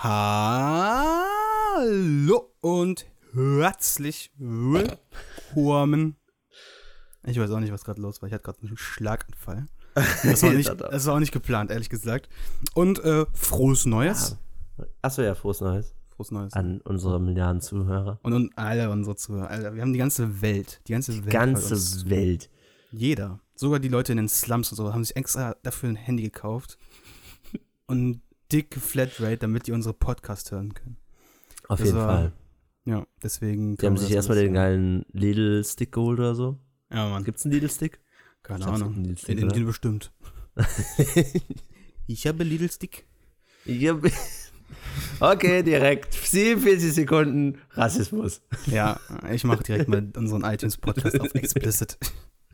Hallo und herzlich willkommen. Ich weiß auch nicht, was gerade los war. Ich hatte gerade einen Schlaganfall. Das war, nicht, das war auch nicht geplant, ehrlich gesagt. Und äh, frohes Neues. Ja. Achso, ja, frohes Neues. Frohes Neues. An unsere Milliarden Zuhörer. Und, und alle unsere Zuhörer. Alter, wir haben die ganze Welt. Die ganze Die Welt. ganze. Welt. Jeder. Sogar die Leute in den Slums und so haben sich extra dafür ein Handy gekauft. Und dicke Flatrate, damit die unsere Podcast hören können. Auf Das jeden war- Fall. Ja, deswegen. Die haben sich erstmal den geilen Lidl-Stick geholt oder so. Ja, Mann. Gibt's einen Lidl-Stick? Keine Ich Ahnung. gibt einen In Lidl-Stick? Lidl bestimmt. Ich habe Lidl Stick. Ja. Okay, direkt. 47 Sekunden Rassismus. Ja, ich mache direkt mal unseren iTunes-Podcast auf explicit.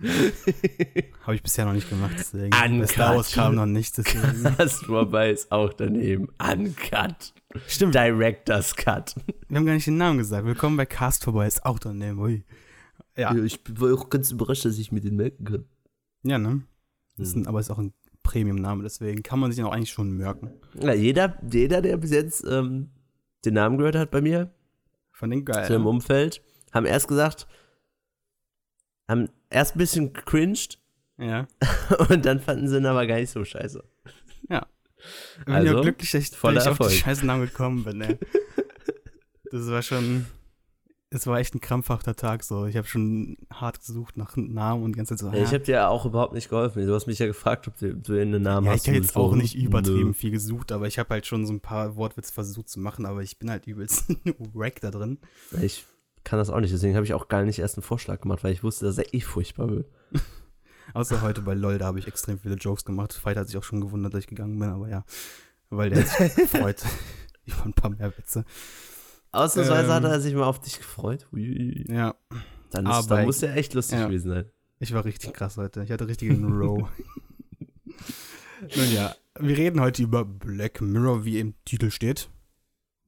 Habe ich bisher noch nicht gemacht, deswegen. Uncut. Star Wars kam noch nichts, deswegen. Das vorbei ist auch daneben. Uncut. Stimmt, Director's Cut. wir haben gar nicht den Namen gesagt. Willkommen bei Cast vorbei, ist auch daneben. Ui. Ja, Ich war auch ganz überrascht, dass ich mir den merken kann. ja, ne? Ist ein, aber ist auch ein Premium-Name, deswegen kann man sich ihn auch eigentlich schon merken. Ja, jeder, jeder, der bis jetzt ähm, den Namen gehört hat bei mir, Von den geil. zu dem Umfeld, haben erst gesagt, haben erst ein bisschen cringed Ja. und dann fanden sie ihn aber gar nicht so scheiße. Ich bin Also, ja glücklich, dass ich, voller dass ich auf Erfolg. den scheißen Namen gekommen bin, ey. Das war schon. Es war echt ein krampfhafter Tag so. Ich habe schon hart gesucht nach einem Namen und die ganze Zeit so. Ja, ich habe dir ja auch überhaupt nicht geholfen. Du hast mich ja gefragt, ob du, du einen Namen ja, hast. ich habe jetzt auch nicht übertrieben nö. viel gesucht, aber ich habe halt schon so ein paar Wortwitze versucht zu machen, aber ich bin halt übelst wack da drin. Ich kann das auch nicht, deswegen habe ich auch gar nicht erst einen Vorschlag gemacht, weil ich wusste, dass er eh furchtbar wird. Außer heute bei LOL, da habe ich extrem viele Jokes gemacht. Fight hat sich auch schon gewundert, dass ich gegangen bin, aber ja. Weil der hat sich gefreut über ein paar mehr Witze. Ausnahmsweise Ähm, hat er sich mal auf dich gefreut. Ui. Ja, Dann, ist, aber- dann muss er echt lustig ja. gewesen sein. Ich war richtig krass heute. Ich hatte richtigen Row. Nun ja, wir reden heute über Black Mirror, wie im Titel steht.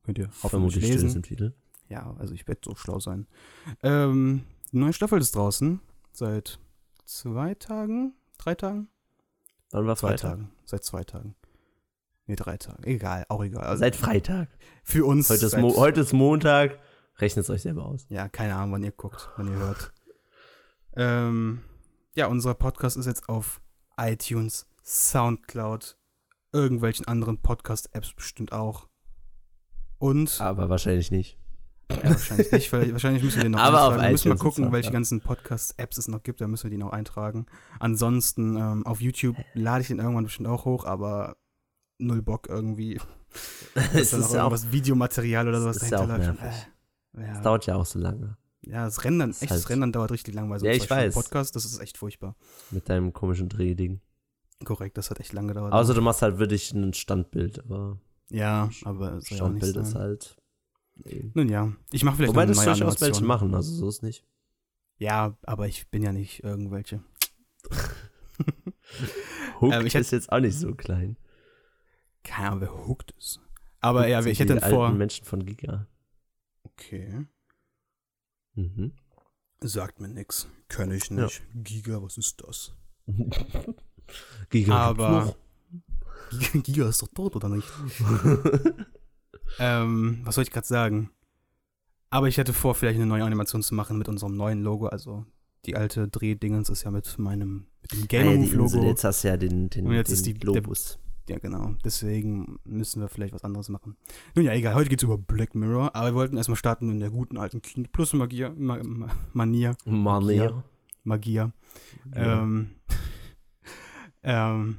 Könnt ihr hoffentlich Vermutlich steht es lesen. im Titel. Ja, also ich werde so schlau sein. Ähm, neue Staffel ist draußen. Seit zwei Tagen? Drei Tagen? Wann war Zwei Freitag? Tagen. Seit zwei Tagen. Nee, drei Tagen. Egal, auch egal. Also Seit Freitag. für uns. Heute ist, Mo heute ist Montag. Rechnet es euch selber aus. Ja, keine Ahnung, wann ihr guckt, wann ihr hört. Ähm, ja, unser Podcast ist jetzt auf iTunes, Soundcloud, irgendwelchen anderen Podcast-Apps bestimmt auch. Und, Aber wahrscheinlich nicht. Ja, wahrscheinlich nicht, weil wahrscheinlich müssen wir noch Aber eintragen. Wir müssen mal gucken, welche ganzen Podcast-Apps es noch gibt, da müssen wir die noch eintragen. Ansonsten, ähm, auf YouTube lade ich den irgendwann bestimmt auch hoch, aber null Bock irgendwie. Es dann ist ja auch, irgendwas Videomaterial oder sowas ist ja auch dahinter läuft. Äh, ja. es dauert ja auch so lange. Ja, das Rendern, Ist echt, das halt- Rendern dauert richtig lang bei so Ja, ich weiß. Podcast, das ist echt furchtbar. Mit deinem komischen Drehding. Korrekt, das hat echt lange gedauert. Außer du machst halt wirklich ein Standbild, aber ja, aber Standbild ist halt. Nee. Nun ja, ich mache vielleicht Wobei das durchaus welche Animation. machen, also so ist nicht. Ja, aber ich bin ja nicht irgendwelche. Hook Ähm, ich ist jetzt auch nicht so klein. Keine Ahnung, wer hooked ist. Aber ja, Sind ich hätte dann vor. Menschen von Giga. Okay, Mhm. sagt mir nix. Kenn ich nicht. Giga, was ist das? Giga Aber- Giga ist doch tot, oder nicht? ähm, was soll ich gerade sagen? Aber ich hätte vor, vielleicht eine neue Animation zu machen mit unserem neuen Logo. Also die alte Drehdingens ist ja mit meinem mit dem Ah, Gamer ja, Logo. jetzt hast du ja den, den, Und jetzt den ist die- der- Globus. Ja, genau. Deswegen müssen wir vielleicht was anderes machen. Nun ja, egal. Heute geht es über Black Mirror. Aber wir wollten erstmal starten in der guten alten Kino Plus Magier, Ma, Ma, Manier. Manier. Magier. Ja. Ähm, ähm,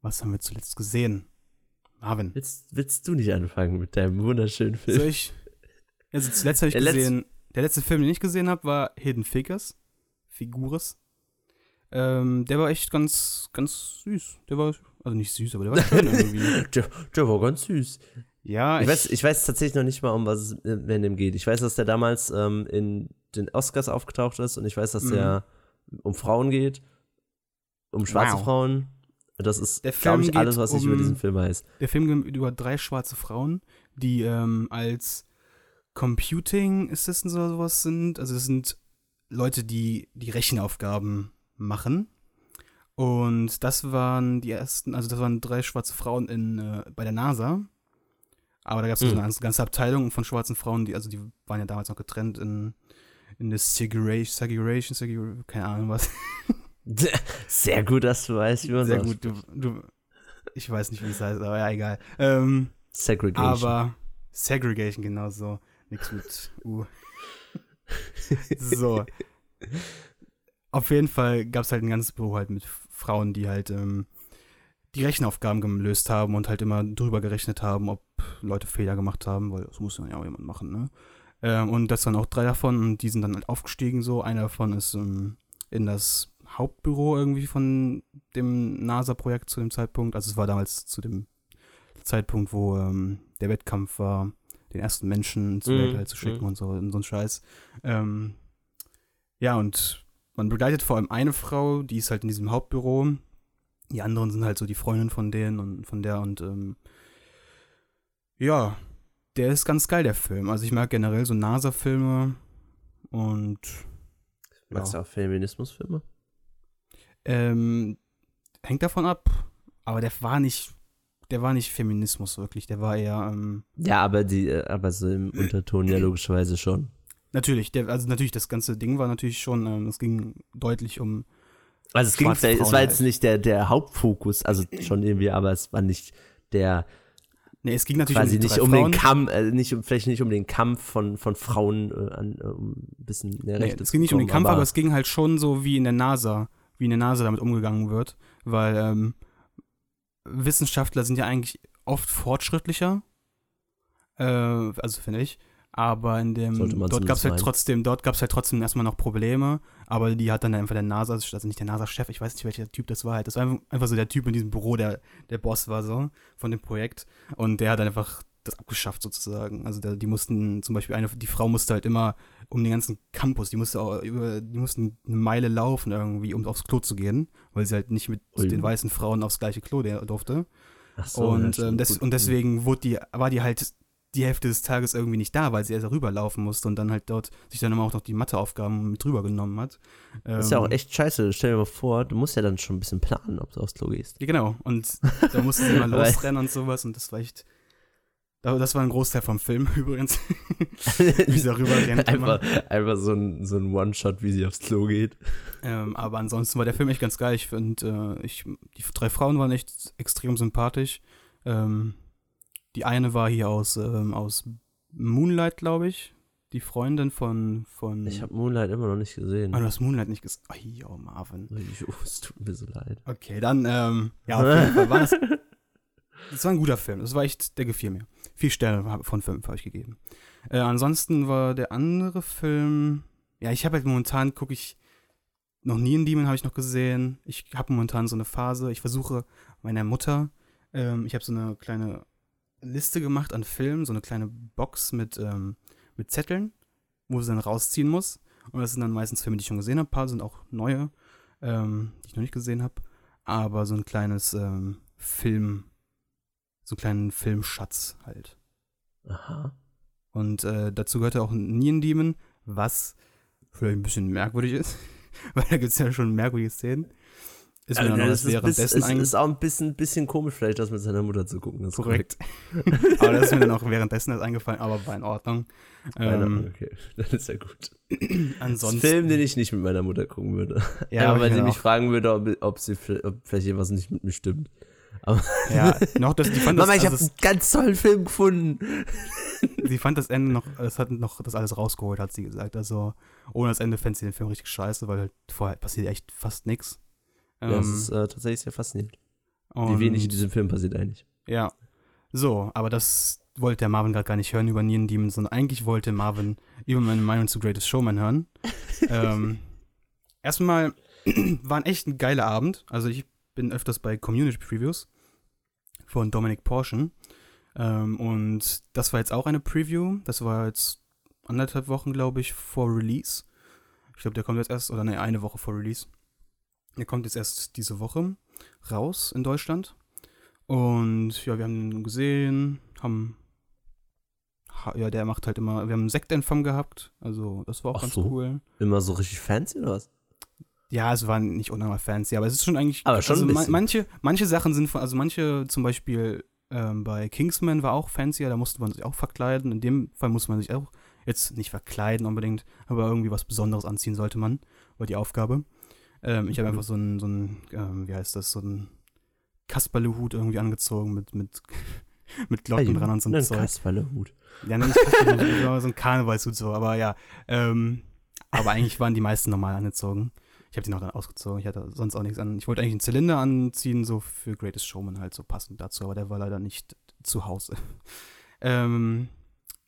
was haben wir zuletzt gesehen? Marvin. Willst, willst du nicht anfangen mit deinem wunderschönen Film? Soll ich? Also zuletzt habe ich Der letzte- gesehen, der letzte Film, den ich gesehen habe, war Hidden Figures. Figures. Ähm, der war echt ganz, ganz süß. Der war, also nicht süß, aber der war schön irgendwie. Der, der war ganz süß. Ja, Ich weiß, ich weiß tatsächlich noch nicht mal, um was es in in dem geht. Ich weiß, dass der damals ähm, in den Oscars aufgetaucht ist und ich weiß, dass Mhm. der um Frauen geht, um schwarze Wow. Frauen. Das ist, glaube ich, alles, was ich um- über diesen Film weiß. Der Film geht über drei schwarze Frauen, die ähm, als Computing Assistants oder sowas sind. Also das sind Leute, die die Rechenaufgaben machen. Und das waren die ersten, also das waren drei schwarze Frauen in, äh, bei der NASA. Aber da gab es mhm. so eine ganze Abteilung von schwarzen Frauen, die, also die waren ja damals noch getrennt in, in der Segregation, Segregation, Segregation, keine Ahnung was. Sehr gut, dass du weißt, wie man Sehr gut, du, du, ich weiß nicht, wie es heißt, aber ja, egal. Ähm, Segregation. Aber Segregation, genau so. Nix mit U. so. Auf jeden Fall gab es halt ein ganzes Büro halt mit Frauen, die halt ähm, die Rechenaufgaben gelöst haben und halt immer drüber gerechnet haben, ob Leute Fehler gemacht haben, weil das muss ja auch jemand machen, ne? Ähm, und das waren auch drei davon und die sind dann halt aufgestiegen so. Einer davon ist ähm, in das Hauptbüro irgendwie von dem NASA-Projekt zu dem Zeitpunkt. Also es war damals zu dem Zeitpunkt, wo ähm, der Wettkampf war, den ersten Menschen ins mm, Weltall zu schicken mm. und so, und so ein Scheiß. Ähm, ja, und man begleitet vor allem eine Frau, die ist halt in diesem Hauptbüro. Die anderen sind halt so die Freundin von denen und von der und ähm, ja, der ist ganz geil, der Film. Also ich mag generell so NASA-Filme und Magst ja. du auch Feminismusfilme? Ähm, hängt davon ab. Aber der war nicht, der war nicht Feminismus wirklich. Der war eher. Ähm, ja, aber die, äh, aber so im Unterton ja logischerweise schon. Natürlich, der, also natürlich, das ganze Ding war natürlich schon, ähm, es ging deutlich um. Also es ging, es war jetzt halt. nicht der, der Hauptfokus, also schon irgendwie, aber es war nicht der. Nee, es ging natürlich quasi um nicht um Frauen. den Kampf, äh, nicht, vielleicht nicht um den Kampf von, von Frauen äh, an, äh, um ein bisschen mehr nee, Es ging nicht um den Kampf, aber, aber, es ging halt schon so wie in der NASA wie eine Nase damit umgegangen wird, weil ähm, Wissenschaftler sind ja eigentlich oft fortschrittlicher, äh, also finde ich, aber in dem dort gab es halt trotzdem, dort gab es halt trotzdem erstmal noch Probleme, aber die hat dann einfach der NASA, also nicht der NASA-Chef, ich weiß nicht welcher Typ das war, halt, das war einfach so der Typ in diesem Büro, der der Boss war so von dem Projekt. Und der hat dann einfach das abgeschafft sozusagen. Also der, die mussten zum Beispiel eine, die Frau musste halt immer um den ganzen Campus, die musste auch über, die mussten eine Meile laufen irgendwie, um aufs Klo zu gehen, weil sie halt nicht mit Ui. den weißen Frauen aufs gleiche Klo durfte. Ach so, und, ähm, des, und deswegen wurde die, war die halt die Hälfte des Tages irgendwie nicht da, weil sie erst rüberlaufen musste und dann halt dort sich dann immer auch noch die Matheaufgaben mit rübergenommen hat. Das ist ja auch ähm, echt scheiße. Stell dir mal vor, du musst ja dann schon ein bisschen planen, ob du aufs Klo gehst. Ja, genau. Und da musste sie immer losrennen und sowas und das war echt das war ein Großteil vom Film übrigens. wie sie darüber rennt. Einfach, einfach so ein, so ein One-Shot, wie sie aufs Klo geht. Ähm, aber ansonsten war der Film echt ganz geil. Ich finde, äh, ich, die drei Frauen waren echt extrem sympathisch. Ähm, die eine war hier aus, ähm, aus Moonlight, glaube ich. Die Freundin von. von ich habe Moonlight immer noch nicht gesehen. Ah, du hast Moonlight nicht gesehen. Oh, Marvin. Oh, es tut mir so leid. Okay, dann, ähm, ja, auf jeden Fall war das. Das war ein guter Film. Das war echt, der gefiel mir. Vier Sterne von fünf habe ich gegeben. Äh, ansonsten war der andere Film, ja, ich habe halt momentan, gucke ich, noch nie in Demon habe ich noch gesehen. Ich habe momentan so eine Phase, ich versuche meiner Mutter, ähm, ich habe so eine kleine Liste gemacht an Filmen, so eine kleine Box mit, ähm, mit Zetteln, wo sie dann rausziehen muss. Und das sind dann meistens Filme, die ich schon gesehen habe. Ein paar sind auch neue, ähm, die ich noch nicht gesehen habe. Aber so ein kleines ähm, Film, so einen kleinen Filmschatz halt. Aha. Und äh, dazu gehört auch ein Nien Demon, was vielleicht ein bisschen merkwürdig ist, weil da gibt es ja schon merkwürdige Szenen. Ist mir also, dann das währenddessen ist, ist auch ein bisschen, bisschen komisch, vielleicht das mit seiner Mutter zu gucken. Das korrekt. korrekt. aber das ist mir dann auch währenddessen erst eingefallen, aber war in Ordnung. Ähm, okay, das ist ja gut. Ansonsten. Das Film, den ich nicht mit meiner Mutter gucken würde. Ja, aber weil sie mich fragen würde, ob, ob, sie, ob vielleicht etwas nicht mit mir stimmt. Aber ja, noch das, die fand Mama, das, ich also habe einen ganz tollen Film gefunden. sie fand das Ende noch, es hat noch das alles rausgeholt, hat sie gesagt. Also ohne das Ende fände sie den Film richtig scheiße, weil halt vorher passiert echt fast nichts. Ja, das ähm, ist äh, tatsächlich sehr faszinierend. Wie wenig in diesem Film passiert eigentlich. Ja. So, aber das wollte der Marvin gerade gar nicht hören über Neon Demon, sondern eigentlich wollte Marvin über meine Meinung zu Greatest Showman hören. ähm, erstmal war ein echt ein geiler Abend. Also ich bin öfters bei Community Previews von Dominic Porschen. Ähm, und das war jetzt auch eine Preview. Das war jetzt anderthalb Wochen, glaube ich, vor Release. Ich glaube, der kommt jetzt erst, oder ne, eine Woche vor Release. Der kommt jetzt erst diese Woche raus in Deutschland. Und ja, wir haben ihn gesehen, haben. Ja, der macht halt immer. Wir haben einen Sektempfang gehabt. Also, das war auch Ach ganz so. cool. Immer so richtig fancy oder was? Ja, es waren nicht unnormal fancy, aber es ist schon eigentlich. Aber schon also manche, manche Sachen sind von, also manche zum Beispiel ähm, bei Kingsman war auch fancier, da musste man sich auch verkleiden. In dem Fall muss man sich auch jetzt nicht verkleiden unbedingt, aber irgendwie was Besonderes anziehen sollte man, war die Aufgabe. Ähm, ich habe mhm. einfach so ein, so ein ähm, wie heißt das, so ein Kasperlehut irgendwie angezogen mit, mit, mit Glocken dran und so ein Zeug. Kasperlehut. Ja, nicht Kasperlehut, so ein Karnevalshut so, aber ja. Ähm, aber eigentlich waren die meisten normal angezogen. Ich habe die noch dann ausgezogen. Ich hatte sonst auch nichts an. Ich wollte eigentlich einen Zylinder anziehen, so für Greatest Showman halt so passend dazu, aber der war leider nicht zu Hause. ähm,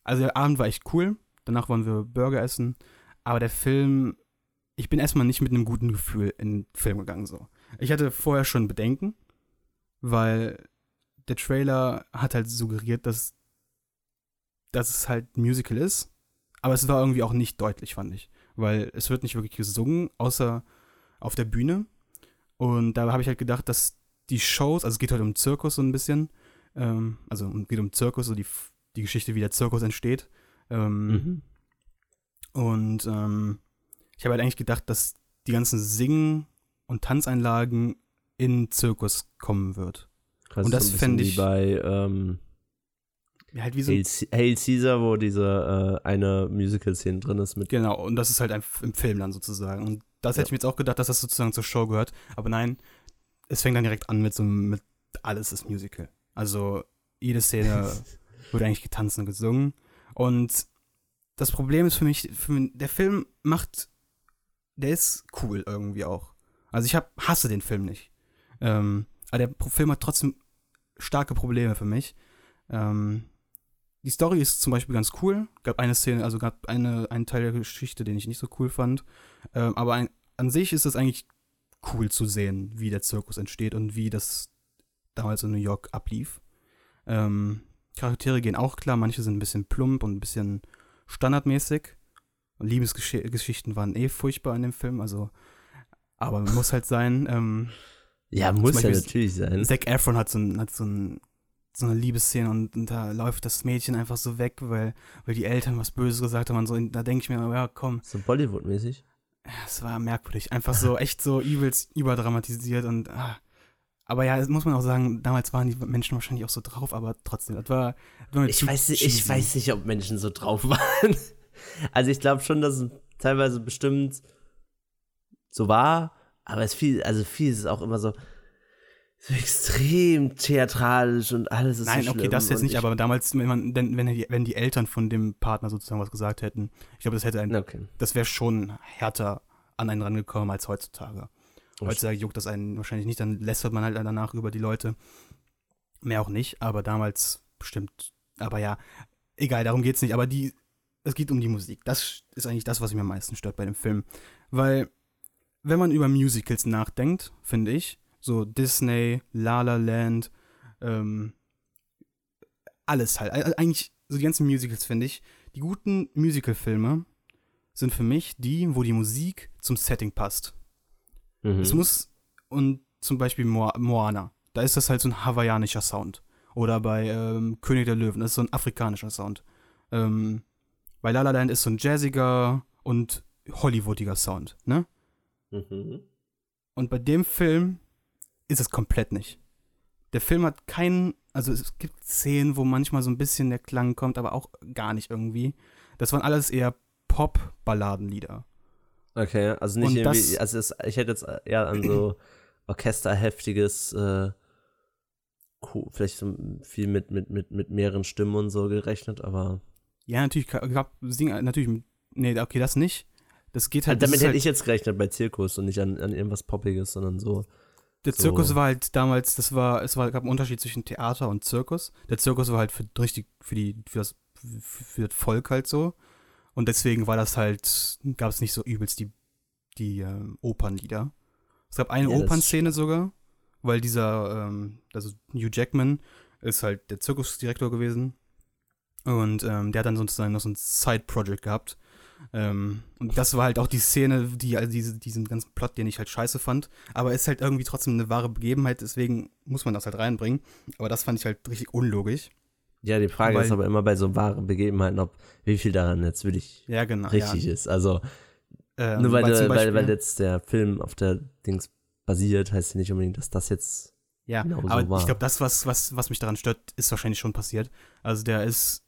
also der Abend war echt cool. Danach wollen wir Burger essen. Aber der Film, ich bin erstmal nicht mit einem guten Gefühl in den Film gegangen so. Ich hatte vorher schon Bedenken, weil der Trailer hat halt suggeriert, dass, dass es halt ein Musical ist. Aber es war irgendwie auch nicht deutlich, fand ich weil es wird nicht wirklich gesungen, außer auf der Bühne. Und da habe ich halt gedacht, dass die Shows, also es geht halt um Zirkus so ein bisschen, ähm, also es geht um Zirkus, so die, die Geschichte, wie der Zirkus entsteht. Ähm, mhm. Und ähm, ich habe halt eigentlich gedacht, dass die ganzen Singen- und Tanzeinlagen in Zirkus kommen wird. Quasi und das so fände ich. Wie bei ähm, ja, halt wie so Hail, Hail Caesar, wo diese äh, eine Musical-Szene drin ist mit. Genau, und das ist halt ein, im Film dann sozusagen. Und das ja. hätte ich mir jetzt auch gedacht, dass das sozusagen zur Show gehört. Aber nein, es fängt dann direkt an mit so mit alles ist Musical. Also jede Szene wird eigentlich getanzt und gesungen. Und das Problem ist für mich, für mich, der Film macht, der ist cool irgendwie auch. Also ich hab, hasse den Film nicht. Ähm, aber der Film hat trotzdem starke Probleme für mich. Ähm, die Story ist zum Beispiel ganz cool. Gab eine Szene, also gab eine, einen Teil der Geschichte, den ich nicht so cool fand. Ähm, aber ein, an sich ist es eigentlich cool zu sehen, wie der Zirkus entsteht und wie das damals in New York ablief. Ähm, Charaktere gehen auch klar, manche sind ein bisschen plump und ein bisschen standardmäßig. Und Liebesgeschichten waren eh furchtbar in dem Film, also aber muss halt sein. Ähm, ja, muss ja natürlich sein. Zac Efron hat so ein, hat so ein so eine Liebesszene und, und, da läuft das Mädchen einfach so weg, weil, weil die Eltern was Böses gesagt haben und so. Und da denke ich mir, ja, komm. So Bollywood-mäßig? Es war merkwürdig. Einfach so, echt so übelst überdramatisiert und. Ah. Aber ja, das muss man auch sagen, damals waren die Menschen wahrscheinlich auch so drauf, aber trotzdem, das war. Das ich, weiß, ich weiß nicht, ob Menschen so drauf waren. Also ich glaube schon, dass es teilweise bestimmt so war, aber es viel, also viel ist es auch immer so, so extrem theatralisch und alles ist Nein, so okay, das jetzt nicht, aber damals, wenn man, wenn, wenn, die, wenn die Eltern von dem Partner sozusagen was gesagt hätten, ich glaube, das hätte ein, okay. das wäre schon härter an einen rangekommen als heutzutage. Heutzutage juckt das einen wahrscheinlich nicht, dann lästert man halt danach über die Leute. Mehr auch nicht, aber damals bestimmt. Aber ja, egal, darum geht's nicht. Aber die, es geht um die Musik. Das ist eigentlich das, was mich am meisten stört bei dem Film. Weil, wenn man über Musicals nachdenkt, finde ich, so Disney, La La Land, ähm, alles halt. Eigentlich so die ganzen Musicals, finde ich. Die guten Musical-Filme sind für mich die, wo die Musik zum Setting passt. Mhm. Es muss, und zum Beispiel Mo Moana, da ist das halt so ein hawaiianischer Sound. Oder bei ähm, König der Löwen, das ist so ein afrikanischer Sound. Ähm, bei La La Land ist so ein jazziger und Hollywoodiger Sound, ne? Mhm. Und bei dem Film ist es komplett nicht. Der Film hat keinen, also es gibt Szenen, wo manchmal so ein bisschen der Klang kommt, aber auch gar nicht irgendwie. Das waren alles eher Pop-Balladenlieder. Okay, also nicht Und irgendwie, das, also es, ich hätte jetzt eher an so orchesterheftiges, äh, vielleicht so viel mit, mit, mit, mit mehreren Stimmen und so gerechnet, aber. Ja, natürlich, gab, sing, natürlich, nee, okay, das nicht. Das geht halt. Damit das hätte halt, ich jetzt gerechnet bei Zirkus und nicht an, an irgendwas Poppiges, sondern so. Der Zirkus so. war halt damals, das war, es war, gab einen Unterschied zwischen Theater und Zirkus. Der Zirkus war halt für richtig, für die, für das, für das Volk halt so. Und deswegen war das halt, gab es nicht so übelst die, die ähm, Opernlieder. Es gab eine ja, Opernszene sogar, weil dieser, ähm, also Hugh Jackman ist halt der Zirkusdirektor gewesen. Und ähm, der hat dann sozusagen noch so ein Side-Project gehabt ähm, und das war halt auch die Szene, die, also diese, diesen ganzen Plot, den ich halt scheiße fand. Aber ist halt irgendwie trotzdem eine wahre Begebenheit, deswegen muss man das halt reinbringen. Aber das fand ich halt richtig unlogisch. Ja, die Frage Weil, ist aber immer bei so wahren Begebenheiten, ob wie viel daran jetzt wirklich ja, genau, richtig ja. ist. Also ähm, nur weil, weil, weil, weil, jetzt der Film auf der Dings basiert, heißt ja nicht unbedingt, dass das jetzt Ja, genau so aber war. ich glaube, das, was, was, was mich daran stört, ist wahrscheinlich schon passiert. Also der ist,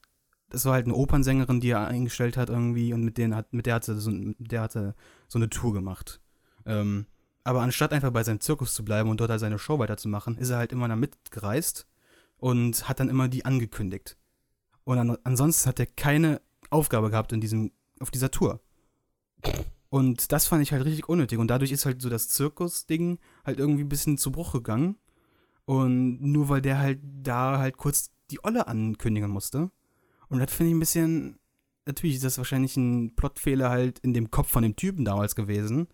das war halt eine Opernsängerin, die er eingestellt hat irgendwie und mit, denen hat, mit der hat er so, der hat er so eine Tour gemacht. Ähm, aber anstatt einfach bei seinem Zirkus zu bleiben und dort halt seine Show weiterzumachen, ist er halt immer da mitgereist und hat dann immer die angekündigt. Und an, ansonsten hat er keine Aufgabe gehabt in diesem, auf dieser Tour. Und das fand ich halt richtig unnötig. Und dadurch ist halt so das Zirkus-Ding halt irgendwie ein bisschen zu Bruch gegangen. Und nur weil der halt da halt kurz die Olle ankündigen musste. Und das finde ich ein bisschen. Natürlich ist das wahrscheinlich ein Plotfehler halt in dem Kopf von dem Typen damals gewesen.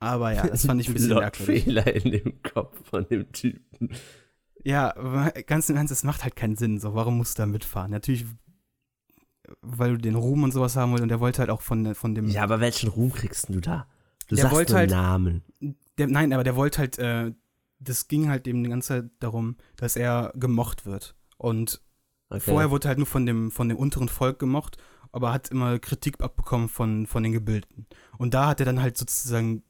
Aber ja, das fand ich ein bisschen merkwürdig. Fehler in dem Kopf von dem Typen. Ja, ganz im Ernst, das macht halt keinen Sinn. So, warum musst du da mitfahren? Natürlich, weil du den Ruhm und sowas haben willst und der wollte halt auch von, von dem. Ja, aber welchen Ruhm kriegst du da? Du Der sagst wollte nur halt- Namen. Der, nein, aber der wollte halt, äh, das ging halt eben die ganze Zeit darum, dass er gemocht wird. Und Okay. vorher wurde halt nur von dem, von dem unteren Volk gemocht, aber hat immer Kritik abbekommen von, von den Gebildeten. Und da hat er dann halt sozusagen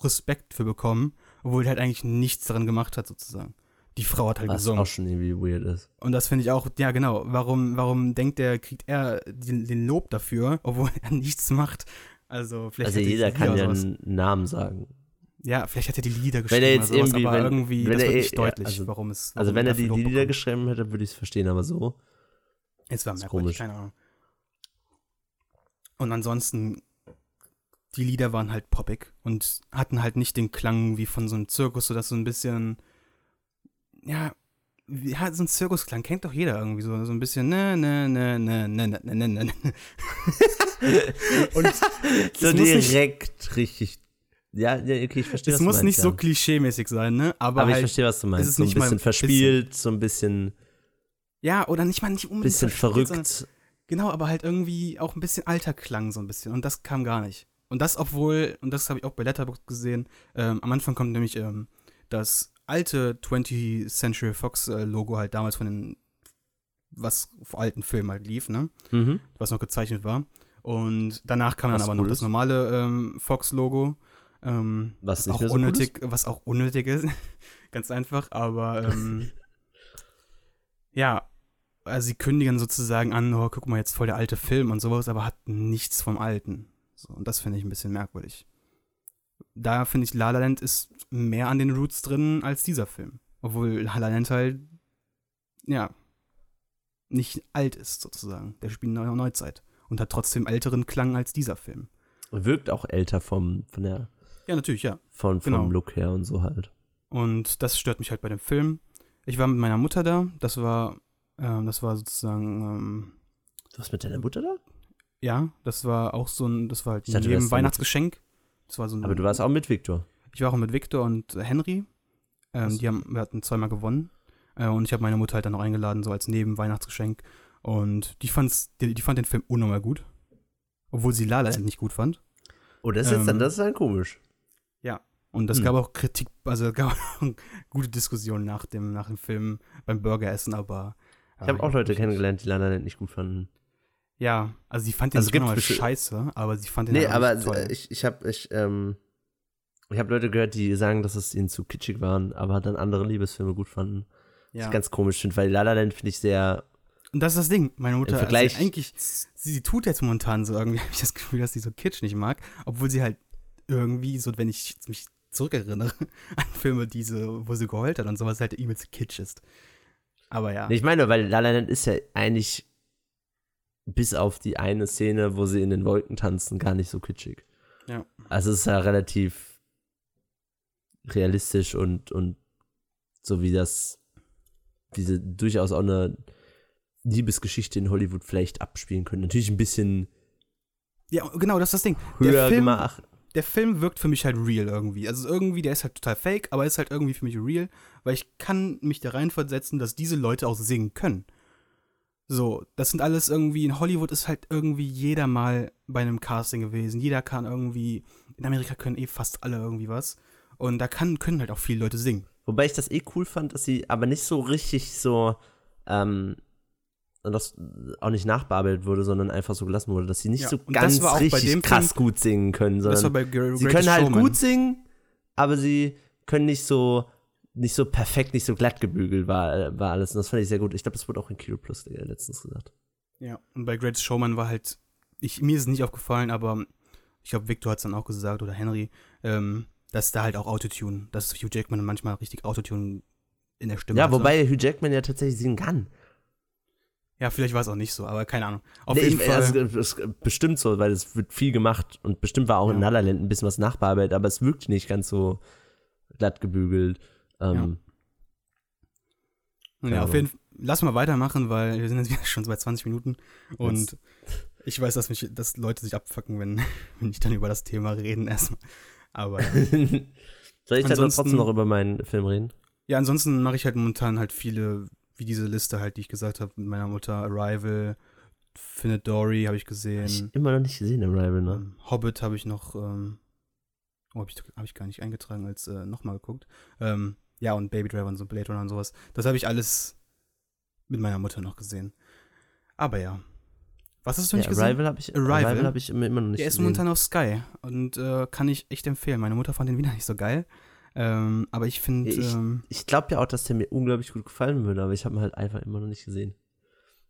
Respekt für bekommen, obwohl er halt eigentlich nichts daran gemacht hat, sozusagen. Die Frau hat halt Was gesungen. auch schon irgendwie weird ist. Und das finde ich auch, ja genau, warum, warum denkt er, kriegt er den, den Lob dafür, obwohl er nichts macht? Also vielleicht Also er jeder kann ja einen Namen sagen. Ja, vielleicht hat er die Lieder Wenn geschrieben er jetzt oder sowas, irgendwie- aber wenn- irgendwie, wenn das er wird eh- deutlich, also- warum es Also warum wenn er die Lob Lieder geschrieben hätte, würde ich es verstehen, aber so. Es war merkwürdig, komisch. keine Ahnung. Und ansonsten, die Lieder waren halt poppig und hatten halt nicht den Klang wie von so einem Zirkus, sodass so ein bisschen, ja, ja, so ein Zirkusklang kennt doch jeder irgendwie so, so ein bisschen ne, ne, ne, ne, ne, ne, ne, ne, ne. Und So muss nicht, direkt richtig. Ja, ja, okay, ich verstehe, es was du muss meinst, nicht ja. so klischeemäßig sein, ne? Aber, Aber ich halt, verstehe, was du meinst. es So ein nicht mal bisschen ein verspielt, so ein bisschen, ja, oder nicht mal nicht unbedingt bisschen verrückt. Genau, aber halt irgendwie auch ein bisschen alter Klang so ein bisschen. Und das kam gar nicht. Und das, obwohl, und das habe ich auch bei Letterboxd gesehen, ähm, am Anfang kommt nämlich ähm, das alte 20th Century Fox äh, Logo halt damals von den, was vor alten Filmen halt lief, ne? Mhm. Was noch gezeichnet war. Und danach kam Was dann aber noch cool das ist. normale ähm, Fox-Logo. Ähm, Was nicht auch so unnötig, was auch unnötig ist. Ganz einfach, aber ähm, ja, also sie kündigen sozusagen an, oh, guck mal, jetzt voll der alte Film und sowas, aber hat nichts vom Alten. So, und das finde ich ein bisschen merkwürdig. Da finde ich, La La Land ist mehr an den Roots drin als dieser Film. Obwohl La La Land halt, ja, nicht alt ist sozusagen. Der spielt in der Neuzeit und hat trotzdem älteren Klang als dieser Film. Wirkt auch älter vom, von der, Ja, natürlich, ja. von, vom Genau. Look her und so halt. Und das stört mich halt bei dem Film. Ich war mit meiner Mutter da. Das war, ähm, das war sozusagen, ähm, Du warst mit deiner Mutter da? ja, das war auch so ein, das war halt dachte, da Weihnachtsgeschenk. Das war so ein, Aber du warst auch mit Victor. Ich war auch mit Victor und Henry. Ähm, die haben, wir hatten zweimal gewonnen. Äh, und ich habe meine Mutter halt dann noch eingeladen, so als Neben-Weihnachtsgeschenk. Und die, fand's, die, die fand den Film unnormal gut. Obwohl sie La La Land nicht gut fand. Oh, das ist jetzt Ähm, dann, das ist dann komisch. Und es Hm. gab auch Kritik, also es gab auch gute Diskussionen nach dem, nach dem Film beim Burgeressen, aber. Ich habe äh, auch Leute kennengelernt, die La La Land nicht gut fanden. Ja, also sie fand den Also gibt mal scheiße, aber sie fand den Nee, halt aber nicht toll. ich, ich habe ich, ähm, ich hab Leute gehört, die sagen, dass es ihnen zu kitschig waren, aber dann andere Liebesfilme gut fanden. Was ja. ich ganz komisch finde, weil La La Land finde ich sehr, Und das ist das Ding. Meine Mutter, Vergleich- also eigentlich, sie, sie tut jetzt momentan so irgendwie, habe ich das Gefühl, dass sie so Kitsch nicht mag, obwohl sie halt irgendwie so, wenn ich mich zurückerinnere an Filme, die so, wo sie geheult hat und sowas, halt übelst Kitsch ist. Aber ja. Ich meine, weil La La Land ist ja eigentlich bis auf die eine Szene, wo sie in den Wolken tanzen, gar nicht so kitschig. Ja. Also es ist ja relativ realistisch und, und so wie das diese durchaus auch eine Liebesgeschichte in Hollywood vielleicht abspielen können. Natürlich ein bisschen Ja, genau, das ist das Ding. höher der Film, gemacht. Der Film wirkt für mich halt real irgendwie. Also irgendwie, der ist halt total fake, aber ist halt irgendwie für mich real, weil ich kann mich da reinversetzen, dass diese Leute auch singen können. So, das sind alles irgendwie, in Hollywood ist halt irgendwie jeder mal bei einem Casting gewesen. Jeder kann irgendwie, in Amerika können eh fast alle irgendwie was. Und da kann, können halt auch viele Leute singen. Wobei ich das eh cool fand, dass sie aber nicht so richtig so, ähm, das auch nicht nachbearbeitet wurde, sondern einfach so gelassen wurde, dass sie nicht Ja, so und ganz richtig krass gut singen können, Das war sondern bei Gre- sie Greatest können halt Showman. gut singen, aber sie können nicht so nicht so perfekt, nicht so glatt gebügelt war, war alles. Und das fand ich sehr gut. Ich glaube, das wurde auch in Kilo Plus letztens gesagt. Ja, und bei Greatest Showman war halt, ich, mir ist es nicht aufgefallen, aber ich glaube, Victor hat es dann auch gesagt oder Henry, ähm, dass da halt auch Autotune, dass Hugh Jackman manchmal richtig Autotune in der Stimme Ja, hatte. wobei Hugh Jackman ja tatsächlich singen kann. Ja, vielleicht war es auch nicht so, aber keine Ahnung. Auf nee, jeden ich, Fall. Also, es ist bestimmt so, weil es wird viel gemacht und bestimmt war auch ja. in Nalaland ein bisschen was nachbearbeitet, aber es wirkt nicht ganz so glatt gebügelt. Ähm, ja. ja auf jeden Fall. Lass mal weitermachen, weil wir sind jetzt schon bei 20 Minuten und ich weiß, dass mich, dass Leute sich abfacken, wenn, wenn ich dann über das Thema reden erstmal. Aber. Soll ich dann trotzdem noch über meinen Film reden? Ja, ansonsten mache ich halt momentan halt viele wie diese Liste halt, die ich gesagt habe mit meiner Mutter, Arrival, Findet Dory habe ich gesehen. Hab ich immer noch nicht gesehen, Arrival, ne? Ähm, Hobbit habe ich noch, ähm, oh, habe ich, hab ich gar nicht eingetragen, als äh, nochmal geguckt. Ähm, ja, und Baby Driver und so Blade Runner und sowas. Das habe ich alles mit meiner Mutter noch gesehen. Aber ja. Was hast du nicht ja, gesehen? Arrival habe ich, Arrival. Arrival hab ich immer, noch nicht Der gesehen. ist momentan auf Sky und äh, kann ich echt empfehlen. Meine Mutter fand den wieder nicht so geil. Ähm, aber ich finde. Ich, ähm, ich glaube ja auch, dass der mir unglaublich gut gefallen würde, aber ich habe ihn halt einfach immer noch nicht gesehen.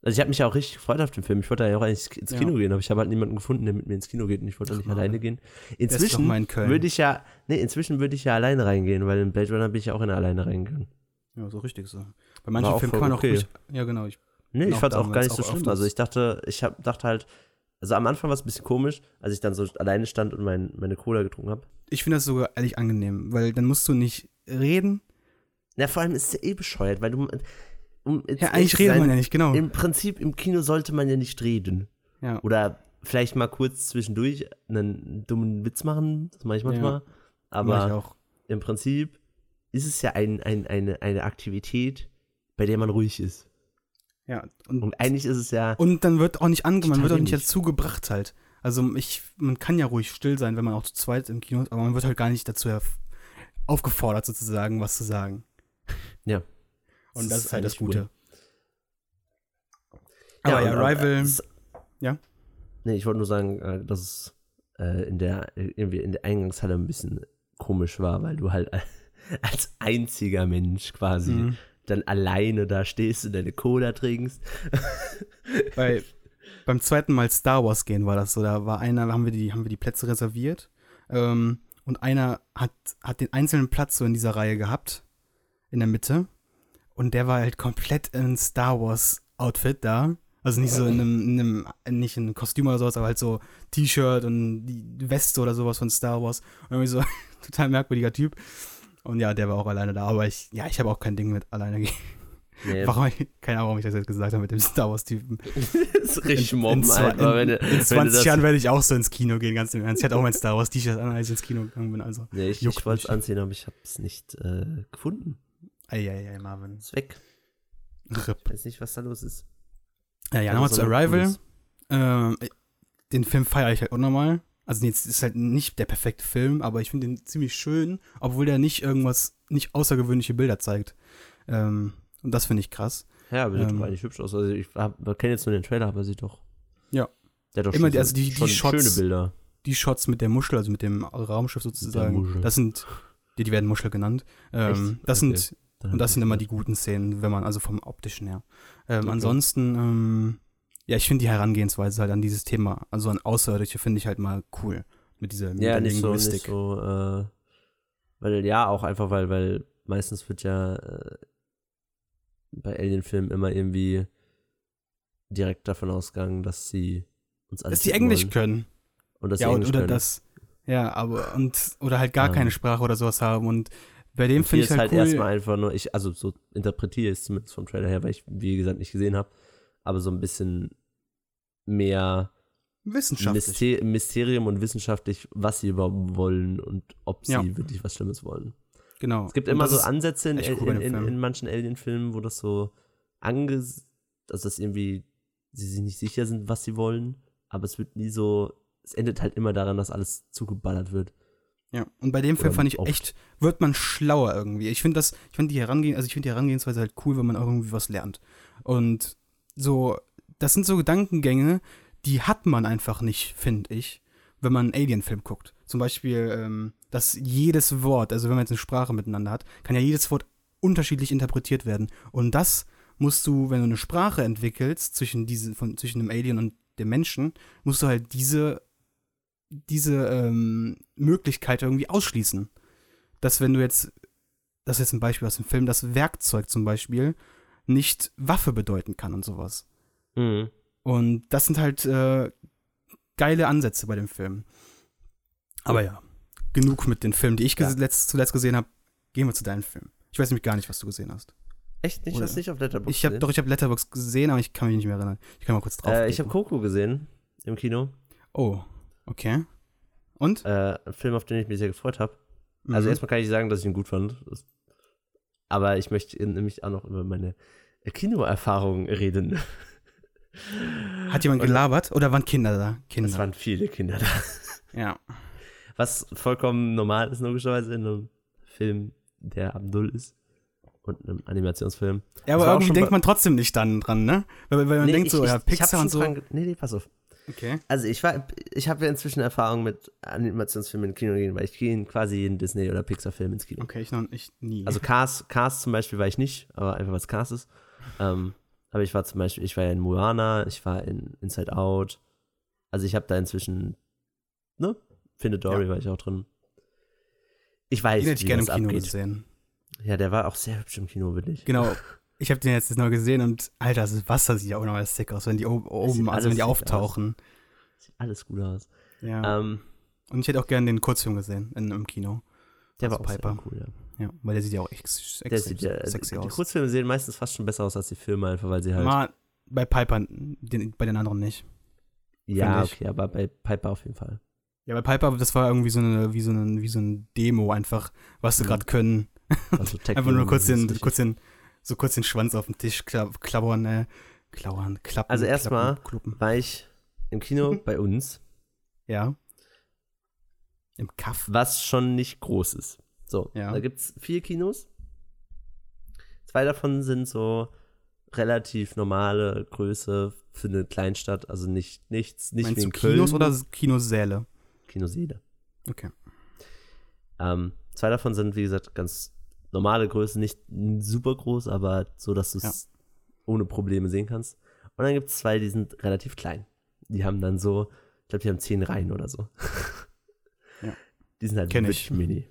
Also ich habe mich ja auch richtig gefreut auf den Film. Ich wollte ja auch eigentlich ins Kino ja. gehen, aber ich habe halt niemanden gefunden, der mit mir ins Kino geht und ich wollte auch nicht Ach, alleine gehen. Inzwischen würde ich ja, nee, inzwischen würde ich ja alleine reingehen, weil in Blade Runner bin ich ja auch in alleine reingegangen. Ja, so richtig so. Bei manchen Filmen kann man auch okay. ruhig, ja genau. Ich nee, ich fand auch gar nicht so schlimm. Also ich dachte, ich hab, dachte halt, also am Anfang war es ein bisschen komisch, als ich dann so alleine stand und mein, meine Cola getrunken habe. Ich finde das sogar ehrlich angenehm, weil dann musst du nicht reden. Ja, vor allem ist es ja eh bescheuert, weil du. Um ja, eigentlich redet man ja nicht, genau. Im Prinzip, im Kino sollte man ja nicht reden. Ja. Oder vielleicht mal kurz zwischendurch einen dummen Witz machen, das mache ich manchmal. Ja, aber ich auch. im Prinzip ist es ja ein, ein, eine, eine Aktivität, bei der man ruhig ist. Ja, und, und eigentlich ist es ja. Und dann wird auch nicht angenommen, man wird auch nicht dazu gebracht halt. Also ich, man kann ja ruhig still sein, wenn man auch zu zweit im Kino ist, aber man wird halt gar nicht dazu aufgefordert, sozusagen, was zu sagen. Ja. Und das, das ist halt das Gute. Aber ja, ja Rival. ja? Nee, ich wollte nur sagen, äh, dass es äh, in der, irgendwie in der Eingangshalle ein bisschen komisch war, weil du halt als einziger Mensch quasi mhm. Dann alleine da stehst und deine Cola trinkst. Bei, beim zweiten Mal Star Wars gehen war das so. Da war einer, haben wir die, haben wir die Plätze reserviert. Ähm, und einer hat, hat den einzelnen Platz so in dieser Reihe gehabt, in der Mitte. Und der war halt komplett in Star Wars Outfit da. Also nicht so in einem, in einem, nicht in einem Kostüm oder sowas, aber halt so T-Shirt und die Weste oder sowas von Star Wars. Und irgendwie so total merkwürdiger Typ. Und ja, der war auch alleine da, aber ich, ja, ich habe auch kein Ding mit alleine gehen. Nee. Warum, keine Ahnung, warum ich das jetzt gesagt habe mit dem Star Wars-Typen. das ist richtig mobben, Alter. In, in, in 20 Jahren werde ich auch so ins Kino gehen, ganz im Ernst. Ich hatte auch mein Star Wars-T-Shirt an, als ich ins Kino gegangen bin. Also, nee, ich, ich wollte es anziehen, aber ich habe es nicht äh, gefunden. Eieiei, Marvin. Ist weg. Rip. Ich weiß nicht, was da los ist. Ja, ja, nochmal zu Arrival. Ähm, den Film feiere ich halt auch nochmal. Also jetzt ist halt nicht der perfekte Film, aber ich finde den ziemlich schön, obwohl der nicht irgendwas, nicht außergewöhnliche Bilder zeigt. Ähm, und das finde ich krass. Ja, aber sieht ähm, doch eigentlich hübsch aus. Also ich kenne jetzt nur den Trailer, aber sieht doch. Ja. Der doch Immer, schon, also die, die Shots, schöne Bilder. Die Shots mit der Muschel, also mit dem Raumschiff sozusagen, das sind, die, die werden Muschel genannt. Ähm, das okay. sind, und das sind immer die guten Szenen, wenn man, also vom optischen her. Ähm, okay. Ansonsten, ähm, ja, ich finde die Herangehensweise halt an dieses Thema, also an Außerirdische, finde ich halt mal cool. Mit dieser mit ja, nicht Linguistik. So, nicht so, äh, weil, ja, auch einfach, weil, weil meistens wird ja äh, bei Alien-Filmen immer irgendwie direkt davon ausgegangen, dass sie uns Dass sie Englisch wollen. können. Und dass ja, sie Englisch oder können. das. Ja, aber und oder halt gar ja. keine Sprache oder sowas haben und bei dem finde ich halt, halt cool. erstmal einfach nur, ich, also so interpretiere ich es zumindest vom Trailer her, weil ich, wie gesagt, nicht gesehen habe, aber so ein bisschen mehr wissenschaftlich. Myster Mysterium und wissenschaftlich, was sie überhaupt wollen und ob sie ja. wirklich was Schlimmes wollen. Genau. Es gibt immer so Ansätze in, in, in, in, manchen Alien-Filmen, wo das so anges... Also, dass irgendwie sie sich nicht sicher sind, was sie wollen, aber es wird nie so... Es endet halt immer daran, dass alles zugeballert wird. Ja, und bei dem Film fand ich oft. echt, wird man schlauer irgendwie. Ich finde das, ich finde die Herangehen, also ich finde die Herangehensweise halt cool, wenn man auch irgendwie was lernt. Und so, das sind so Gedankengänge, die hat man einfach nicht, finde ich, wenn man einen Alien-Film guckt. Zum Beispiel, ähm, dass jedes Wort, also wenn man jetzt eine Sprache miteinander hat, kann ja jedes Wort unterschiedlich interpretiert werden. Und das musst du, wenn du eine Sprache entwickelst zwischen, diese, von, zwischen dem Alien und dem Menschen, musst du halt diese, diese ähm, Möglichkeit irgendwie ausschließen. Dass wenn du jetzt, das ist jetzt ein Beispiel aus dem Film, das Werkzeug zum Beispiel nicht Waffe bedeuten kann und sowas. Mhm. Und das sind halt äh, geile Ansätze bei dem Film. Aber ja, genug mit den Filmen, die ich ja. zuletzt gesehen habe. Gehen wir zu deinem Film. Ich weiß nämlich gar nicht, was du gesehen hast. Echt nicht? Oder? Hast du nicht auf Letterboxd ich hab, gesehen? Doch, ich habe Letterboxd gesehen, aber ich kann mich nicht mehr erinnern. Ich kann mal kurz drauf. Äh, ich habe Coco gesehen im Kino. Oh, okay. Und? Äh, ein Film, auf den ich mich sehr gefreut habe. Also mhm. Also erstmal kann ich sagen, dass ich ihn gut fand. Aber ich möchte nämlich auch noch über meine Kinoerfahrungen reden. Hat jemand gelabert oder waren Kinder da? Kinder. Es waren viele Kinder da. Ja. Was vollkommen normal ist, logischerweise, in einem Film, der ab Null ist. Und einem Animationsfilm. Ja, aber irgendwie denkt man trotzdem nicht dann dran, ne? Weil, weil man nee, denkt ich, so, ja, Pixar und so. Dran, nee, nee, pass auf. Okay. Also ich war, ich habe ja inzwischen Erfahrung mit Animationsfilmen im Kino gehen, weil ich gehe quasi jeden Disney- oder Pixar-Film ins Kino. Okay, ich noch ich nie. Also Cars, Cars zum Beispiel war ich nicht, aber einfach was Cars ist. Ähm, aber ich war zum Beispiel, ich war ja in Moana, ich war in Inside Out. Also ich habe da inzwischen, ne? Finde Dory ja. war ich auch drin. Ich weiß, den hätte ich gerne im Kino abgeht. gesehen. Ja, der war auch sehr hübsch im Kino, will ich. Genau. Ich habe den jetzt noch gesehen und Alter, das Wasser sieht ja auch nochmal sick aus, wenn die oben, also wenn die auftauchen. Aus. Sieht alles gut aus. Ja. Ähm, und ich hätte auch gerne den Kurzfilm gesehen in, im Kino. Der also war auch Piper. cool, ja. Ja, weil der sieht ja auch ex, ex sieht ja, sexy die, aus. Die Kurzfilme sehen meistens fast schon besser aus als die Filme, einfach weil sie halt. Mal bei Piper, den, bei den anderen nicht. Ja, okay, aber bei Piper auf jeden Fall. Ja, bei Piper, das war irgendwie so eine, wie so ein, wie so ein Demo einfach, was sie mhm. gerade können. Also einfach nur kurz den, kurz den, so kurz den Schwanz auf den Tisch klappern, äh, klauern, klappen. Also erstmal war ich im Kino bei uns. Ja. Im Kaff. Was schon nicht groß ist. So, ja. da gibt es vier Kinos. Zwei davon sind so relativ normale Größe für eine Kleinstadt, also nicht nichts, nicht Meinst wie in Köln. Kinos oder Kinosäle? Kinosäle. Okay. Ähm, zwei davon sind, wie gesagt, ganz normale Größe, nicht super groß, aber so, dass du es ja. ohne Probleme sehen kannst. Und dann gibt es zwei, die sind relativ klein. Die haben dann so, ich glaube, die haben zehn Reihen oder so. Ja. Die sind halt Kenn wirklich ich. mini.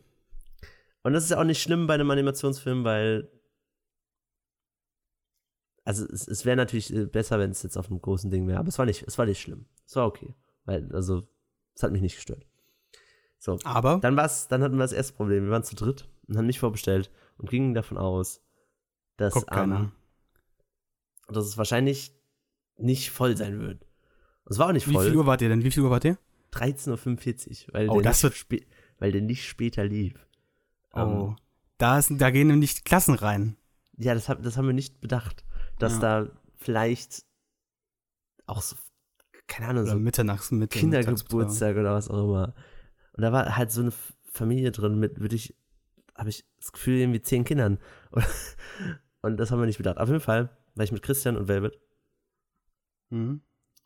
Und das ist ja auch nicht schlimm bei einem Animationsfilm, weil also es, es wäre natürlich äh, besser, wenn es jetzt auf einem großen Ding wäre, aber es war nicht, es war nicht schlimm. Es war okay, weil also es hat mich nicht gestört. So, aber dann war's, dann hatten wir das erste Problem. Wir waren zu dritt und haben nicht vorbestellt und gingen davon aus, dass ähm, dass es wahrscheinlich nicht voll sein wird. Es war auch nicht voll. Wie viel Uhr wart ihr denn? Wie viel Uhr wart ihr? 13.45 Uhr, weil, oh, der das wird weil der nicht später lief. Oh. Um, ähm, da, ist, da gehen nämlich die Klassen rein. Ja, das, hab, das haben wir nicht bedacht. Dass ja. da vielleicht auch so, keine Ahnung, oder so Mitternachts, Mitte, Kindergeburtstag oder was auch immer. Und da war halt so eine Familie drin mit, würde ich, habe ich das Gefühl, irgendwie zehn Kindern. Und das haben wir nicht bedacht. Auf jeden Fall war ich mit Christian und Velvet. Mhm.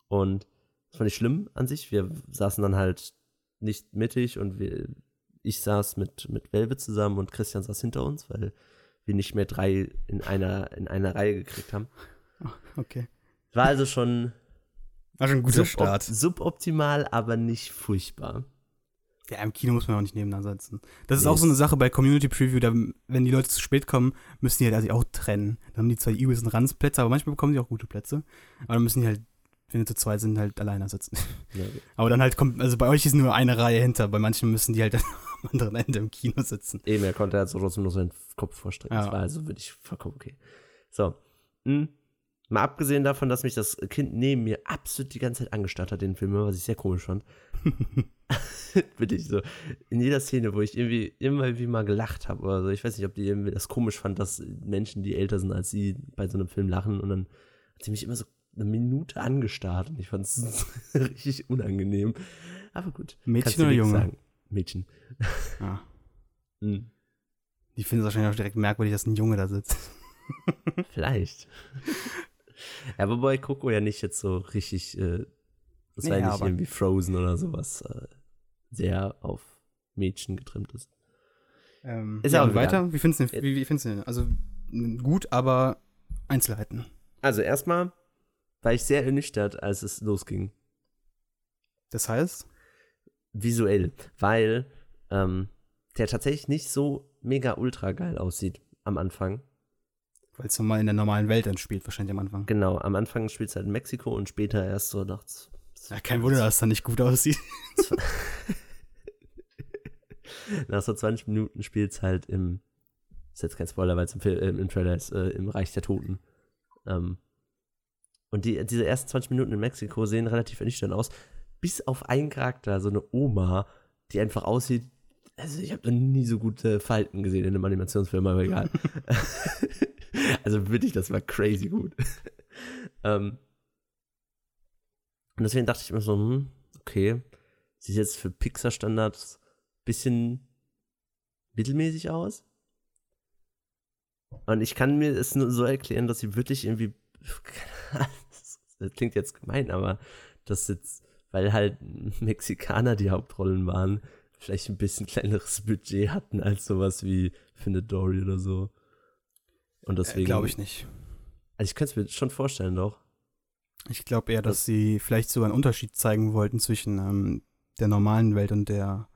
Und das war nicht schlimm an sich. Wir saßen dann halt nicht mittig und wir, ich saß mit, mit Velvet zusammen und Christian saß hinter uns, weil wir nicht mehr drei in einer, in einer Reihe gekriegt haben. Okay. War also schon. War schon ein guter subop Start. Suboptimal, aber nicht furchtbar. Ja, im Kino muss man auch nicht nebeneinander sitzen. Das ist nee. auch so eine Sache bei Community Preview, da, wenn die Leute zu spät kommen, müssen die halt also auch trennen. Dann haben die zwei übelsten Ranzplätze, aber manchmal bekommen die auch gute Plätze. Aber dann müssen die halt, wenn die zu zweit sind, halt alleine sitzen. Ja. Aber dann halt kommt, also bei euch ist nur eine Reihe hinter, bei manchen müssen die halt am anderen Ende im Kino sitzen. Eben, er konnte halt so trotzdem nur seinen Kopf vorstrecken. Ja. Das war also wirklich vollkommen okay. So. Hm. Mal abgesehen davon, dass mich das Kind neben mir absolut die ganze Zeit angestarrt hat, den Film, was ich sehr komisch fand. Wirklich so. In jeder Szene, wo ich irgendwie immer wie mal gelacht habe oder so. Ich weiß nicht, ob die irgendwie das komisch fand, dass Menschen, die älter sind als sie, bei so einem Film lachen. Und dann hat sie mich immer so eine Minute angestarrt und ich fand es richtig unangenehm. Aber gut. Mädchen oder Junge? Sagen. Mädchen. Ah. hm. Die finden es wahrscheinlich auch direkt merkwürdig, dass ein Junge da sitzt. Vielleicht. ja, wobei Coco ja nicht jetzt so richtig, äh, das nee, war ja nicht irgendwie Frozen oder sowas, äh, sehr auf Mädchen getrimmt ist. Ähm, ist ja, auch weiter. Wie findest du wie, wie findest du denn? Also gut, aber Einzelheiten. Also erstmal war ich sehr ernüchtert, als es losging. Das heißt? Visuell, weil ähm, der tatsächlich nicht so mega ultra geil aussieht am Anfang. Weil es nochmal in der normalen Welt dann spielt, wahrscheinlich am Anfang. Genau, am Anfang spielt es halt in Mexiko und später erst so nachts. Ja, kein Wunder, dass es dann nicht gut aussieht. Nach so 20 Minuten spielt es halt im, ist jetzt kein Spoiler, weil es im, äh, im, Trailer ist, äh, im Reich der Toten. Ähm, und die, diese ersten 20 Minuten in Mexiko sehen relativ ernüchternd aus, bis auf einen Charakter, so eine Oma, die einfach aussieht, also ich habe noch nie so gute Falten gesehen in einem Animationsfilm, aber egal. also wirklich, das war crazy gut. ähm, und deswegen dachte ich mir so, hm, okay, sieht jetzt für Pixar-Standards ein bisschen mittelmäßig aus. Und ich kann mir es nur so erklären, dass sie wirklich irgendwie, das klingt jetzt gemein, aber das jetzt, weil halt Mexikaner die Hauptrollen waren, vielleicht ein bisschen kleineres Budget hatten als sowas wie Findet Dory oder so. Und deswegen. Äh, glaube ich nicht. Also ich könnte es mir schon vorstellen, doch. Ich glaube eher, dass sie vielleicht sogar einen Unterschied zeigen wollten zwischen ähm, der normalen Welt und der,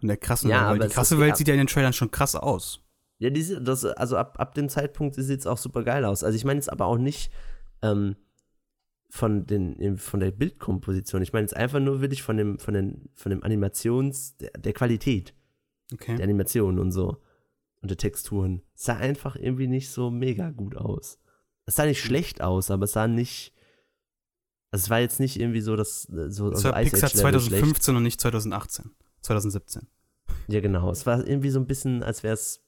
und der krassen ja, Welt. Weil die krasse Welt sieht ja in den Trailern schon krass aus. Ja, diese, das, also ab, ab dem Zeitpunkt sieht es auch super geil aus. Also ich meine jetzt aber auch nicht ähm, von, den, von der Bildkomposition. Ich meine jetzt einfach nur wirklich von dem, von den, von dem Animations, der, der Qualität. Okay. Der Animation und so. Und der Texturen. Es sah einfach irgendwie nicht so mega gut aus. Es sah nicht schlecht aus, aber es sah nicht also es war jetzt nicht irgendwie so, dass äh, so. Es war also Pixar 2015 schlecht. und nicht 2018. 2017. Ja, genau. Es war irgendwie so ein bisschen, als wäre es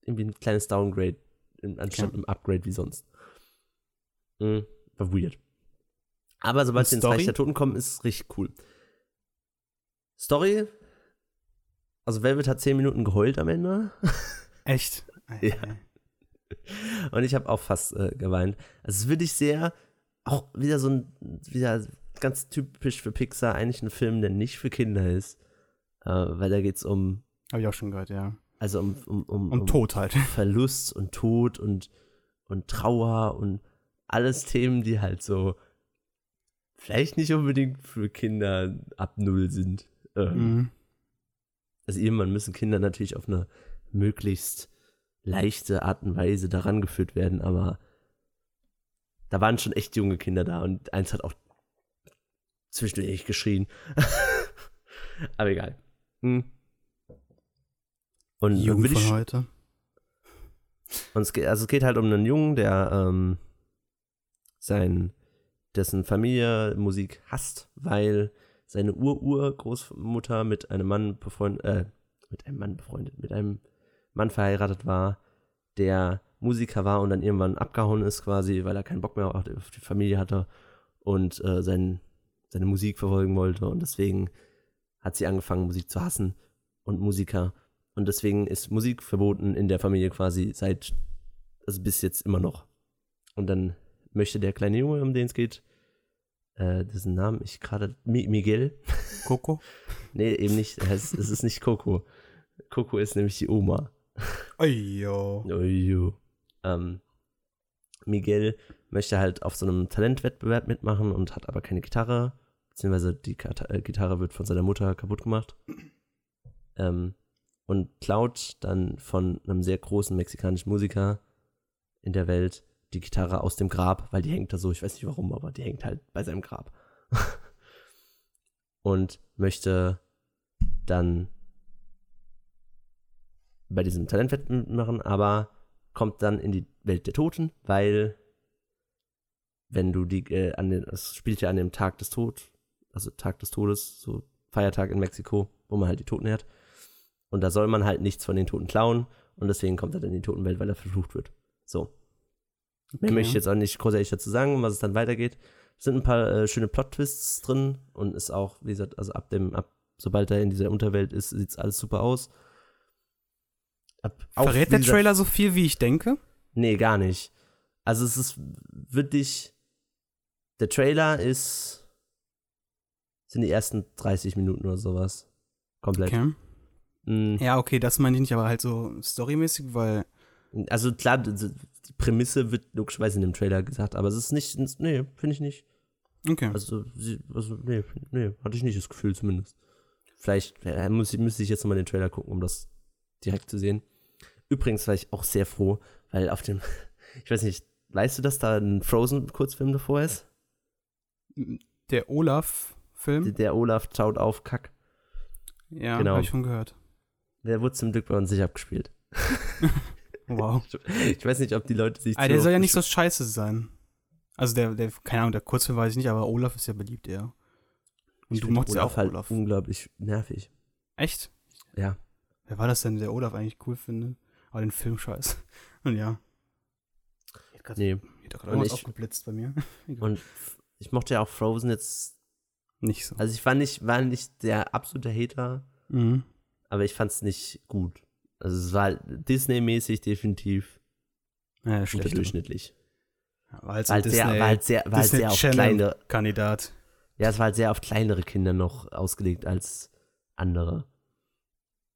irgendwie ein kleines Downgrade anstatt okay. einem Upgrade wie sonst. Mhm. War weird. Aber sobald sie ins Reich der Toten kommen, ist es richtig cool. Story. Also Velvet hat 10 Minuten geheult am Ende. Echt? ja. Und ich habe auch fast äh, geweint. Also es ist wirklich sehr auch wieder so ein, wieder ganz typisch für Pixar, eigentlich ein Film, der nicht für Kinder ist. Äh, weil da geht es um. Habe ich auch schon gehört, ja. Also um, um, um, um Tod halt. Verlust und Tod und, und Trauer und alles Themen, die halt so vielleicht nicht unbedingt für Kinder ab null sind. Ähm, mhm. Also irgendwann müssen Kinder natürlich auf eine möglichst leichte Art und Weise daran geführt werden, aber da waren schon echt junge Kinder da und eins hat auch zwischendurch geschrien. Aber egal. Hm. Und Jugend von heute. Und es geht, also es geht halt um einen Jungen, der ähm, sein, dessen Familie Musik hasst, weil seine Ur-Ur-Großmutter mit einem Mann befreundet, äh, mit einem Mann befreundet, mit einem Mann verheiratet war, der Musiker war und dann irgendwann abgehauen ist quasi, weil er keinen Bock mehr auf die Familie hatte und äh, sein, seine Musik verfolgen wollte und deswegen hat sie angefangen, Musik zu hassen und Musiker und deswegen ist Musik verboten in der Familie quasi seit, also bis jetzt immer noch. Und dann möchte der kleine Junge, um den es geht, äh, dessen Namen ich gerade, Miguel. Coco? nee, eben nicht, es, es ist nicht Coco. Coco ist nämlich die Oma. Ojo. Ojo. Ähm, Miguel möchte halt auf so einem Talentwettbewerb mitmachen und hat aber keine Gitarre, beziehungsweise die äh, Gitarre wird von seiner Mutter kaputt gemacht. Ähm, und klaut dann von einem sehr großen mexikanischen Musiker in der Welt die Gitarre aus dem Grab, weil die hängt da so, ich weiß nicht warum, aber die hängt halt bei seinem Grab. und möchte dann bei diesem Talentwettbewerb mitmachen, aber kommt dann in die Welt der Toten, weil wenn du die, äh, an den, es spielt ja an dem Tag des Todes, also Tag des Todes, so Feiertag in Mexiko, wo man halt die Toten ehrt. Und da soll man halt nichts von den Toten klauen und deswegen kommt er dann in die Totenwelt, weil er verflucht wird. So. Okay. Mehr möchte ich jetzt auch nicht großartig dazu sagen, was es dann weitergeht. Es sind ein paar äh, schöne Plot-Twists drin und ist auch, wie gesagt, also ab dem, ab, sobald er in dieser Unterwelt ist, sieht es alles super aus. Verrät der Trailer so viel, wie ich denke? Nee, gar nicht. Also es ist wirklich. Der Trailer ist. sind die ersten 30 Minuten oder sowas. Komplett. Okay. Mhm. Ja, okay, das meine ich nicht, aber halt so storymäßig, weil. Also klar, die Prämisse wird logischerweise in dem Trailer gesagt, aber es ist nicht, nee, finde ich nicht. Okay. Also, also nee, nee, hatte ich nicht das Gefühl zumindest. Vielleicht äh, muss, müsste ich jetzt nochmal den Trailer gucken, um das direkt zu sehen. Übrigens war ich auch sehr froh, weil auf dem, ich weiß nicht, weißt du, dass da ein Frozen-Kurzfilm davor ist? Der Olaf-Film? Der, der Olaf schaut auf Kack. Ja, genau. habe ich schon gehört. Der wurde zum Glück bei uns nicht abgespielt. wow. Ich weiß nicht, ob die Leute sich. Aber der soll ja nicht so scheiße sein. Also der, der, keine Ahnung, der Kurzfilm weiß ich nicht, aber Olaf ist ja beliebt, ja. Und ich du mochtest ja auch halt Olaf. unglaublich nervig. Echt? Ja. Wer war das denn, der Olaf eigentlich cool findet? Aber den Film scheiße. Und ja. Grad, nee. Hat gerade irgendwas aufgeblitzt bei mir. und ich mochte ja auch Frozen jetzt nicht so. Also ich war nicht, war nicht der absolute Hater, mhm. aber ich fand es nicht gut. Also es war Disney-mäßig definitiv ja, unterdurchschnittlich. Ja, war halt, so halt sehr, war halt sehr, war halt sehr auf kleine Kandidat. Ja, es war halt sehr auf kleinere Kinder noch ausgelegt als andere.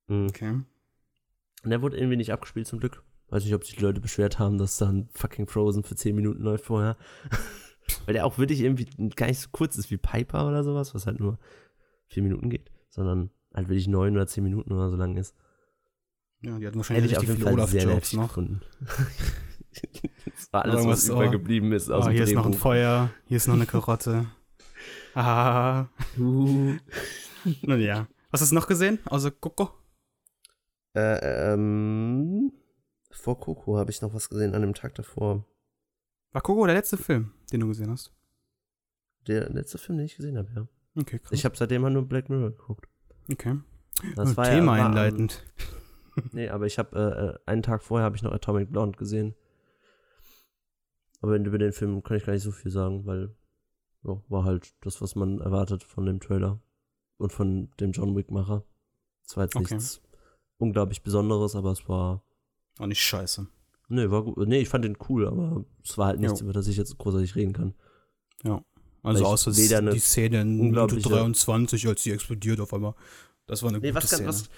Mhm. Okay. Und der wurde irgendwie nicht abgespielt zum Glück. Weiß nicht, ob sich die Leute beschwert haben, dass dann fucking Frozen für 10 Minuten läuft vorher. Weil der auch wirklich irgendwie gar nicht so kurz ist wie Piper oder sowas, was halt nur 4 Minuten geht, sondern halt wirklich 9 oder 10 Minuten oder so lang ist. Ja, die hatten wahrscheinlich Hätte richtig viele Olaf-Jokes noch. das war alles, was oh, übergeblieben ist aus oh, Hier Drehbuch. ist noch ein Feuer, hier ist noch eine Karotte. ah. Uh. Nun ja. Was hast du noch gesehen, außer Coco? Äh, ähm, vor Coco habe ich noch was gesehen an dem Tag davor. War Coco der letzte Film, den du gesehen hast? Der letzte Film, den ich gesehen habe, ja. Okay, krass. Ich habe seitdem halt nur Black Mirror geguckt. Okay. Das oh, war Thema ja, war, einleitend. nee, aber ich habe äh, einen Tag vorher habe ich noch Atomic Blonde gesehen. Aber über den Film kann ich gar nicht so viel sagen, weil ja, war halt das, was man erwartet von dem Trailer und von dem John Wick-Macher. Es war jetzt okay. nichts unglaublich Besonderes, aber es war. Auch nicht scheiße. Nee, war gut. Nee, ich fand den cool, aber es war halt nichts, jo. über das ich jetzt großartig reden kann. Ja. Also außer die Szene in Minute 23, als sie explodiert auf einmal. Das war eine nee, gute was Szene. was,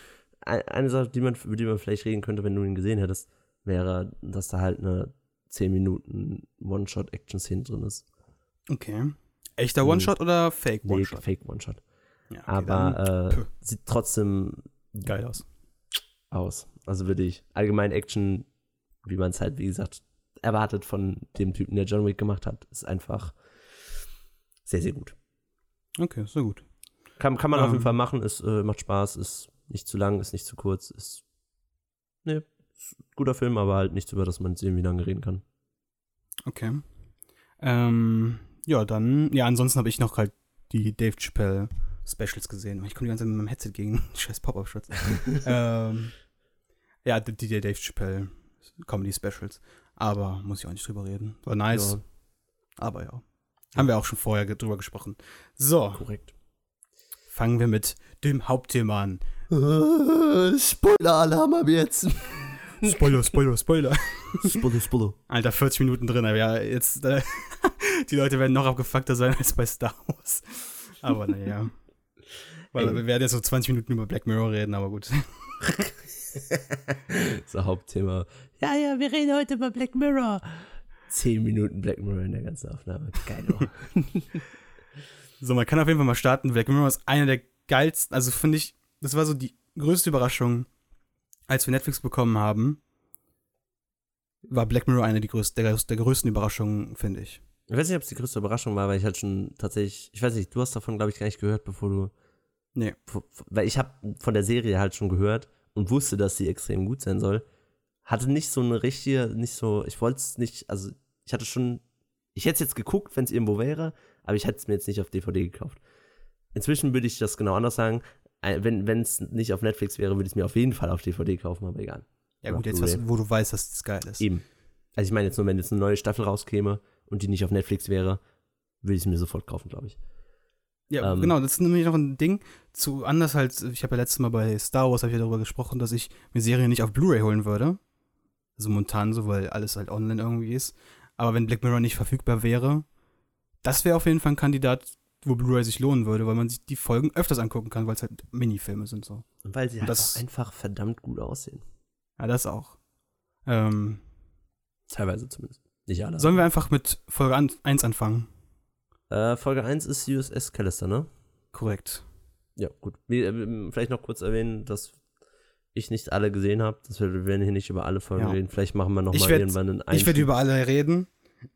eine Sache, die man, über die man vielleicht reden könnte, wenn du ihn gesehen hättest, wäre, dass da halt eine 10 Minuten One-Shot-Action-Szene drin ist. Okay. Echter One-Shot oder Fake One-Shot? Nee, Fake One-Shot. Ja, okay, Aber äh, sieht trotzdem geil aus. Aus. Also wirklich allgemein Action, wie man es halt, wie gesagt, erwartet von dem Typen, der John Wick gemacht hat, ist einfach sehr, sehr gut. Okay, sehr gut. Kann, kann man um, auf jeden ähm. Fall machen, es äh, macht Spaß, ist nicht zu lang, ist nicht zu kurz, ist. Ne, guter Film, aber halt nichts, über das man irgendwie lange reden kann. Okay. Ähm, ja, dann, ja, ansonsten habe ich noch halt die Dave Chappelle Specials gesehen. Ich komme die ganze Zeit mit meinem Headset gegen scheiß Pop-Up-Schutz. ähm, ja, die, die Dave Chappelle Comedy Specials. Aber muss ich auch nicht drüber reden. War nice. Ja. Aber ja. Haben wir auch schon vorher drüber gesprochen. So. Korrekt. Fangen wir mit dem Hauptthema an. Spoiler-Alarm ab jetzt. Spoiler, Spoiler, Spoiler. Spoiler, Spoiler. Alter, 40 Minuten drin, aber ja, jetzt, äh, die Leute werden noch abgefuckter sein als bei Star Wars. Aber naja. Weil Ey. wir werden jetzt so 20 Minuten über Black Mirror reden, aber gut. so Hauptthema. Ja, ja, wir reden heute über Black Mirror. 10 Minuten Black Mirror in der ganzen Aufnahme. Geil. so, man kann auf jeden Fall mal starten. Black Mirror ist einer der geilsten, also finde ich, das war so die größte Überraschung als wir Netflix bekommen haben, war Black Mirror eine der, größten, der, der größten Überraschungen, finde ich. Ich weiß nicht, ob es die größte Überraschung war, weil ich halt schon tatsächlich, ich weiß nicht, du hast davon, glaube ich, gar nicht gehört, bevor du. Nee. Weil ich habe von der Serie halt schon gehört und wusste, dass sie extrem gut sein soll. Hatte nicht so eine richtige, nicht so, ich wollte es nicht, also ich hatte schon, ich hätte es jetzt geguckt, wenn es irgendwo wäre, aber ich hätte es mir jetzt nicht auf DVD gekauft. Inzwischen würde ich das genau anders sagen wenn es nicht auf Netflix wäre, würde ich es mir auf jeden Fall auf DVD kaufen, aber egal. Ja, gut, jetzt, was, wo du weißt, dass das geil ist. Eben. Also, ich meine jetzt nur, wenn jetzt eine neue Staffel rauskäme und die nicht auf Netflix wäre, würde ich es mir sofort kaufen, glaube ich. Ja, ähm, genau, das ist nämlich noch ein Ding. Zu anders halt, ich habe ja letztes Mal bei Star Wars ich ja darüber gesprochen, dass ich mir Serien nicht auf Blu-ray holen würde. Also momentan so, weil alles halt online irgendwie ist. Aber wenn Black Mirror nicht verfügbar wäre, das wäre auf jeden Fall ein Kandidat, wo Blu-ray sich lohnen würde, weil man sich die Folgen öfters angucken kann, weil es halt Minifilme sind so. Und weil sie halt das- einfach verdammt gut aussehen. Ja, das auch. Ähm, Teilweise zumindest. Nicht alle. sollen wir einfach mit Folge 1 anfangen? Äh, Folge 1 ist USS Callister, ne? Korrekt. Ja, gut. Wir, äh, vielleicht noch kurz erwähnen, dass ich nicht alle gesehen habe. Das wir, wir werden hier nicht über alle Folgen Ja. reden. Vielleicht machen wir noch Ich mal werd- irgendwann einen Ich werde über alle reden.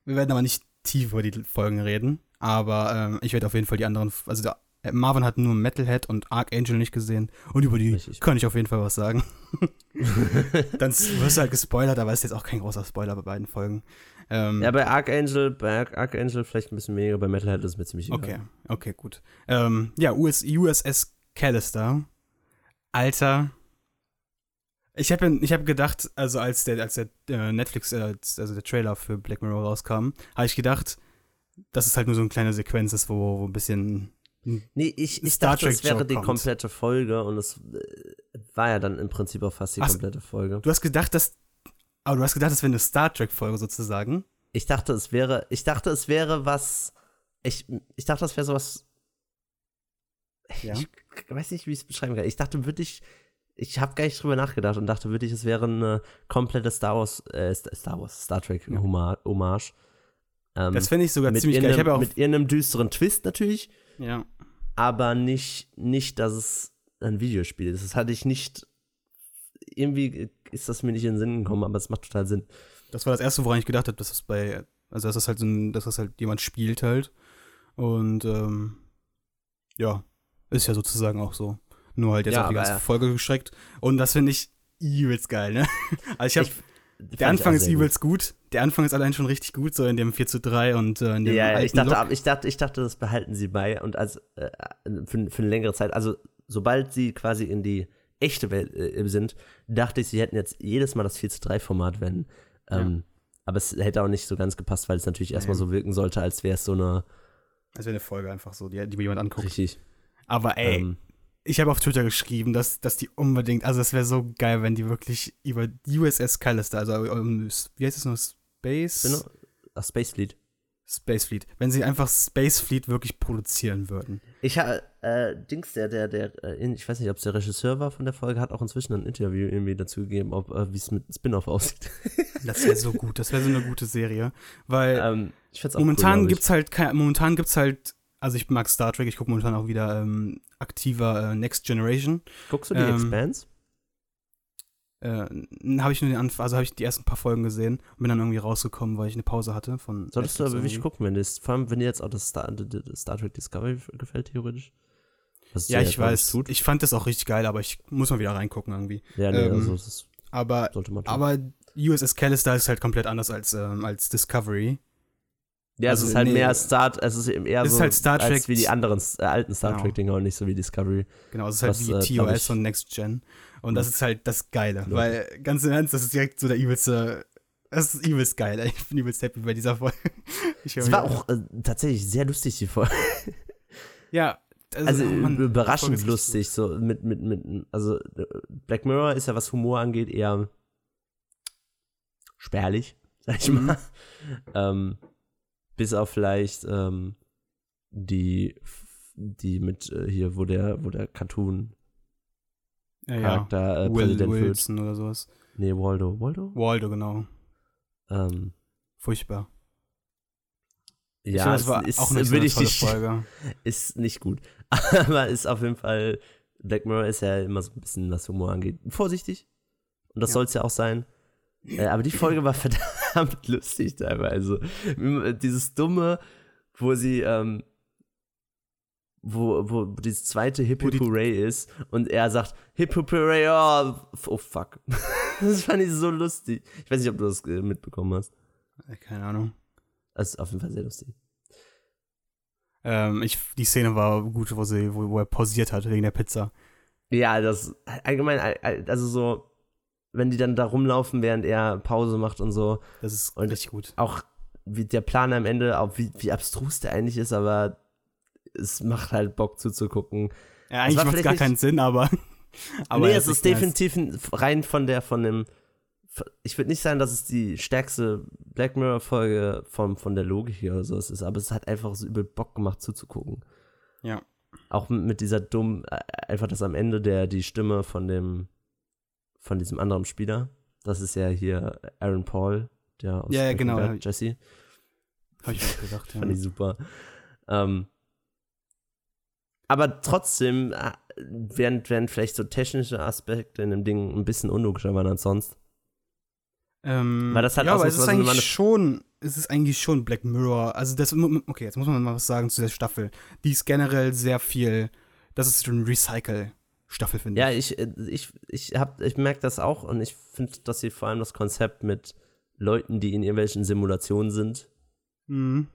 Wir werden aber nicht tief über die Folgen reden. Aber ähm, ich werde auf jeden Fall die anderen. Also der, äh, Marvin hat nur Metalhead und Archangel nicht gesehen. Und über die Richtig. kann ich auf jeden Fall was sagen. Dann wirst du halt gespoilert, aber ist jetzt auch kein großer Spoiler bei beiden Folgen. Ähm, Ja, bei Archangel, bei Arch- Archangel vielleicht ein bisschen weniger, bei Metalhead ist es mir ziemlich egal. okay, okay, gut. Ähm, ja, US, USS Callister. Alter. Ich habe ich hab gedacht, also als der, als der äh, Netflix, äh, also der Trailer für Black Mirror rauskam, habe ich gedacht, dass es halt nur so eine kleine Sequenz ist, wo, wo ein bisschen. Nee, ich, ich Star dachte, es wäre Trek-Joke die kommt. komplette Folge und es äh, war ja dann im Prinzip auch fast die Ach komplette Folge. Du hast gedacht, dass. Aber du hast gedacht, das wäre eine Star Trek-Folge sozusagen. Ich dachte, es wäre, ich dachte, es wäre was, ich, ich dachte, das wäre sowas, Ja. ich weiß nicht, wie ich es beschreiben kann. Ich dachte wirklich, ich habe gar nicht drüber nachgedacht und dachte wirklich, es wäre eine komplette Star Wars, äh, Star Wars, Star Trek Ja. Hommage. Ähm, Das fände ich sogar ziemlich geil. Ich ja auch. mit irgendeinem düsteren Twist natürlich, Ja. aber nicht, nicht, dass es ein Videospiel ist. Das hatte ich nicht, irgendwie ist das mir nicht in den Sinn gekommen, aber es macht total Sinn. Das war das erste, woran ich gedacht habe, dass das bei, also dass das halt so ein, dass das halt jemand spielt halt. Und ähm, ja, ist ja sozusagen auch so. Nur halt jetzt Ja, auf die ganze ja. Folge gestreckt. Und das finde ich übelst geil, ne? Also ich hab, Ich- der Anfang ist gut. übelst gut. Der Anfang ist allein schon richtig gut, so in dem 4 zu 3 und äh, in dem Ja, ich dachte, Look. ab- ich dachte, ich dachte, das behalten sie bei und als äh, für, für eine längere Zeit. Also sobald sie quasi in die echte Welt äh, sind, dachte ich, sie hätten jetzt jedes Mal das 4 zu 3 Format, wenn. Ähm, Aber es hätte auch nicht so ganz gepasst, weil es natürlich erstmal Nee. so wirken sollte, als wäre es so eine Das wäre eine Folge einfach so, die, die mir jemand anguckt. richtig. Aber ey, Ähm, ich habe auf Twitter geschrieben, dass, dass die unbedingt, also es wäre so geil, wenn die wirklich über USS Callister, also um, wie heißt es noch, Space? genau, ach, Space Fleet. Space Fleet. Wenn sie einfach Space Fleet wirklich produzieren würden. Ich habe, äh, Dings, der, der, der, äh, ich weiß nicht, ob es der Regisseur war von der Folge, hat auch inzwischen ein Interview irgendwie dazu gegeben, ob, äh, wie es mit Spin-off aussieht. Das wäre so gut, das wäre so eine gute Serie. Weil ähm, momentan cool, gibt's halt kein, momentan gibt's halt, also ich mag Star Trek, ich gucke momentan auch wieder ähm, aktiver äh, Next Generation. Guckst du die ähm, Expanse? Äh, habe ich nur den Anf also habe ich die ersten paar Folgen gesehen und bin dann irgendwie rausgekommen, weil ich eine Pause hatte von. Solltest du Netflix aber wirklich gucken, wenn dir vor allem, wenn dir jetzt auch das Star, das Star Trek Discovery gefällt, theoretisch. Ja, ich weiß. Tut. Ich fand das auch richtig geil, aber ich muss mal wieder reingucken irgendwie. ja, nee, ähm, also das Aber, sollte man tun. aber USS Callister ist halt komplett anders als, ähm, als Discovery. ja, also, es ist halt nee, mehr Star, es ist eher es ist so halt Star Trek- wie die anderen äh, alten Star Genau. Trek Dinger und nicht so wie Discovery. Genau, es ist halt Was, wie äh, TOS und Next Gen. Und das ist halt das Geile. Ja. Weil, ganz im Ernst, das ist direkt so der übelste. Das ist übelst geil. Ich bin übelst happy bei dieser Folge. Ich Es war auch äh, tatsächlich sehr lustig, die Folge. Ja. Also oh Mann, Folge überraschend ist lustig, so mit, mit, mit, also äh, Black Mirror ist ja, was Humor angeht, eher spärlich, sag ich Mhm. mal. ähm, bis auf vielleicht ähm, die, die mit äh, hier, wo der, wo der Cartoon Ja, ja. Charakter äh, Will Präsident wird. Wilson oder sowas. Nee, Waldo. Waldo? Waldo, genau. Ähm, Furchtbar. Ich ja, das war ist, auch nicht so eine ich tolle Folge. ist nicht gut. Aber ist auf jeden Fall, Black Mirror ist ja immer so ein bisschen, was Humor angeht, vorsichtig. Und das Ja. soll es ja auch sein. Äh, aber die Folge war verdammt lustig teilweise. Dieses dumme, wo sie, ähm, wo, wo dieses zweite Hip Hip Hooray ist und er sagt Hip Hip Hooray, oh, oh fuck. das fand ich so lustig. Ich weiß nicht, ob du das äh, mitbekommen hast. Äh, Keine Ahnung. Das ist auf jeden Fall sehr lustig. Ähm, ich, die Szene war gut, wo, sie, wo, wo er pausiert hat wegen der Pizza. Ja, das allgemein, also so, wenn die dann da rumlaufen, während er Pause macht und so, Das ist Und- richtig gut. auch wie der Plan am Ende, auch wie, wie abstrus der eigentlich ist, aber es macht halt Bock zuzugucken. Ja, eigentlich macht es gar nicht- keinen Sinn, aber. aber nee, es ist nice. definitiv ein- rein von der, von dem, ich würde nicht sagen, dass es die stärkste Black Mirror-Folge von, von der Logik hier oder so ist, aber es hat einfach so übel Bock gemacht zuzugucken. Ja. Auch mit dieser dummen, äh, einfach das am Ende der, die Stimme von dem, von diesem anderen Spieler. Das ist ja hier Aaron Paul, der aus ja, ja, genau, Jesse. Hab ich auch gedacht, ja. Fand ich super. Ähm, aber trotzdem äh, wären, wären vielleicht so technische Aspekte in dem Ding ein bisschen unlogischer waren als sonst. Ähm, Weil das hat ja, aber es ist eigentlich schon, es ist eigentlich schon Black Mirror. Also das, okay, jetzt muss man mal was sagen zu der Staffel. Die ist generell sehr viel, das ist schon Recycle. Staffel, finde ja, ich. Ja, ich, ich, ich, ich merke das auch und ich finde, dass sie vor allem das Konzept mit Leuten, die in irgendwelchen Simulationen sind, mhm.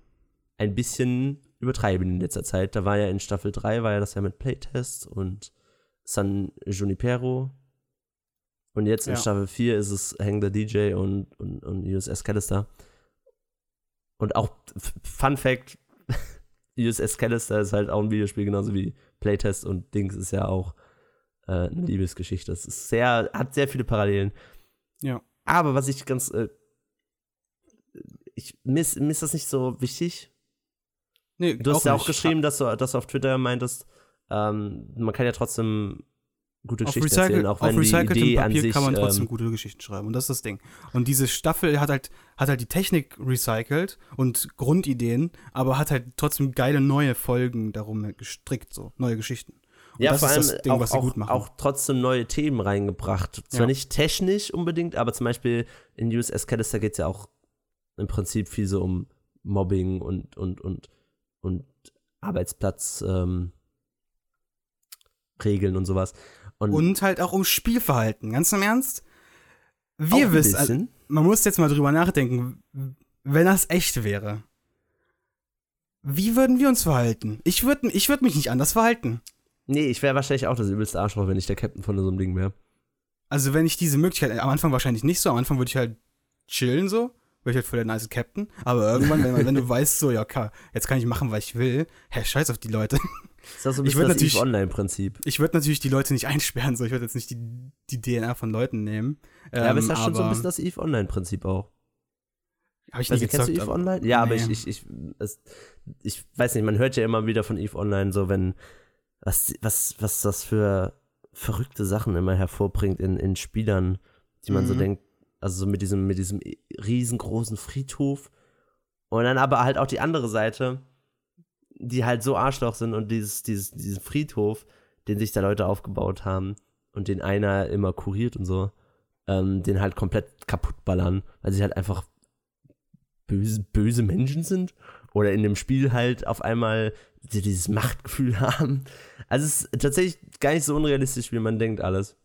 ein bisschen übertreiben in letzter Zeit. Da war ja in Staffel 3, war ja das ja mit Playtests und San Junipero. Und jetzt in ja. Staffel 4 ist es Hang the DJ und, und, und USS Callister. Und auch Fun Fact: USS Callister ist halt auch ein Videospiel, genauso wie Playtest und Dings ist ja auch äh, eine Liebesgeschichte. Es ist sehr, hat sehr viele Parallelen. Ja. Aber was ich ganz, äh, ich, mir, ist, mir ist das nicht so wichtig. Nee, du hast ja auch geschrieben, dass du, dass du auf Twitter meintest, ähm, man kann ja trotzdem gute auf Geschichten erzählen, auch wenn auf die Idee Papier an sich, kann man trotzdem ähm, gute Geschichten schreiben und das ist das Ding. Und diese Staffel hat halt hat halt die Technik recycelt und Grundideen, aber hat halt trotzdem geile neue Folgen darum gestrickt so, neue Geschichten. Und ja, vor allem Ding, auch, auch, auch, trotzdem neue Themen reingebracht. Zwar ja. nicht technisch unbedingt, aber zum Beispiel in USS Callister geht es ja auch im Prinzip viel so um Mobbing und, und, und, und Arbeitsplatz ähm, Regeln und sowas. Und, und, halt auch um Spielverhalten, ganz im Ernst. Wir wissen, also, man muss jetzt mal drüber nachdenken, wenn das echt wäre. Wie würden wir uns verhalten? Ich würde ich würd mich nicht anders verhalten. Nee, ich wäre wahrscheinlich auch das übelste Arschloch, wenn ich der Captain von so einem Ding wäre. Also, wenn ich diese Möglichkeit, am Anfang wahrscheinlich nicht so, am Anfang würde ich halt chillen so, wäre ich halt voll der nice Captain. Aber irgendwann, wenn, wenn du weißt, so, ja, okay, jetzt kann ich machen, was ich will, hä, scheiß auf die Leute. Das ist auch so ein bisschen das Online-Prinzip. Ich würde natürlich die Leute nicht einsperren, so, ich würde jetzt nicht die, die DNA von Leuten nehmen. Ja, ähm, aber ist das schon so ein bisschen das Eve Online-Prinzip auch. Habe ich nicht also, gezockt, kennst du Eve Online? Ja, nee. aber ich, ich, ich, es, ich weiß nicht, man hört ja immer wieder von Eve Online, so wenn was, was, was das für verrückte Sachen immer hervorbringt in, in Spielern, die man mhm. so denkt, also so mit diesem, mit diesem riesengroßen Friedhof. Und dann aber halt auch die andere Seite, die halt so Arschloch sind und dieses, dieses, diesen Friedhof, den sich da Leute aufgebaut haben und den einer immer kuriert und so, ähm, den halt komplett kaputt ballern, weil sie halt einfach böse, böse Menschen sind oder in dem Spiel halt auf einmal dieses Machtgefühl haben. Also es ist tatsächlich gar nicht so unrealistisch, wie man denkt, alles.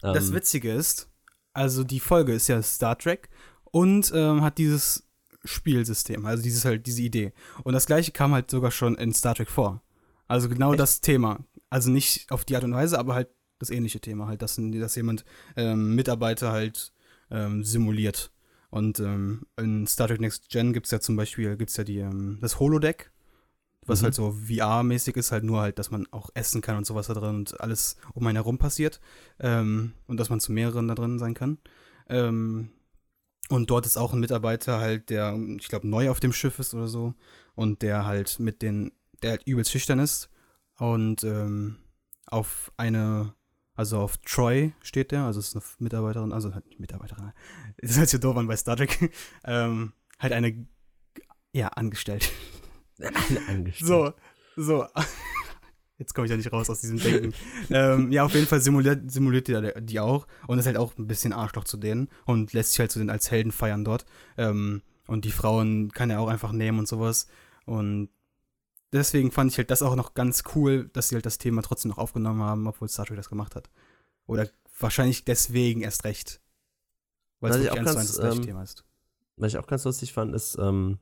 Das ähm, Witzige ist, also die Folge ist ja Star Trek und ähm, hat dieses Spielsystem, also dieses halt diese Idee. Und das gleiche kam halt sogar schon in Star Trek vor. Also genau Echt? das Thema. Also nicht auf die Art und Weise, aber halt das ähnliche Thema, halt, dass, dass jemand ähm, Mitarbeiter halt ähm, simuliert. Und ähm, in Star Trek Next Gen gibt es ja zum Beispiel gibt's ja die, ähm, das Holodeck, was mhm. halt so VR-mäßig ist, halt nur halt, dass man auch essen kann und sowas da drin und alles um einen herum passiert. Ähm, und dass man zu mehreren da drin sein kann. Ähm, und dort ist auch ein Mitarbeiter halt, der, ich glaube, neu auf dem Schiff ist oder so. Und der halt mit den, der halt übelst schüchtern ist. Und ähm, auf eine, also auf Troy steht der, also ist eine Mitarbeiterin, also halt nicht Mitarbeiterin, das ist halt so doof an bei Star Trek, ähm, halt eine, ja, angestellt. Eine angestellt. So, so. Jetzt komme ich ja nicht raus aus diesem Denken. ähm, ja, auf jeden Fall simuliert, simuliert die, die auch und ist halt auch ein bisschen Arschloch zu denen und lässt sich halt zu denen als Helden feiern dort. Ähm, und die Frauen kann er auch einfach nehmen und sowas. Und deswegen fand ich halt das auch noch ganz cool, dass sie halt das Thema trotzdem noch aufgenommen haben, obwohl Star Trek das gemacht hat. Oder wahrscheinlich deswegen erst recht. Weil es wirklich eins zu eins das gleiche ähm, Thema ist. Was ich auch ganz lustig fand, ist, ähm,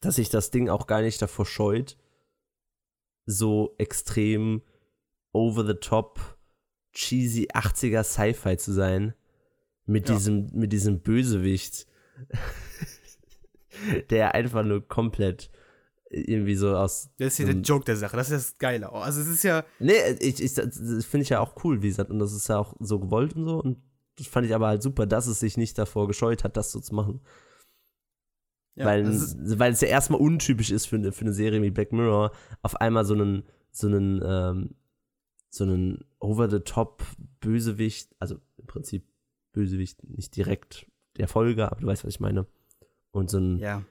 dass sich das Ding auch gar nicht davor scheut, so extrem over the top, cheesy 80er Sci-Fi zu sein. Mit ja. diesem, mit diesem Bösewicht, der einfach nur komplett irgendwie so aus. Das ist hier so der Joke der Sache, das ist das Geile. Also es ist ja. Nee, ich, ich, das finde ich ja auch cool, wie gesagt, und das ist ja auch so gewollt und so. Und das fand ich aber halt super, dass es sich nicht davor gescheut hat, das so zu machen. Ja, weil, weil es ja erstmal untypisch ist für eine, für eine Serie wie Black Mirror, auf einmal so einen, so einen, ähm, so einen over-the-top-Bösewicht, also im Prinzip Bösewicht nicht direkt der Folge, aber du weißt, was ich meine. Und so ein, ja.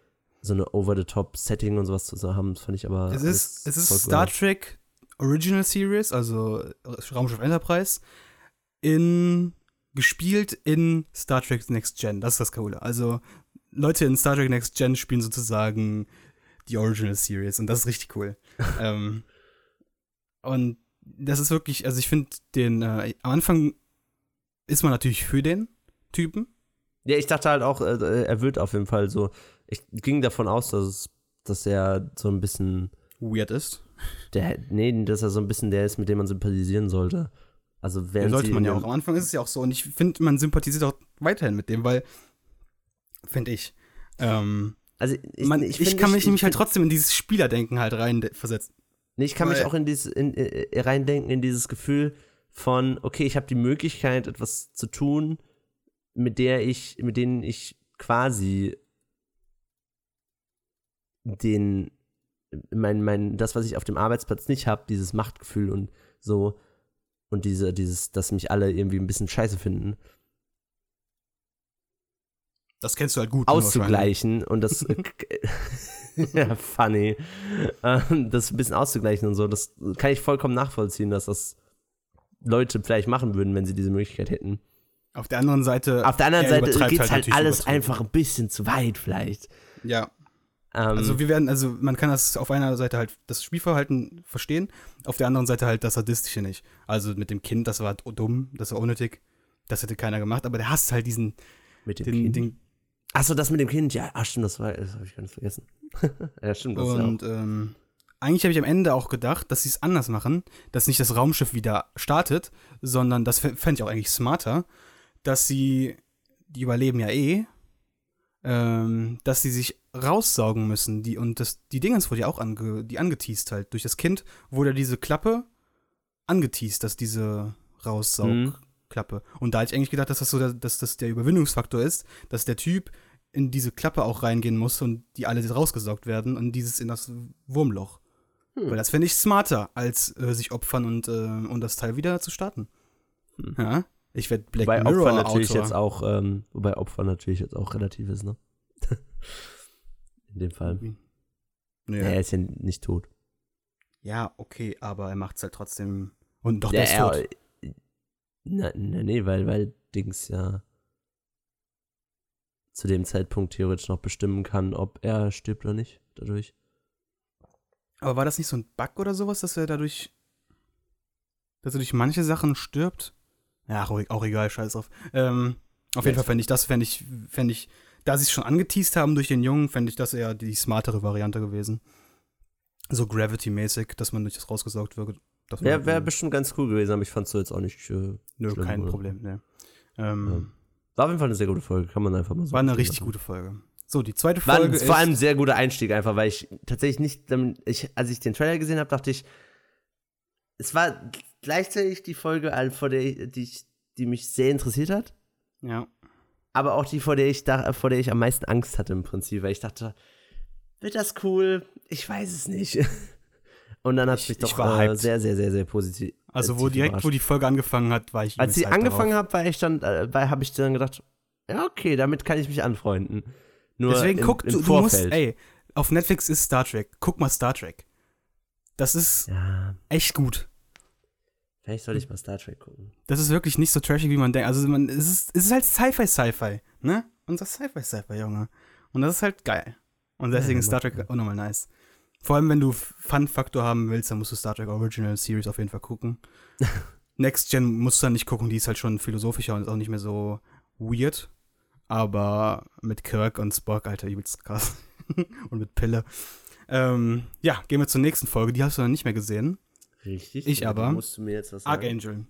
so eine over-the-top-Setting und sowas zu haben, fand ich aber. Es ist, es ist Star Trek Original Series, also Raumschiff Enterprise, in gespielt in Star Trek Next Gen. Das ist das Coole. Also Leute in Star Trek Next Gen spielen sozusagen die Original Series und das ist richtig cool. ähm, und das ist wirklich, also ich finde den, äh, am Anfang ist man natürlich für den Typen. Ja, ich dachte halt auch, äh, er wird auf jeden Fall so, ich ging davon aus, dass, es, dass er so ein bisschen weird ist. Der, nee, dass er so ein bisschen der ist, mit dem man sympathisieren sollte. Also während ja, sollte man ja auch. Am Anfang ist es ja auch so. Und ich finde, man sympathisiert auch weiterhin mit dem, weil, finde ich, ähm, also ich, man, ich, ich kann mich nämlich halt trotzdem in dieses Spielerdenken halt reinversetzen. Nee, ich kann weil, mich auch in dieses, in, in, reindenken in dieses Gefühl von, okay, ich habe die Möglichkeit, etwas zu tun, mit der ich, mit denen ich quasi den, mein, mein, das, was ich auf dem Arbeitsplatz nicht habe, dieses Machtgefühl und so, und diese, dieses, dass mich alle irgendwie ein bisschen scheiße finden. Das kennst du halt gut. Ne, auszugleichen und das. ja, funny. Ähm, das ein bisschen auszugleichen und so, das kann ich vollkommen nachvollziehen, dass das Leute vielleicht machen würden, wenn sie diese Möglichkeit hätten. Auf der anderen Seite. Auf der anderen Seite geht halt, halt alles einfach ein bisschen zu weit, vielleicht. Ja. Ähm, also wir werden, also man kann das auf einer Seite halt das Spielverhalten verstehen, auf der anderen Seite halt das Sadistische nicht. Also mit dem Kind, das war dumm, das war unnötig, das hätte keiner gemacht, aber der hasst halt diesen. Mit dem den, Kind? Den, Achso, das mit dem Kind, ja, ach stimmt, das war, das habe ich ganz vergessen. ja, stimmt, das Und ja ähm, eigentlich habe ich am Ende auch gedacht, dass sie es anders machen, dass nicht das Raumschiff wieder startet, sondern das fände ich auch eigentlich smarter, dass sie, die überleben ja eh, ähm, dass sie sich raussaugen müssen. Die, und das, die Dingens wurde ja auch ange, die angeteased halt. Durch das Kind wurde diese Klappe angeteased, dass diese Raussaugklappe. Mhm. Und da hätte ich eigentlich gedacht, dass das so der, dass das der Überwindungsfaktor ist, dass der Typ in diese Klappe auch reingehen muss und die alle rausgesaugt werden und dieses in das Wurmloch. Hm. Weil das fände ich smarter, als äh, sich opfern und, äh, und das Teil wieder zu starten. Hm. Ja? Ich werde Black wobei Mirror Opfer natürlich Autor. jetzt auch, ähm, wobei Opfer natürlich jetzt auch relativ ist, ne? In dem Fall. Nee. Er ist ja nicht tot. Ja, okay, aber er macht es halt trotzdem. Und doch, der ja, ist tot. Na, na, nee, weil, weil Dings ja zu dem Zeitpunkt theoretisch noch bestimmen kann, ob er stirbt oder nicht, dadurch. Aber war das nicht so ein Bug oder sowas, dass er dadurch, dass er durch manche Sachen stirbt? Ja, auch egal, scheiß drauf. Ähm, auf jeden Fall fände ich das, fände ich, fände ich, da sie es schon angeteased haben durch den Jungen, fände ich das eher die smartere Variante gewesen. So Gravity-mäßig, dass man durch das rausgesaugt wird. Wäre wär bestimmt ganz cool gewesen, aber ich fand es so jetzt auch nicht. Äh, Nö, schlimm, kein oder? Problem, ne. Ähm, ja. War auf jeden Fall eine sehr gute Folge, kann man einfach mal sagen. War eine richtig gute Folge. So, die zweite Folge. War ist vor allem ein sehr guter Einstieg, einfach, weil ich tatsächlich nicht, ich, als ich den Trailer gesehen habe, dachte ich, es war gleichzeitig die Folge, vor der die, die mich sehr interessiert hat. Ja. Aber auch die, vor der ich da, vor der ich am meisten Angst hatte im Prinzip, weil ich dachte, wird das cool? Ich weiß es nicht. Und dann hat es mich doch äh, sehr, sehr, sehr, sehr positiv. Also wo direkt, überrascht. wo die Folge angefangen hat, war ich. Als sie angefangen hat, war ich dann, äh, habe ich dann gedacht, ja okay, damit kann ich mich anfreunden. Nur Deswegen im, guck, im du, du musst, ey, auf Netflix ist Star Trek. Guck mal Star Trek. Das ist ja. echt gut. Vielleicht soll ich mal Star Trek gucken. Das ist wirklich nicht so trashig, wie man denkt. Also man, es, ist, es ist halt Sci-Fi-Sci-Fi, ne? Unser Sci-Fi-Sci-Fi, Junge. Und das ist halt geil. Und deswegen ja, ist Star Trek auch nochmal nice. Vor allem, wenn du Fun-Faktor haben willst, dann musst du Star Trek Original Series auf jeden Fall gucken. Next Gen musst du dann nicht gucken, die ist halt schon philosophischer und ist auch nicht mehr so weird. Aber mit Kirk und Spock, Alter, übelst krass. und mit Pille. Ähm, ja, gehen wir zur nächsten Folge. Die hast du noch nicht mehr gesehen. Richtig. Ich aber. Musst du mir jetzt was sagen? Archangel.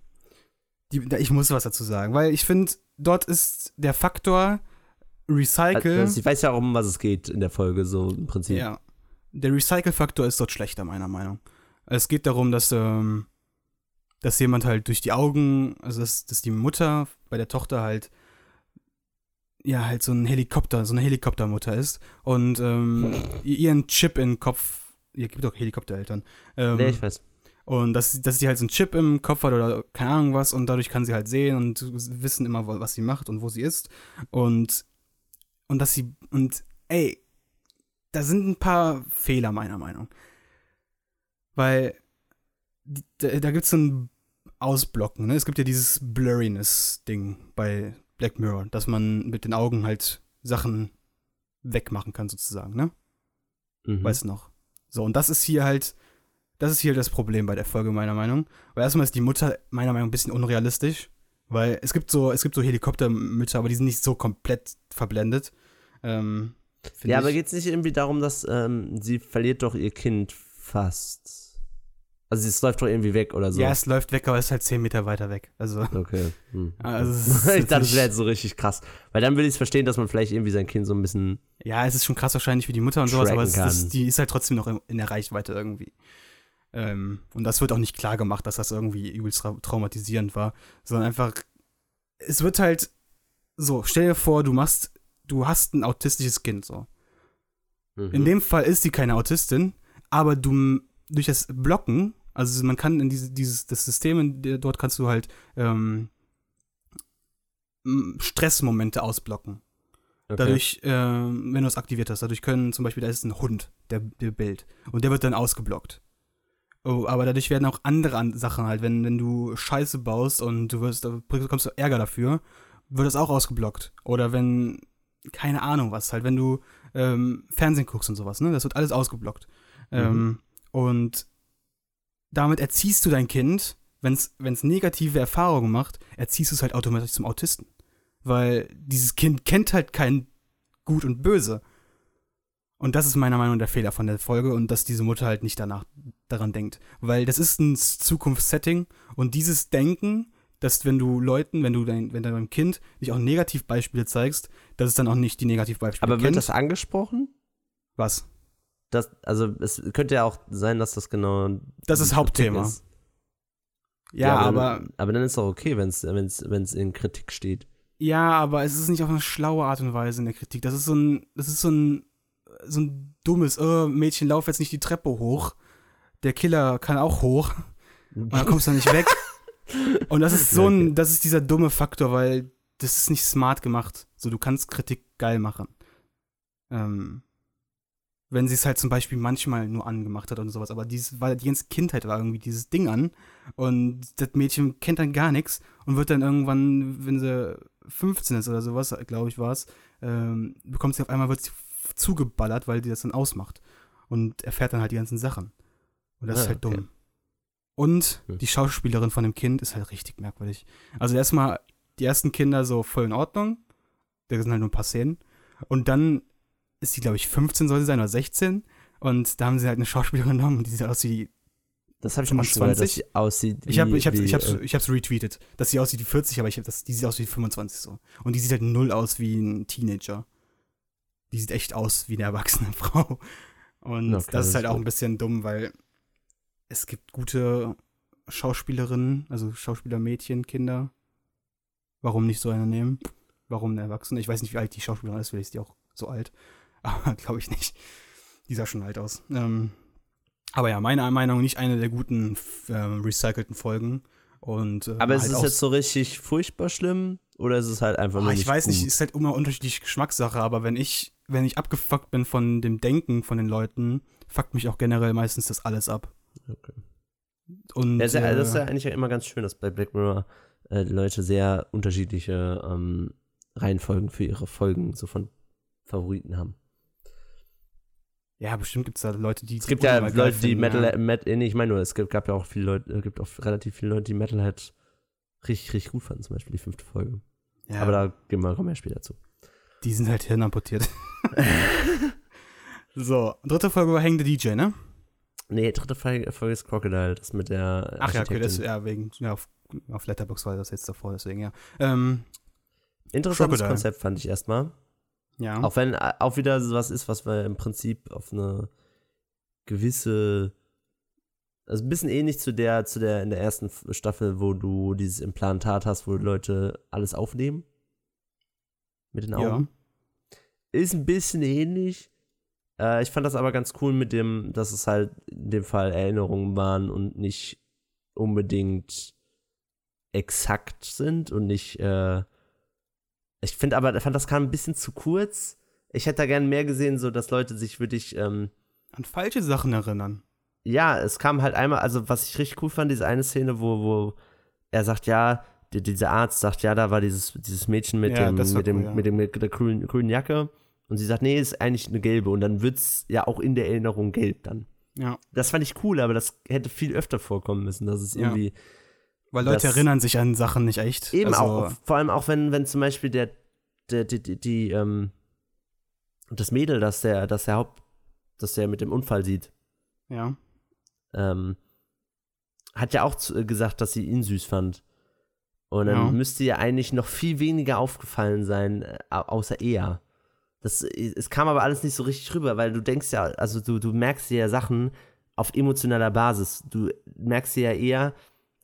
Die, ich muss was dazu sagen, weil ich finde, dort ist der Faktor Recycle. Also, ich weiß ja auch, um was es geht in der Folge, so im Prinzip. Ja. Der Recycle-Faktor ist dort schlechter, meiner Meinung. Es geht darum, dass ähm, dass jemand halt durch die Augen, also dass, dass die Mutter bei der Tochter halt ja, halt so ein Helikopter, so eine Helikoptermutter ist und ähm, ihren Chip in den Kopf, ihr gibt doch Helikoptereltern. Ähm, nee, ich weiß. Und dass, dass sie halt so einen Chip im Kopf hat oder keine Ahnung was und dadurch kann sie halt sehen und wissen immer, was sie macht und wo sie ist. Und, und dass sie, und ey, da sind ein paar Fehler meiner Meinung. Weil da, da gibt es so ein Ausblocken, ne? Es gibt ja dieses Blurriness-Ding bei Black Mirror, dass man mit den Augen halt Sachen wegmachen kann, sozusagen, ne? Mhm. Weißt du noch? So, und das ist hier halt, das ist hier das Problem bei der Folge, meiner Meinung. Weil erstmal ist die Mutter, meiner Meinung nach, ein bisschen unrealistisch. Weil es gibt so, es gibt so Helikoptermütter, aber die sind nicht so komplett verblendet. Ähm, ja, aber geht es nicht irgendwie darum, dass ähm, sie verliert doch ihr Kind fast? Also es läuft doch irgendwie weg oder so. Ja, es läuft weg, aber es ist halt 10 Meter weiter weg. Also. Okay. Hm. Also ich dachte, das wäre jetzt so richtig krass. Weil dann würde ich es verstehen, dass man vielleicht irgendwie sein Kind so ein bisschen. Ja, es ist schon krass wahrscheinlich für die Mutter und sowas, aber es, das, die ist halt trotzdem noch in der Reichweite irgendwie. Ähm, und das wird auch nicht klar gemacht, dass das irgendwie übelst traumatisierend war, sondern einfach, es wird halt so, stell dir vor, du machst, du hast ein autistisches Kind so. Mhm. In dem Fall ist sie keine Autistin, aber du durch das Blocken also man kann in diese, dieses das System, dort kannst du halt ähm, Stressmomente ausblocken. Okay. Dadurch, äh, wenn du es aktiviert hast, dadurch können zum Beispiel, da ist ein Hund, der, der Bild. Und der wird dann ausgeblockt. Oh, aber dadurch werden auch andere Sachen halt, wenn, wenn du Scheiße baust und du wirst, bekommst du Ärger dafür, wird das auch ausgeblockt. Oder wenn, keine Ahnung was, halt, wenn du ähm, Fernsehen guckst und sowas, ne? Das wird alles ausgeblockt. Mhm. Ähm, und damit erziehst du dein Kind, wenn es negative Erfahrungen macht, erziehst du es halt automatisch zum Autisten. Weil dieses Kind kennt halt kein Gut und Böse. Und das ist meiner Meinung nach der Fehler von der Folge und dass diese Mutter halt nicht danach daran denkt. Weil das ist ein Zukunftssetting und dieses Denken, dass wenn du Leuten, wenn du dein, wenn deinem Kind dich auch Negativbeispiele zeigst, dass es dann auch nicht die Negativbeispiele Aber wird das angesprochen? Was? das, also es könnte ja auch sein, dass das genau. Das ist Hauptthema. Ist. Ja, ja, aber, aber. Dann, aber dann ist doch okay, wenn es wenn's, in Kritik steht. Ja, aber es ist nicht auf eine schlaue Art und Weise in der Kritik. Das ist so ein, das ist so ein, so ein dummes, oh, Mädchen, lauf jetzt nicht die Treppe hoch. Der Killer kann auch hoch. Und dann kommst du nicht weg. Und das ist so ein, das ist dieser dumme Faktor, weil das ist nicht smart gemacht. So, du kannst Kritik geil machen. Ähm, wenn sie es halt zum Beispiel manchmal nur angemacht hat und sowas. Aber dieses, weil die ganze Kindheit war irgendwie dieses Ding an und das Mädchen kennt dann gar nichts und wird dann irgendwann, wenn sie 15 ist oder sowas, glaube ich war es, ähm, bekommt sie auf einmal, wird sie zugeballert, weil die das dann ausmacht und erfährt dann halt die ganzen Sachen. Und das ah, ist halt okay. Und die Schauspielerin von dem Kind ist halt richtig merkwürdig. Also erstmal die ersten Kinder so voll in Ordnung. Da sind halt nur ein paar Szenen. Und dann ist sie, glaube ich, 15 soll sie sein oder 16. Und da haben sie halt eine Schauspielerin genommen, die sieht aus wie das habe ich schon mal dass sie aussieht wie, Ich habe ich hab, ich hab's, äh, ich hab's retweetet, dass sie aussieht wie 40, aber ich hab das, die sieht aus wie 25 so. Und die sieht halt null aus wie ein Teenager. Die sieht echt aus wie eine erwachsene Frau. Und okay, das ist halt auch ein bisschen dumm, weil es gibt gute Schauspielerinnen, also Schauspielermädchen, Kinder. Warum nicht so eine nehmen? Warum eine Erwachsene? Ich weiß nicht, wie alt die Schauspielerin ist, vielleicht ist die auch so alt. Aber glaube ich nicht. Die sah schon alt aus. Ähm, aber ja, meiner Meinung nicht eine der guten äh, recycelten Folgen. Und, äh, aber ist halt es jetzt so richtig furchtbar schlimm? Oder ist es halt einfach nur oh, Ich weiß gut? nicht, ist halt immer unterschiedliche Geschmackssache, aber wenn ich, wenn ich abgefuckt bin von dem Denken von den Leuten, fuckt mich auch generell meistens das alles ab. Okay. Und, das, ist ja, das ist ja eigentlich immer ganz schön, dass bei Black Mirror äh, Leute sehr unterschiedliche ähm, Reihenfolgen für ihre Folgen so von Favoriten haben. Ja, bestimmt gibt es da Leute, die. Es gibt ja Leute, die Metal, ja. Metal nee, ich meine nur, es gibt, gab ja auch viele Leute, es gibt auch relativ viele Leute, die Metalhead richtig, richtig gut fanden, zum Beispiel die fünfte Folge. Ja. Aber da gehen wir, kommen wir später zu. Die sind halt hirnamputiert. so, dritte Folge war Hängende DJ, ne? Nee, dritte Folge, Folge ist Crocodile, das mit der. Ach ja, okay, das, ja, wegen, ja, auf, auf Letterbox war das jetzt davor, deswegen, ja. Ähm, Interessantes Crocodile. Konzept fand ich erstmal. Ja. Auch wenn äh, auch wieder was ist, was wir im Prinzip auf eine gewisse Also ein bisschen ähnlich zu der, zu der in der ersten Staffel, wo du dieses Implantat hast, wo Leute alles aufnehmen. Mit den Augen. Ja. Ist ein bisschen ähnlich. Äh, ich fand das aber ganz cool mit dem, dass es halt in dem Fall Erinnerungen waren und nicht unbedingt exakt sind und nicht, äh, ich finde aber, ich fand das kam ein bisschen zu kurz. Ich hätte da gerne mehr gesehen, so dass Leute sich wirklich ähm, an falsche Sachen erinnern. Ja, es kam halt einmal, also was ich richtig cool fand, diese eine Szene, wo, wo er sagt, ja, die, dieser Arzt sagt, ja, da war dieses, dieses Mädchen mit, ja, dem, mit, dem, cool, ja. mit dem mit der grünen, grünen Jacke und sie sagt, nee, ist eigentlich eine gelbe und dann wird es ja auch in der Erinnerung gelb dann. Ja. Das fand ich cool, aber das hätte viel öfter vorkommen müssen, dass es irgendwie. Ja. Weil Leute das, erinnern sich an Sachen nicht echt. Eben also, auch, vor allem auch wenn, wenn zum Beispiel der, der, die, die, die ähm, das Mädel, das der, das der Haupt, das der mit dem Unfall sieht. Ja. Ähm, hat ja auch zu, gesagt, dass sie ihn süß fand. Und dann ja. müsste ja eigentlich noch viel weniger aufgefallen sein, äh, außer er. Das, es kam aber alles nicht so richtig rüber, weil du denkst ja, also du, du merkst ja Sachen auf emotionaler Basis. Du merkst ja eher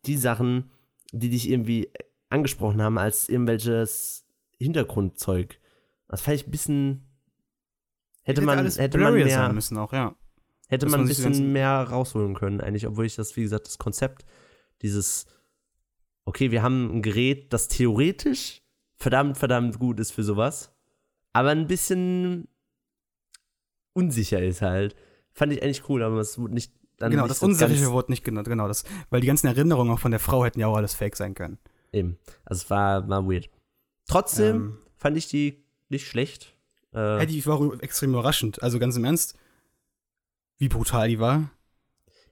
die Sachen, die dich irgendwie angesprochen haben, als irgendwelches Hintergrundzeug. Das fand ich ein bisschen. Hätte, hätte man, hätte man mehr. Müssen auch, ja. Hätte man ein bisschen mehr rausholen können, eigentlich, obwohl ich das, wie gesagt, das Konzept, dieses, okay, wir haben ein Gerät, das theoretisch verdammt, verdammt gut ist für sowas aber ein bisschen unsicher ist halt. Fand ich eigentlich cool, aber es wurde nicht dann Genau, das Unsichere wurde nicht genannt, genau, das, weil die ganzen Erinnerungen auch von der Frau hätten ja auch alles fake sein können. Eben, also es war, war weird. Trotzdem ähm, fand ich die nicht schlecht. Äh, ja, die war extrem überraschend, also ganz im Ernst, wie brutal die war.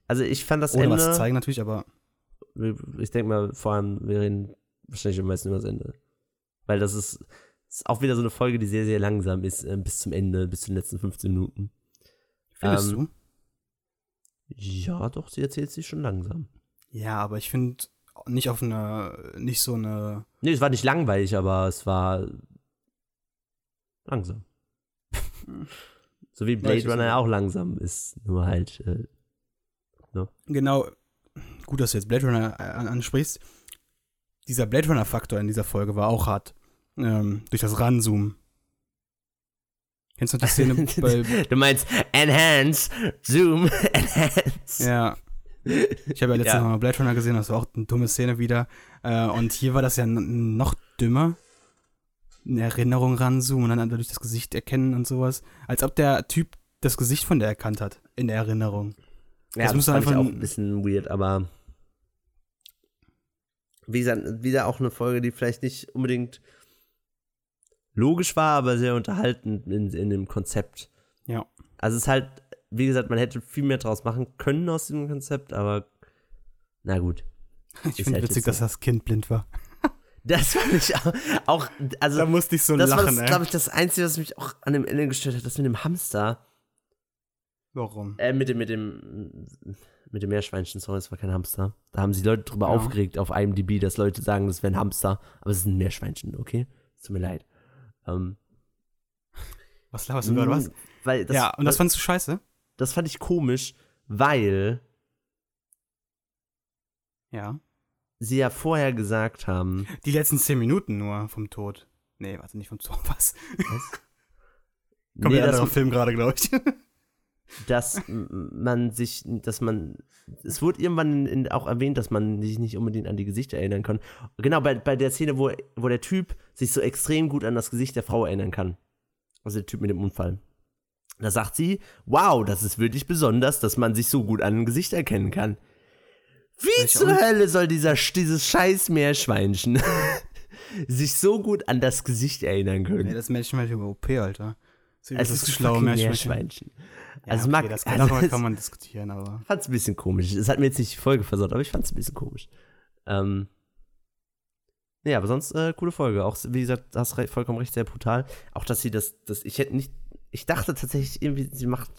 Also ich fand das Ohne Ende... was zu zeigen natürlich, aber... Ich denke mal, vor allem, wir reden wahrscheinlich am meisten über das Ende. Weil das ist, ist auch wieder so eine Folge, die sehr, sehr langsam ist, äh, bis zum Ende, bis zu den letzten 15 Minuten. Findest ähm, du? Ja, doch, sie erzählt sich schon langsam. Ja, aber ich finde nicht auf eine, nicht so eine. Nee, es war nicht langweilig, aber es war langsam. so wie Blade Runner ja auch langsam ist, nur halt. Äh, no. Ne? Genau, gut, dass du jetzt Blade Runner äh, ansprichst. Dieser Blade Runner-Faktor in dieser Folge war auch hart ähm, durch das Ranzoomen. Kennst du die Szene bei. du meinst Enhance, Zoom, Enhance. Ja. Ich habe ja letztens ja. Mal Blade Runner gesehen, das war auch eine dumme Szene wieder. Äh, und hier war das ja noch dümmer. Eine Erinnerung ranzoomen und dann dadurch das Gesicht erkennen und sowas. Als ob der Typ das Gesicht von der erkannt hat, in der Erinnerung. Ja, das, das fand einfach ich auch ein bisschen weird, aber wie gesagt, wieder auch eine Folge, die vielleicht nicht unbedingt logisch war, aber sehr unterhaltend in, in dem Konzept. Ja. Also es ist halt, wie gesagt, man hätte viel mehr draus machen können aus dem Konzept, aber na gut. Ich finde halt witzig, dass das Kind blind war. Das fand ich auch, also da musste ich so das lachen. Das war, glaube ich, das Einzige, was mich auch an dem Ende gestört hat, das mit dem Hamster. Warum? Äh, mit dem, mit dem, mit dem Meerschweinchen, sorry, das war kein Hamster. Da haben sich Leute drüber ja. aufgeregt auf IMDb, dass Leute sagen, das wäre ein Hamster, aber es ist ein Meerschweinchen, okay? Tut mir leid. Ähm, was laberst du gerade, was? Weil das, ja, und das fandest du scheiße? Das fand ich komisch, weil ja. sie ja vorher gesagt haben. Die letzten zehn Minuten nur vom Tod. Nee, warte, nicht vom Tod, was? was? Kommt nee, ja anderer Film gerade, glaube ich. Dass man sich, dass man, es wurde irgendwann in, auch erwähnt, dass man sich nicht unbedingt an die Gesichter erinnern kann. Genau, bei, bei der Szene, wo, wo der Typ sich so extrem gut an das Gesicht der Frau erinnern kann. Also der Typ mit dem Unfall. Da sagt sie, wow, das ist wirklich besonders, dass man sich so gut an ein Gesicht erkennen kann. Wie zur Hölle soll dieser, dieses scheiß Meerschweinchen sich so gut an das Gesicht erinnern können? Nee, das Meerschweinchen über OP, Alter. Das es ist ein schlaues Meerschweinchen. Ja, also okay, mag, das kann, also, kann man diskutieren, aber. Fand's ein bisschen komisch. Es hat mir jetzt nicht die Folge versaut, aber ich fand's ein bisschen komisch. Ähm, ja, aber sonst äh, coole Folge. Auch, wie gesagt, hast vollkommen recht, sehr brutal. Auch, dass sie das, das, ich hätte nicht, ich dachte tatsächlich irgendwie, sie macht,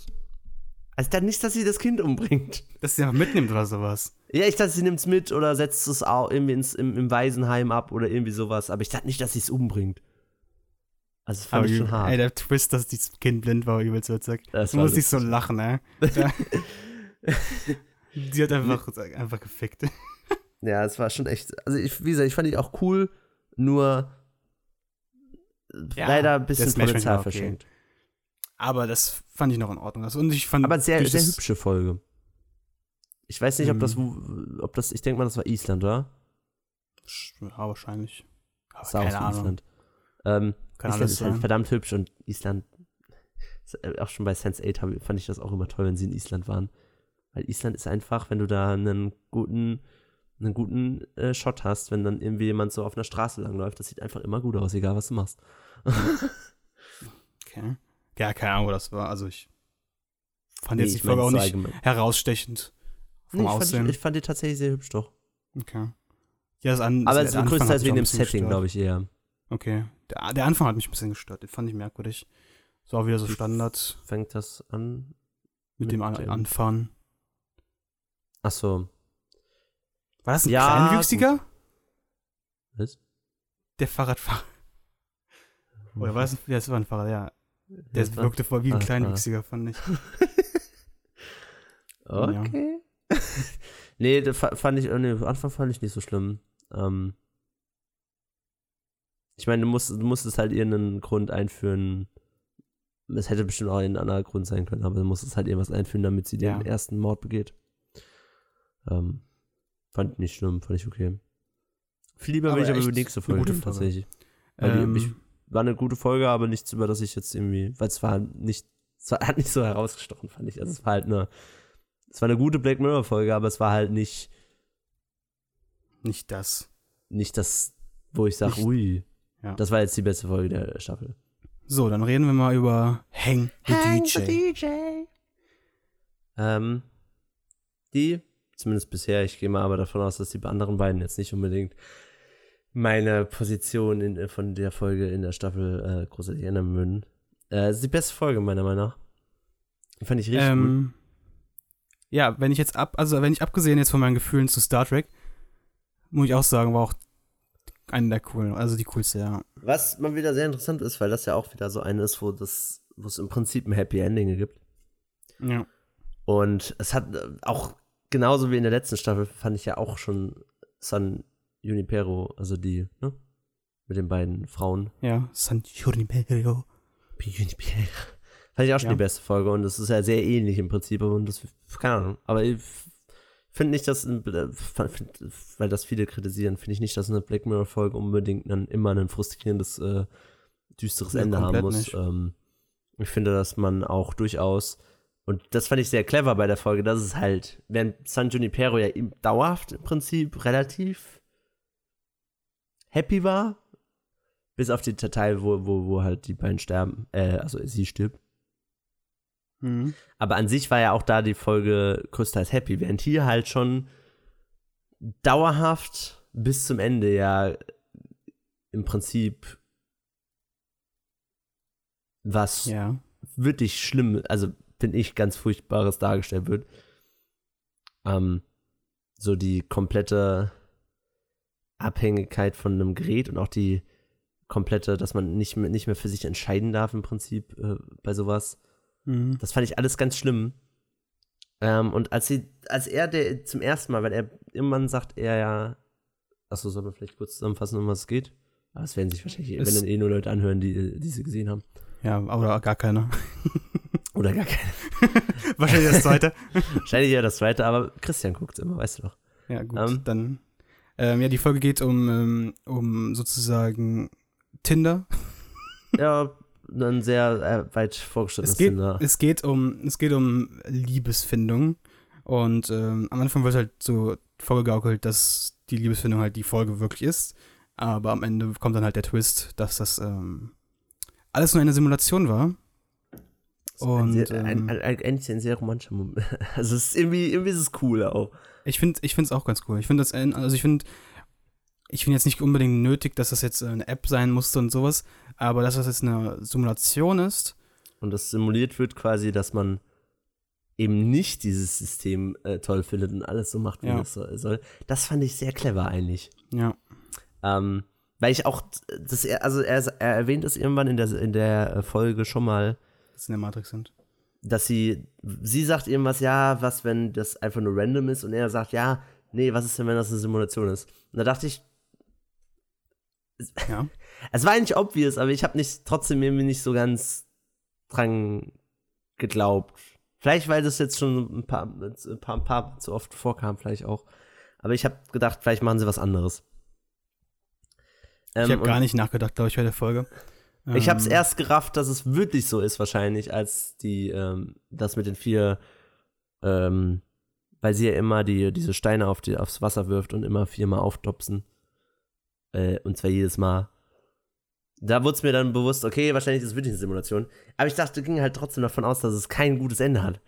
also dann nicht, dass sie das Kind umbringt. Dass sie einfach mitnimmt oder sowas. Ja, ich dachte, sie nimmt es mit oder setzt es auch irgendwie ins, im, im Waisenheim ab oder irgendwie sowas. Aber ich dachte nicht, dass sie es umbringt. Also das fand aber ich schon hart. Ey, der Twist, dass dieses Kind blind war, übelst witzig. Das du musst nicht so lachen, ey. Die hat einfach, einfach gefickt. Ja, es war schon echt. Also, ich, wie gesagt, ich fand die auch cool, nur ja, leider ein bisschen Potenzial okay. verschenkt. Aber das fand ich noch in Ordnung. Also, und ich fand Aber sehr, sehr hübsche Folge. Ich weiß nicht, ob das, mhm. ob das, ich denke mal, das war Island, oder? Ja, wahrscheinlich. Aber keine aus Island. Ähm, Island ist halt verdammt hübsch und Island, äh, auch schon bei Sense8 fand ich das auch immer toll, wenn sie in Island waren. Weil Island ist einfach, wenn du da einen guten, einen guten äh, Shot hast, wenn dann irgendwie jemand so auf einer Straße langläuft, das sieht einfach immer gut aus, egal was du machst. okay. Ja, keine Ahnung, wo das war. Also ich fand nee, jetzt die Folge auch nicht allgemein. herausstechend vom nee, ich Aussehen. Fand, ich, ich fand die tatsächlich sehr hübsch doch. Okay. Ja, das an, Aber so größtenteils wegen dem Setting, glaube ich, eher. Okay. Der, der, Anfang hat mich ein bisschen gestört. Den fand ich merkwürdig. So auch wieder so Standard. Fängt das an? Mit, mit dem, dem Anfahren. Ach so. War das ein ja, Kleinwüchsiger? Was? Der Fahrradfahrer. Oder war das, ja, das war ein Fahrer, ja. Der wirkte voll wie ein Kleinwüchsiger, fand ich. okay. Ja. nee, das fand ich, nee, Anfang fand ich nicht so schlimm. Ähm, ich meine, du musst, du musstest halt irgendeinen Grund einführen. Es hätte bestimmt auch ein anderer Grund sein können, aber du musstest halt irgendwas einführen, damit sie ja. den ersten Mord begeht. Ähm, fand ich nicht schlimm, fand ich okay. Viel lieber aber ich aber über die nächste Folge reden, tatsächlich. Ähm, die, ich, war eine gute Folge, aber nichts, über das ich jetzt irgendwie, weil es war nicht, es war, hat nicht so herausgestochen, fand ich. Also es war halt eine, es war eine gute Black Mirror Folge, aber es war halt nicht, nicht das. Nicht das, wo ich sage, ui, ja. das war jetzt die beste Folge der Staffel. So, dann reden wir mal über Hang the Hang DJ. The DJ. Ähm, die, zumindest bisher, ich gehe mal aber davon aus, dass die anderen beiden jetzt nicht unbedingt meine Position in, von der Folge in der Staffel äh, großartig ändern würden. Äh, ist die beste Folge, meiner Meinung nach. Fand ich richtig ähm, gut. Ja, wenn ich jetzt ab, also wenn ich abgesehen jetzt von meinen Gefühlen zu Star Trek, muss ich auch sagen, war auch eine der coolen, also die coolste, ja. Was mal wieder sehr interessant ist, weil das ja auch wieder so eine ist, wo das, wo es im Prinzip ein Happy Ending gibt. Ja. Und es hat auch genauso wie in der letzten Staffel fand ich ja auch schon San Junipero, also die, ne? Mit den beiden Frauen. Ja, San Junipero. Junipero. Fand ich auch schon ja. die beste Folge und das ist ja sehr ähnlich im Prinzip und das, keine Ahnung, aber ich finde nicht, dass, weil das viele kritisieren, finde ich nicht, dass eine Black Mirror Folge unbedingt dann immer ein frustrierendes, äh, düsteres ja, Ende haben muss. Ähm, ich finde, dass man auch durchaus und das fand ich sehr clever bei der Folge, dass es halt, während San Junipero ja dauerhaft im Prinzip relativ happy war. Bis auf den Teil, wo, wo, wo halt die beiden sterben, äh, also sie stirbt. Mhm. Aber an sich war ja auch da die Folge größtenteils happy, während hier halt schon dauerhaft bis zum Ende ja im Prinzip was ja. wirklich schlimm, also finde ich ganz furchtbares dargestellt wird. Ähm, so die komplette Abhängigkeit von einem Gerät und auch die komplette, dass man nicht mehr, nicht mehr für sich entscheiden darf im Prinzip äh, bei sowas. Mhm. Das fand ich alles ganz schlimm. Ähm, und als, sie, als er der zum ersten Mal, weil er irgendwann sagt, er ja, achso, soll man vielleicht kurz zusammenfassen, um was es geht? Aber es werden sich wahrscheinlich, es wenn dann eh nur Leute anhören, die, die sie gesehen haben. Ja, oder gar keiner. oder gar keiner. wahrscheinlich das zweite. wahrscheinlich ja das zweite, aber Christian guckt immer, weißt du doch. Ja, gut, ähm, dann ähm, ja, die Folge geht um, ähm, um sozusagen Tinder. Ja, ein sehr äh, weit vorgeschrittenes es geht, Tinder. Es geht um, es geht um Liebesfindung. Und ähm, am Anfang wird halt so vorgegaukelt, dass die Liebesfindung halt die Folge wirklich ist. Aber am Ende kommt dann halt der Twist, dass das ähm, alles nur eine Simulation war. Und, ein sehr, ähm, ein, ein, eigentlich ein sehr romantischer Moment. Also es ist irgendwie, irgendwie ist es cool auch. Ich finde ich es auch ganz cool. Ich finde das, also ich finde, ich finde jetzt nicht unbedingt nötig, dass das jetzt eine App sein musste und sowas, aber dass das jetzt eine Simulation ist. Und das simuliert wird quasi, dass man eben nicht dieses System äh, toll findet und alles so macht, wie ja. es soll. Das fand ich sehr clever eigentlich. Ja. Ähm, weil ich auch, das, also er, er erwähnt es irgendwann in der, in der Folge schon mal. Dass sie in der Matrix sind. dass sie, sie sagt irgendwas, ja, was, wenn das einfach nur random ist und er sagt, ja, nee, was ist denn, wenn das eine Simulation ist? Und da dachte ich, ja. es war eigentlich obvious, aber ich habe nicht, trotzdem irgendwie nicht so ganz dran geglaubt. Vielleicht, weil das jetzt schon ein paar, ein paar, ein paar zu oft vorkam, vielleicht auch. Aber ich habe gedacht, vielleicht machen sie was anderes. Ähm, ich habe gar nicht nachgedacht, glaube ich, bei der Folge. Ich habe es ähm, erst gerafft, dass es wirklich so ist, wahrscheinlich, als die, ähm, das mit den vier, ähm, weil sie ja immer die, diese Steine auf die, aufs Wasser wirft und immer viermal auftopsen. Äh, und zwar jedes Mal. Da wurde es mir dann bewusst, okay, wahrscheinlich ist es wirklich eine Simulation. Aber ich dachte, ging halt trotzdem davon aus, dass es kein gutes Ende hat.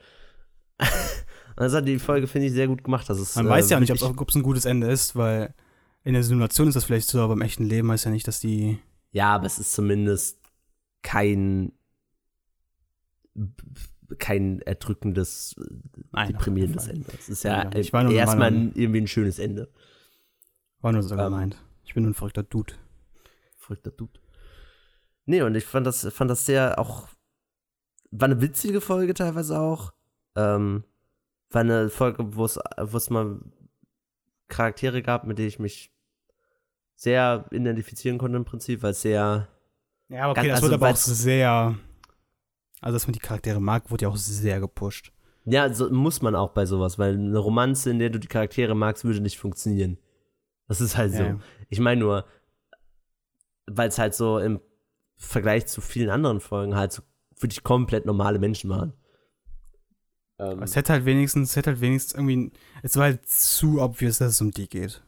und das hat die Folge, finde ich, sehr gut gemacht. Dass es, Man äh, weiß ja nicht, ob es ein gutes Ende ist, weil in der Simulation ist das vielleicht so, aber im echten Leben heißt ja nicht, dass die ja, aber es ist zumindest kein kein erdrückendes, Nein, deprimierendes Ende. Es ist ja, ja erstmal irgendwie ein schönes Ende. War nur so ähm, gemeint. Ich bin ein verrückter Dude. Verrückter Dude. Nee, und ich fand das, fand das sehr auch, war eine witzige Folge teilweise auch. Ähm, war eine Folge, wo es mal Charaktere gab, mit denen ich mich sehr identifizieren konnte im Prinzip, weil es sehr. Ja, aber okay, ganz, das also, wird aber auch sehr. Also, dass man die Charaktere mag, wurde ja auch sehr gepusht. Ja, so muss man auch bei sowas, weil eine Romanze, in der du die Charaktere magst, würde nicht funktionieren. Das ist halt ja. so. Ich meine nur, weil es halt so im Vergleich zu vielen anderen Folgen halt so wirklich komplett normale Menschen waren. Ähm, es hätte halt wenigstens, es hätte halt wenigstens irgendwie, es war halt zu obvious, dass es um die geht.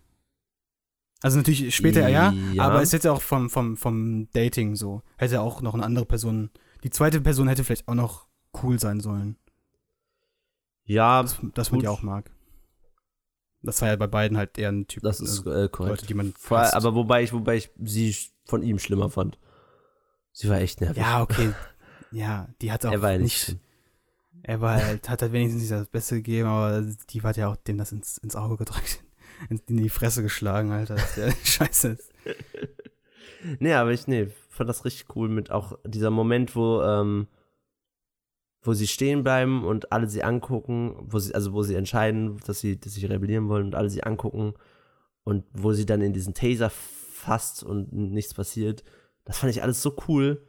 Also natürlich später ja, ja, aber es hätte auch vom, vom, vom Dating so, hätte auch noch eine andere Person, die zweite Person hätte vielleicht auch noch cool sein sollen. Ja, das, das man ja auch mag. Das war ja bei beiden halt eher ein Typ. Das ist äh, korrekt. Leute, die man Vor, aber wobei ich, wobei ich sie von ihm schlimmer fand. Sie war echt nervig. Ja, okay. Ja, die hat auch er war ja nicht. nicht er war halt, hat halt wenigstens nicht das Beste gegeben, aber die hat ja auch dem das ins, ins Auge gedrückt in die Fresse geschlagen, Alter. Der Scheiße ist. Nee, aber ich nee, fand das richtig cool mit auch dieser Moment, wo, ähm, wo sie stehen bleiben und alle sie angucken, wo sie, also wo sie entscheiden, dass sie, dass sie rebellieren wollen und alle sie angucken und wo sie dann in diesen Taser fasst und nichts passiert. Das fand ich alles so cool.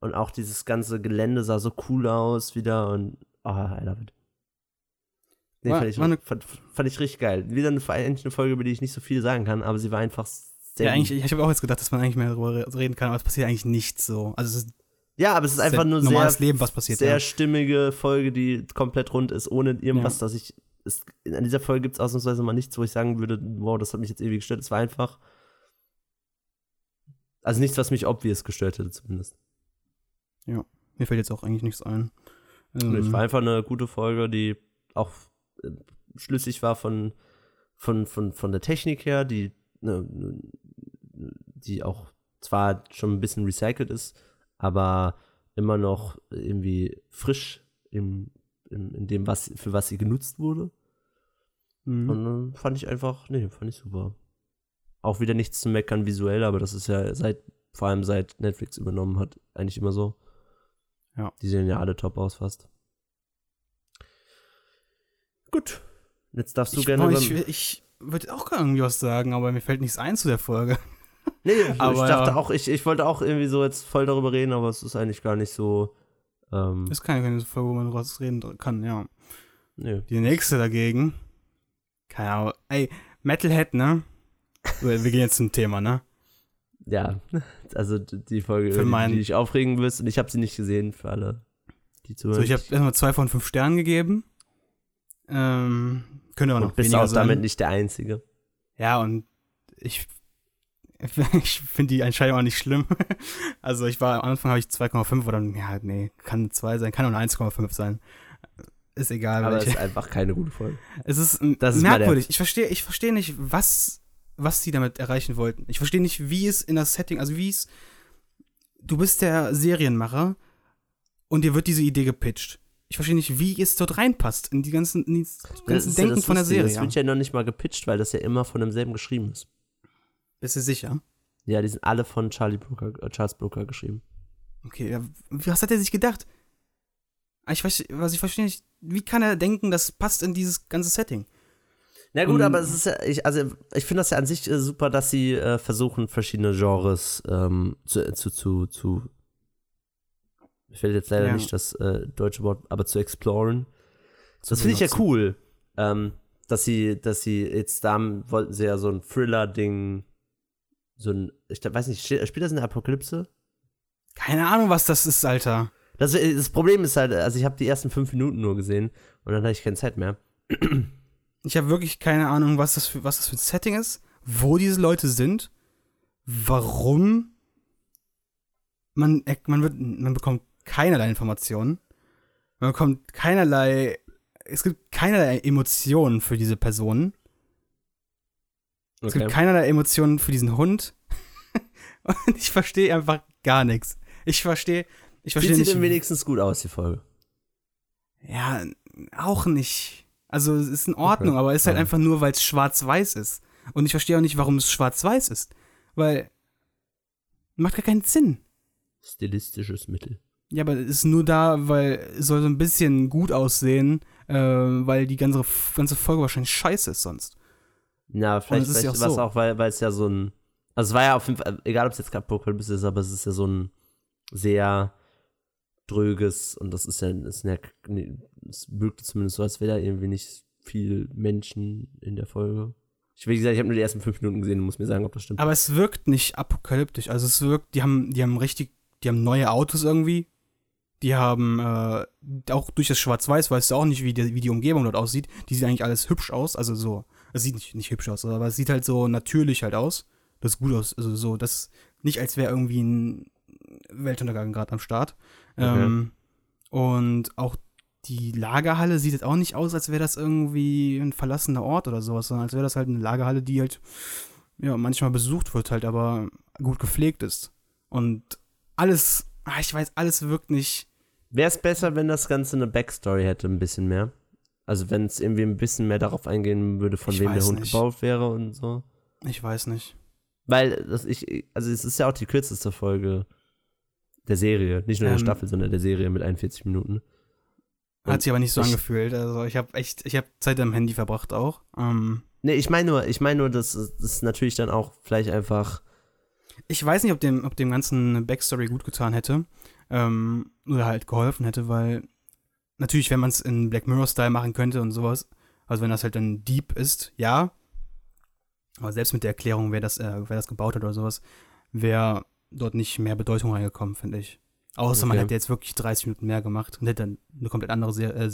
Und auch dieses ganze Gelände sah so cool aus wieder und oh, I love it. Nee, war, fand, ich, eine, fand, fand, ich richtig geil. Wieder eine, eigentlich eine Folge, über die ich nicht so viel sagen kann, aber sie war einfach sehr. Ja, eigentlich, ich, ich habe auch jetzt gedacht, dass man eigentlich mehr darüber reden kann, aber es passiert eigentlich nichts so. Also es ist ja, aber es ist einfach nur normales sehr, Leben, was passiert. Sehr ja. stimmige Folge, die komplett rund ist, ohne irgendwas, ja. dass ich. Es, in dieser Folge gibt es ausnahmsweise mal nichts, wo ich sagen würde, wow, das hat mich jetzt ewig gestört. Es war einfach. Also nichts, was mich obvious gestört hätte, zumindest. Ja, mir fällt jetzt auch eigentlich nichts ein. Ähm, es war einfach eine gute Folge, die auch schlüssig war von, von, von, von der Technik her, die, ne, die auch zwar schon ein bisschen recycelt ist, aber immer noch irgendwie frisch im, im, in dem, was, für was sie genutzt wurde. Mhm. Und dann fand ich einfach, nee, fand ich super. Auch wieder nichts zu meckern visuell, aber das ist ja seit, vor allem seit Netflix übernommen hat, eigentlich immer so. Ja. Die sehen ja alle top aus fast. Gut. Jetzt darfst du ich, gerne. ich, ich würde auch irgendwie was sagen, aber mir fällt nichts ein zu der Folge. Nee, aber, ich dachte ja. auch, ich, ich wollte auch irgendwie so jetzt voll darüber reden, aber es ist eigentlich gar nicht so. Ähm, ist keine, keine Folge, wo man darüber reden kann, ja. Nee. Die nächste dagegen. Keine Ahnung. Ey, Metalhead, ne? Wir gehen jetzt zum Thema, ne? Ja, also die Folge, für die, die ich aufregen wirst, und ich habe sie nicht gesehen für alle, die zuhören. So, ich habe erstmal zwei von fünf Sternen gegeben. Ähm, könnte aber noch und bist auch sein. damit nicht der Einzige. Ja, und ich, ich finde die Entscheidung auch nicht schlimm. also ich war am Anfang habe ich 2,5 oder ja, nee, kann 2 sein, kann auch 1,5 sein. Ist egal. Aber es ist einfach keine gute Folge. Es ist, das ist merkwürdig. Ich verstehe ich versteh nicht, was, was sie damit erreichen wollten. Ich verstehe nicht, wie es in das Setting, also wie es. Du bist der Serienmacher und dir wird diese Idee gepitcht ich verstehe nicht, wie es dort reinpasst in die ganzen, in die ganzen Denken ja von der Serie. Das wird ja noch nicht mal gepitcht, weil das ja immer von demselben geschrieben ist. Bist du sicher? Ja, die sind alle von Charlie Brooker, äh, Charles Brooker geschrieben. Okay, ja, was hat er sich gedacht? Ich weiß, was ich verstehe nicht, wie kann er denken, das passt in dieses ganze Setting? Na gut, um, aber es ist ja, ich, also ich finde das ja an sich äh, super, dass sie äh, versuchen, verschiedene Genres ähm, zu, zu, zu, zu mir fällt jetzt leider ja. nicht das äh, deutsche Wort, aber zu exploren. Zu das finde ich ja cool. Ähm, dass sie, dass sie jetzt da wollten sie ja so ein Thriller-Ding, so ein, ich weiß nicht, spielt das in der Apokalypse? Keine Ahnung, was das ist, Alter. Das, das Problem ist halt, also ich habe die ersten fünf Minuten nur gesehen und dann hatte ich keine Zeit mehr. Ich habe wirklich keine Ahnung, was das, für, was das für ein Setting ist, wo diese Leute sind, warum man, man, wird, man bekommt keinerlei Informationen. Man bekommt keinerlei, es gibt keinerlei Emotionen für diese Personen. Okay. Es gibt keinerlei Emotionen für diesen Hund. Und ich verstehe einfach gar nichts. Ich verstehe, ich verstehe nicht. Sieht denn wenigstens gut aus, die Folge? Ja, auch nicht. Also es ist in Ordnung, okay. aber es ist halt ja. einfach nur, weil es schwarz-weiß ist. Und ich verstehe auch nicht, warum es schwarz-weiß ist. Weil macht gar keinen Sinn. Stilistisches Mittel. Ja, aber es ist nur da, weil es soll so ein bisschen gut aussehen, äh, weil die ganze, ganze Folge wahrscheinlich scheiße ist sonst. Ja, vielleicht, vielleicht ja was so. auch, weil es ja so ein. Also es war ja auf jeden Fall, egal ob es jetzt Apokalypse ist, aber es ist ja so ein sehr dröges und das ist ja, ist ja es wirkte zumindest so, als wäre da irgendwie nicht viel Menschen in der Folge. Ich will gesagt, ich habe nur die ersten fünf Minuten gesehen und muss mir sagen, ob das stimmt. Aber es wirkt nicht apokalyptisch. Also es wirkt, die haben, die haben richtig, die haben neue Autos irgendwie. Die haben äh, auch durch das Schwarz-Weiß, weißt du auch nicht, wie die, wie die Umgebung dort aussieht. Die sieht eigentlich alles hübsch aus. Also so, es sieht nicht, nicht hübsch aus, aber es sieht halt so natürlich halt aus. Das ist gut aus. Also so, das nicht als wäre irgendwie ein Weltuntergang gerade am Start. Okay. Ähm, und auch die Lagerhalle sieht jetzt auch nicht aus, als wäre das irgendwie ein verlassener Ort oder sowas, sondern als wäre das halt eine Lagerhalle, die halt ja manchmal besucht wird, halt aber gut gepflegt ist. Und alles, ach, ich weiß, alles wirkt nicht. Wäre es besser, wenn das Ganze eine Backstory hätte, ein bisschen mehr? Also wenn es irgendwie ein bisschen mehr darauf eingehen würde, von ich wem der Hund nicht. gebaut wäre und so. Ich weiß nicht. Weil das ich, also es ist ja auch die kürzeste Folge der Serie, nicht nur ähm, der Staffel, sondern der Serie mit 41 Minuten. Hat sich aber nicht so ich, angefühlt. Also ich habe echt, ich habe Zeit am Handy verbracht auch. Ähm, nee, ich meine nur, ich meine nur, dass das natürlich dann auch vielleicht einfach. Ich weiß nicht, ob dem, ob dem Ganzen eine Backstory gut getan hätte. Ähm, oder halt geholfen hätte, weil natürlich, wenn man es in Black Mirror-Style machen könnte und sowas, also wenn das halt dann Deep ist, ja. Aber selbst mit der Erklärung, wer das, äh, wer das gebaut hat oder sowas, wäre dort nicht mehr Bedeutung reingekommen, finde ich. Außer okay. man hätte jetzt wirklich 30 Minuten mehr gemacht und hätte dann eine komplett andere Se äh,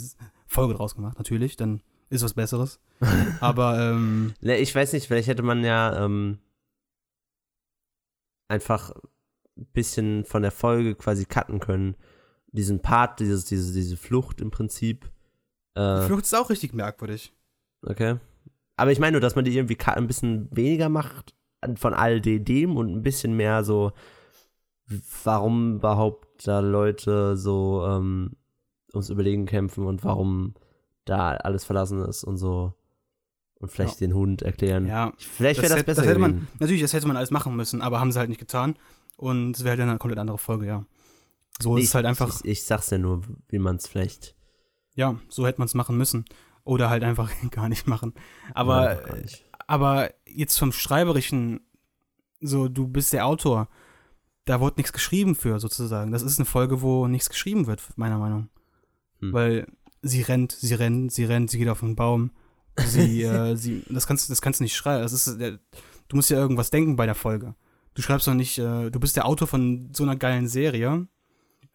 Folge draus gemacht, natürlich. Dann ist was Besseres. Aber, ähm. Ne, ich weiß nicht, vielleicht hätte man ja ähm, einfach ein bisschen von der Folge quasi cutten können. Diesen Part, dieses, diese, diese Flucht im Prinzip. Äh, die Flucht ist auch richtig merkwürdig. Okay. Aber ich meine nur, dass man die irgendwie ein bisschen weniger macht von all dem und ein bisschen mehr so, warum überhaupt da Leute so ähm, ums Überlegen kämpfen und warum da alles verlassen ist und so. Und vielleicht ja. den Hund erklären. Ja, vielleicht wäre das, das, besser. Das hätte man, natürlich, das hätte man alles machen müssen, aber haben sie halt nicht getan. Und es wäre halt eine komplett andere Folge, ja. So ist es halt einfach. Ich, ich sag's ja nur, wie man es vielleicht. Ja, so hätte man es machen müssen. Oder halt einfach gar nicht machen. Aber, ja, nicht. aber jetzt vom Schreiberischen, so, du bist der Autor da wurde nichts geschrieben für, sozusagen. Das ist eine Folge, wo nichts geschrieben wird, meiner Meinung. Hm. Weil sie rennt, sie rennt, sie rennt, sie geht auf einen Baum. Sie, äh, sie, das kannst, das kannst du nicht schreiben. Das ist, der, du musst ja irgendwas denken bei der Folge. Du schreibst doch nicht, äh, du bist der Autor von so einer geilen Serie,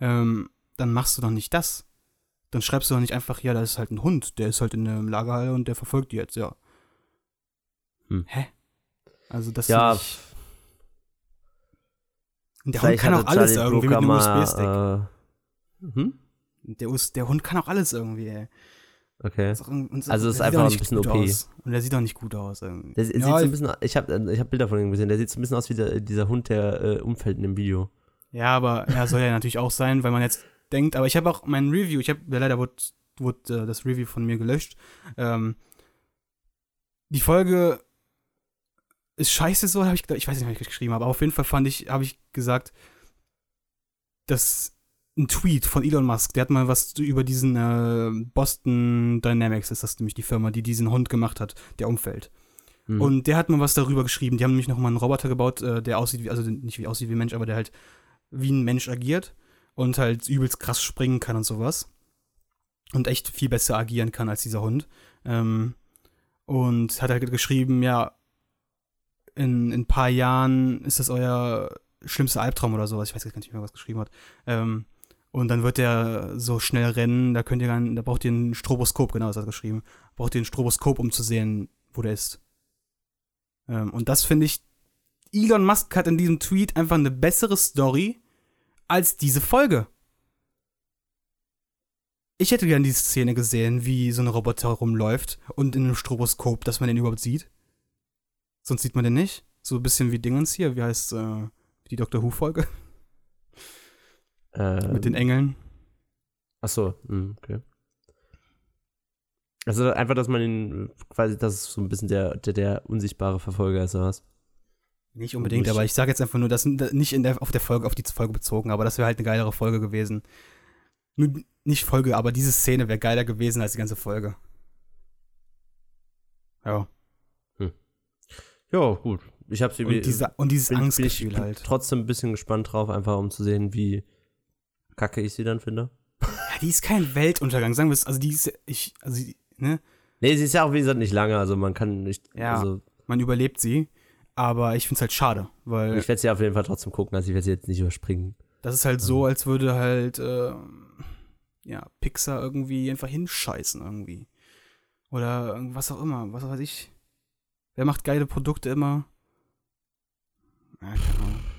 ähm, dann machst du doch nicht das. Dann schreibst du doch nicht einfach, ja, da ist halt ein Hund, der ist halt in der Lagerhalle und der verfolgt die jetzt, ja. Hm. Hä? Also das ja, ich, der Hund kann auch alles Charlie irgendwie Brooker mit einem USB-Stick. Äh, hm? der, der, Hund kann auch alles irgendwie, ey. Okay. Auch, also es ist einfach ein bisschen OP. Aus. Und der sieht auch nicht gut aus. Irgendwie. Der, der ja, sieht so ein bisschen, ich habe ich hab Bilder von ihm gesehen, der sieht so ein bisschen aus wie der, dieser Hund, der äh, umfällt in dem Video. Ja, aber er soll ja natürlich auch sein, weil man jetzt denkt, aber ich habe auch mein Review, ich habe, leider wurde, wurde äh, das Review von mir gelöscht. Ähm, die Folge ist scheiße so, habe ich gedacht, ich weiß nicht, was ich geschrieben habe, aber auf jeden Fall fand ich, habe ich gesagt, dass ein Tweet von Elon Musk, der hat mal was über diesen äh, Boston Dynamics, ist das nämlich die Firma, die diesen Hund gemacht hat, der umfällt. Mhm. Und der hat mal was darüber geschrieben. Die haben nämlich nochmal einen Roboter gebaut, äh, der aussieht wie, also nicht wie aussieht wie ein Mensch, aber der halt wie ein Mensch agiert und halt übelst krass springen kann und sowas. Und echt viel besser agieren kann als dieser Hund. Ähm, und hat halt geschrieben, ja, in, in ein paar Jahren ist das euer schlimmster Albtraum oder sowas. Ich weiß gar nicht mehr, was geschrieben hat. Ähm, und dann wird der so schnell rennen, da könnt ihr dann, da braucht ihr ein Stroboskop, genau, das hat er geschrieben. Braucht ihr ein Stroboskop, um zu sehen, wo der ist. Ähm, und das finde ich, Elon Musk hat in diesem Tweet einfach eine bessere Story als diese Folge. Ich hätte gern diese Szene gesehen, wie so ein Roboter rumläuft und in einem Stroboskop, dass man den überhaupt sieht. Sonst sieht man den nicht. So ein bisschen wie Dingens hier, wie heißt äh, die Doctor Who-Folge? Ähm, Mit den Engeln. Ach so, hm, okay. Also einfach, dass man ihn quasi, dass es so ein bisschen der, der, der unsichtbare Verfolger ist, oder was? Nicht unbedingt, aber ich sage jetzt einfach nur, dass nicht in der, auf der Folge, auf die Folge bezogen, aber das wäre halt eine geilere Folge gewesen. Nur nicht Folge, aber diese Szene wäre geiler gewesen als die ganze Folge. Ja. Hm. Ja, gut. Ich hab's irgendwie. Und, diese, und dieses bin, Angstgefühl bin halt. Trotzdem ein bisschen gespannt drauf, einfach um zu sehen, wie kacke ich sie dann finde. Ja, die ist kein Weltuntergang, sagen wir es. Also die ist, ich, also, ne? Nee, sie ist ja auch, wie gesagt, nicht lange, also man kann nicht. Ja, also, man überlebt sie. Aber ich finde es halt schade, weil. Ich werde sie auf jeden Fall trotzdem gucken, also ich werde sie jetzt nicht überspringen. Das ist halt so, als würde halt, äh, ja, Pixar irgendwie einfach hinscheißen irgendwie. Oder was auch immer, was weiß ich. Wer macht geile Produkte immer? Ja, keine Ahnung.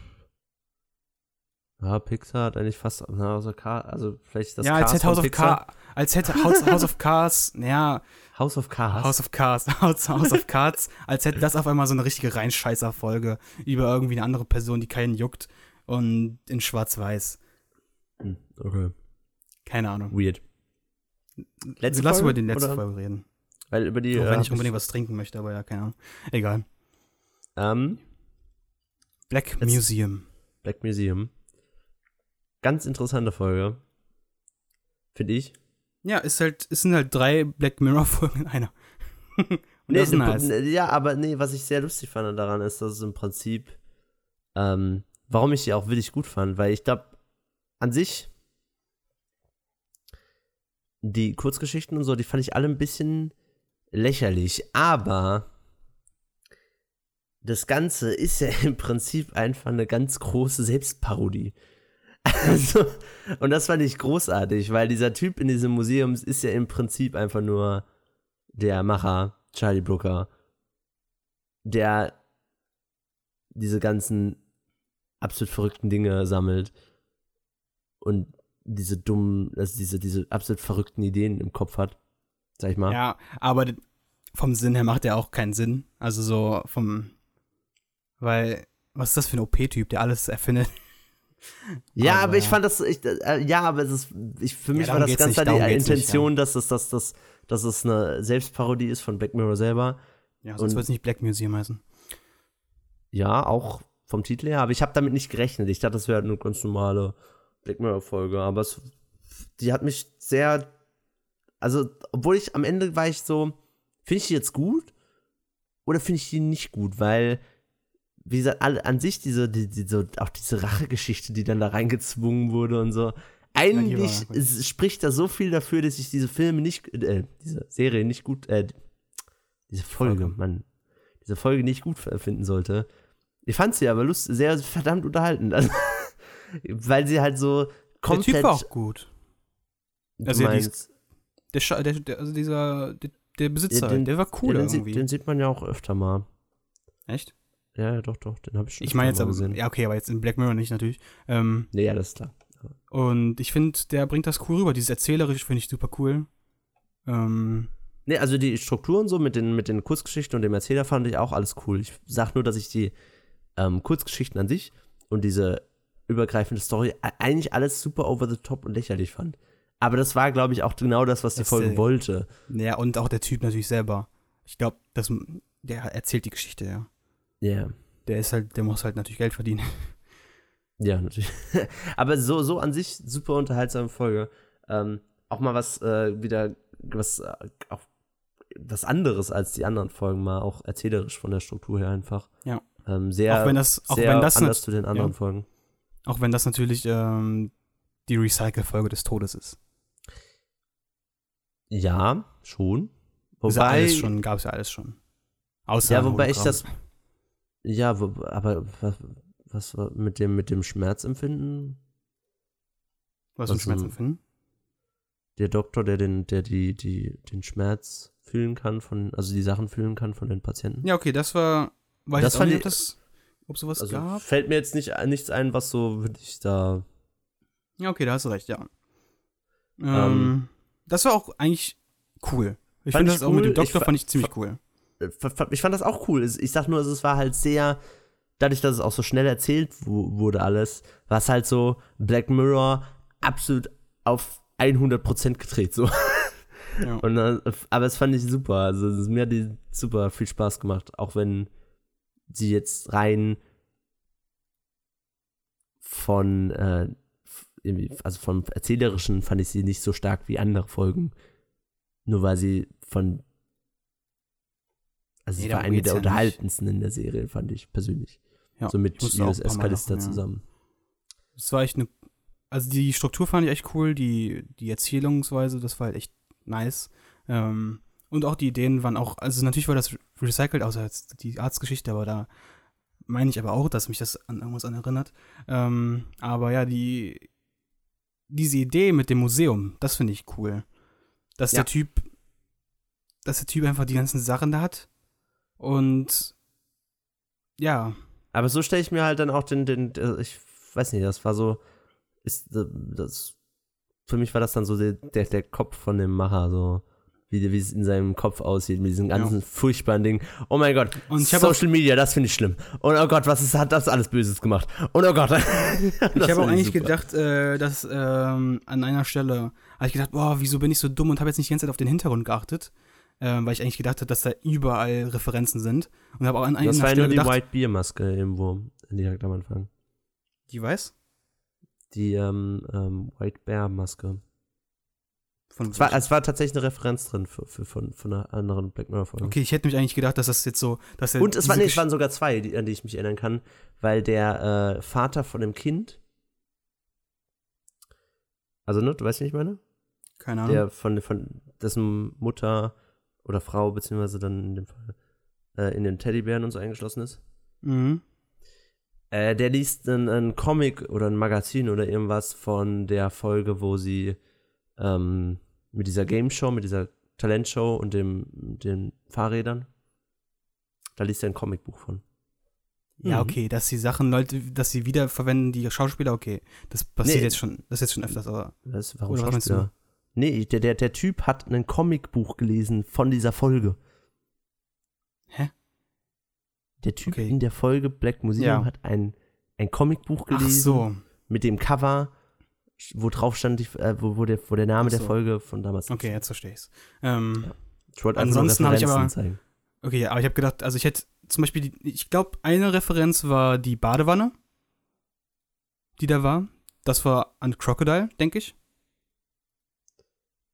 Ja, Pixar hat eigentlich fast House of Cards, also vielleicht das Ja, als hätte House of Cards, als hätte House, House of Cards, naja. House of Cards? House of Cards, House, House of Cards, als hätte das auf einmal so eine richtige Reinscheißer-Folge über irgendwie eine andere Person, die keinen juckt und in schwarz-weiß. Hm, okay. Keine Ahnung. Weird. Letzte Lass Folge, über die letzte oder? Folge reden. Weil über die. Auch wenn äh, ich unbedingt was trinken möchte, aber ja, keine Ahnung. Egal. Ähm. Black Museum. Black Museum. Ganz interessante Folge. Finde ich. Ja, ist halt, es sind halt drei Black Mirror-Folgen in einer. nee, das ist nice. Ja, aber nee, was ich sehr lustig fand daran ist, dass es im Prinzip, ähm, warum ich die auch wirklich gut fand, weil ich glaube, an sich, die Kurzgeschichten und so, die fand ich alle ein bisschen lächerlich, aber das Ganze ist ja im Prinzip einfach eine ganz große Selbstparodie. Also, und das fand ich großartig, weil dieser Typ in diesem Museum ist ja im Prinzip einfach nur der Macher, Charlie Brooker, der diese ganzen absolut verrückten Dinge sammelt und diese dummen, also diese, diese absolut verrückten Ideen im Kopf hat, sag ich mal. Ja, aber vom Sinn her macht er auch keinen Sinn. Also so vom, weil, was ist das für ein OP-Typ, der alles erfindet? Ja, aber, aber ich fand das, ich, äh, ja, aber es ist, ich, für mich ja, war das ganz klar die Intention, nicht, ja. dass, es, dass, dass, dass es eine Selbstparodie ist von Black Mirror selber. Ja, sonst wird es nicht Black Museum heißen. Ja, auch vom Titel her, aber ich habe damit nicht gerechnet. Ich dachte, das wäre eine ganz normale Black Mirror-Folge, aber es, die hat mich sehr, also, obwohl ich am Ende war ich so, finde ich die jetzt gut oder finde ich die nicht gut, weil wie gesagt, alle, an sich diese, die, die, so, auch diese Rachegeschichte, die dann da reingezwungen wurde und so. Eigentlich ja, spricht da so viel dafür, dass ich diese Filme nicht, äh, diese Serie nicht gut, äh, diese Folge, Folge. man, diese Folge nicht gut finden sollte. Ich fand sie aber lust, sehr verdammt unterhaltend. Also, weil sie halt so komplett. Der Typ war auch gut. Also, meinst, der, der, der, also dieser, der, der Besitzer, ja, den, der war cool ja, den irgendwie. Sieht, den sieht man ja auch öfter mal. Echt? Ja, ja, doch, doch, den habe ich schon Ich meine jetzt aber, gesehen. ja, okay, aber jetzt in Black Mirror nicht natürlich. Ähm, nee, ja, das ist klar. Und ich finde, der bringt das cool rüber. Dieses Erzählerische finde ich super cool. Ähm, nee, also die Strukturen so mit den, mit den Kurzgeschichten und dem Erzähler fand ich auch alles cool. Ich sag nur, dass ich die ähm, Kurzgeschichten an sich und diese übergreifende Story eigentlich alles super over the top und lächerlich fand. Aber das war, glaube ich, auch genau das, was die das Folge der, wollte. Ja, und auch der Typ natürlich selber. Ich glaube, der erzählt die Geschichte, ja. Ja. Der ist halt, der muss halt natürlich Geld verdienen. Ja, natürlich. Aber so, so an sich super unterhaltsame Folge. Ähm, auch mal was äh, wieder, was äh, auch was anderes als die anderen Folgen, mal auch erzählerisch von der Struktur her einfach. Ja. Ähm, sehr, auch wenn das, auch wenn das anders zu den anderen ja. Folgen. Auch wenn das natürlich ähm, die Recycle-Folge des Todes ist. Ja, schon. Wobei, ist ja alles schon, gab es ja alles schon. Außer ja, wobei ich das. Ja, wo, aber was, was war mit dem, mit dem Schmerzempfinden? Was, was mit Schmerzempfinden? Der Doktor, der den, der die, die, den Schmerz fühlen kann von, also die Sachen fühlen kann von den Patienten. Ja, okay, das war, weiß das ich fand nicht, ich, ob, das, ob sowas also gab. Fällt mir jetzt nicht, nichts ein, was so wirklich da. Ja, okay, da hast du recht, ja. Ähm, ähm das war auch eigentlich cool. Ich finde das cool. auch mit dem Doktor ich fand ich ziemlich cool. Ich fand das auch cool. Ich sag nur, es war halt sehr, dadurch, dass es auch so schnell erzählt wurde alles, war es halt so Black Mirror absolut auf 100% gedreht, so. Ja. Und, aber es fand ich super. Also mir hat die super viel Spaß gemacht, auch wenn sie jetzt rein von äh, also vom erzählerischen fand ich sie nicht so stark wie andere Folgen. Nur weil sie von also sie nee, war eine der ja unterhaltendsten nicht. in der Serie, fand ich persönlich. Ja, so mit Callister ja. zusammen. Das war echt eine also die Struktur fand ich echt cool, die, die Erzählungsweise, das war halt echt nice. Ähm, und auch die Ideen waren auch, also natürlich war das recycelt, außer jetzt die Arztgeschichte, aber da meine ich aber auch, dass mich das an irgendwas an erinnert. Ähm, aber ja, die, diese Idee mit dem Museum, das finde ich cool. Dass ja. der Typ, dass der Typ einfach die ganzen Sachen da hat und ja. Aber so stelle ich mir halt dann auch den, den, ich weiß nicht, das war so, ist das für mich war das dann so der, der, der Kopf von dem Macher, so wie, wie es in seinem Kopf aussieht, mit diesem ganzen ja. furchtbaren Ding. Oh mein Gott, und Social Media, das finde ich schlimm. Und oh Gott, was ist, hat das alles Böses gemacht? Und oh Gott. ich habe auch eigentlich super. gedacht, äh, dass ähm, an einer Stelle, habe ich gedacht, boah, wieso bin ich so dumm und habe jetzt nicht die ganze Zeit auf den Hintergrund geachtet. Äh, weil ich eigentlich gedacht habe, dass da überall Referenzen sind. Und habe auch an einer das Stelle war nur die gedacht, White Beer Maske irgendwo direkt am Anfang. Die weiß? Die ähm, ähm, White Bear Maske. Von es, war, es war tatsächlich eine Referenz drin für, für, von, von einer anderen Black Mirror-Folge. Okay, ich hätte mich eigentlich gedacht, dass das jetzt so. Dass Und es, war, nee, es waren sogar zwei, die, an die ich mich erinnern kann, weil der äh, Vater von dem Kind. Also, ne, du weißt, wie ich meine? Keine Ahnung. Der von, von dessen Mutter oder Frau, beziehungsweise dann in dem Fall äh, in den Teddybären und so eingeschlossen ist. Mhm. Äh, der liest einen Comic oder ein Magazin oder irgendwas von der Folge, wo sie ähm, mit dieser Game Show, mit dieser Talentshow und dem, den Fahrrädern. Da liest er ein Comicbuch von. Ja, mhm. okay, dass sie Sachen, Leute, dass sie wiederverwenden, die Schauspieler, okay. Das passiert nee, jetzt schon, das ist jetzt schon öfters, aber. Das, warum Schauspieler? Nee, der, der, der Typ hat ein Comicbuch gelesen von dieser Folge. Hä? Der Typ okay. in der Folge Black Museum ja. hat ein, ein Comicbuch gelesen. So. Mit dem Cover, wo drauf stand, die, äh, wo, wo, der, wo der Name so. der Folge von damals Okay, jetzt verstehe ich's. Ähm, ja. Ich wollte ansonsten habe ich aber. Zeigen. Okay, aber ich habe gedacht, also ich hätte zum Beispiel, die, ich glaube, eine Referenz war die Badewanne, die da war. Das war an Crocodile, denke ich.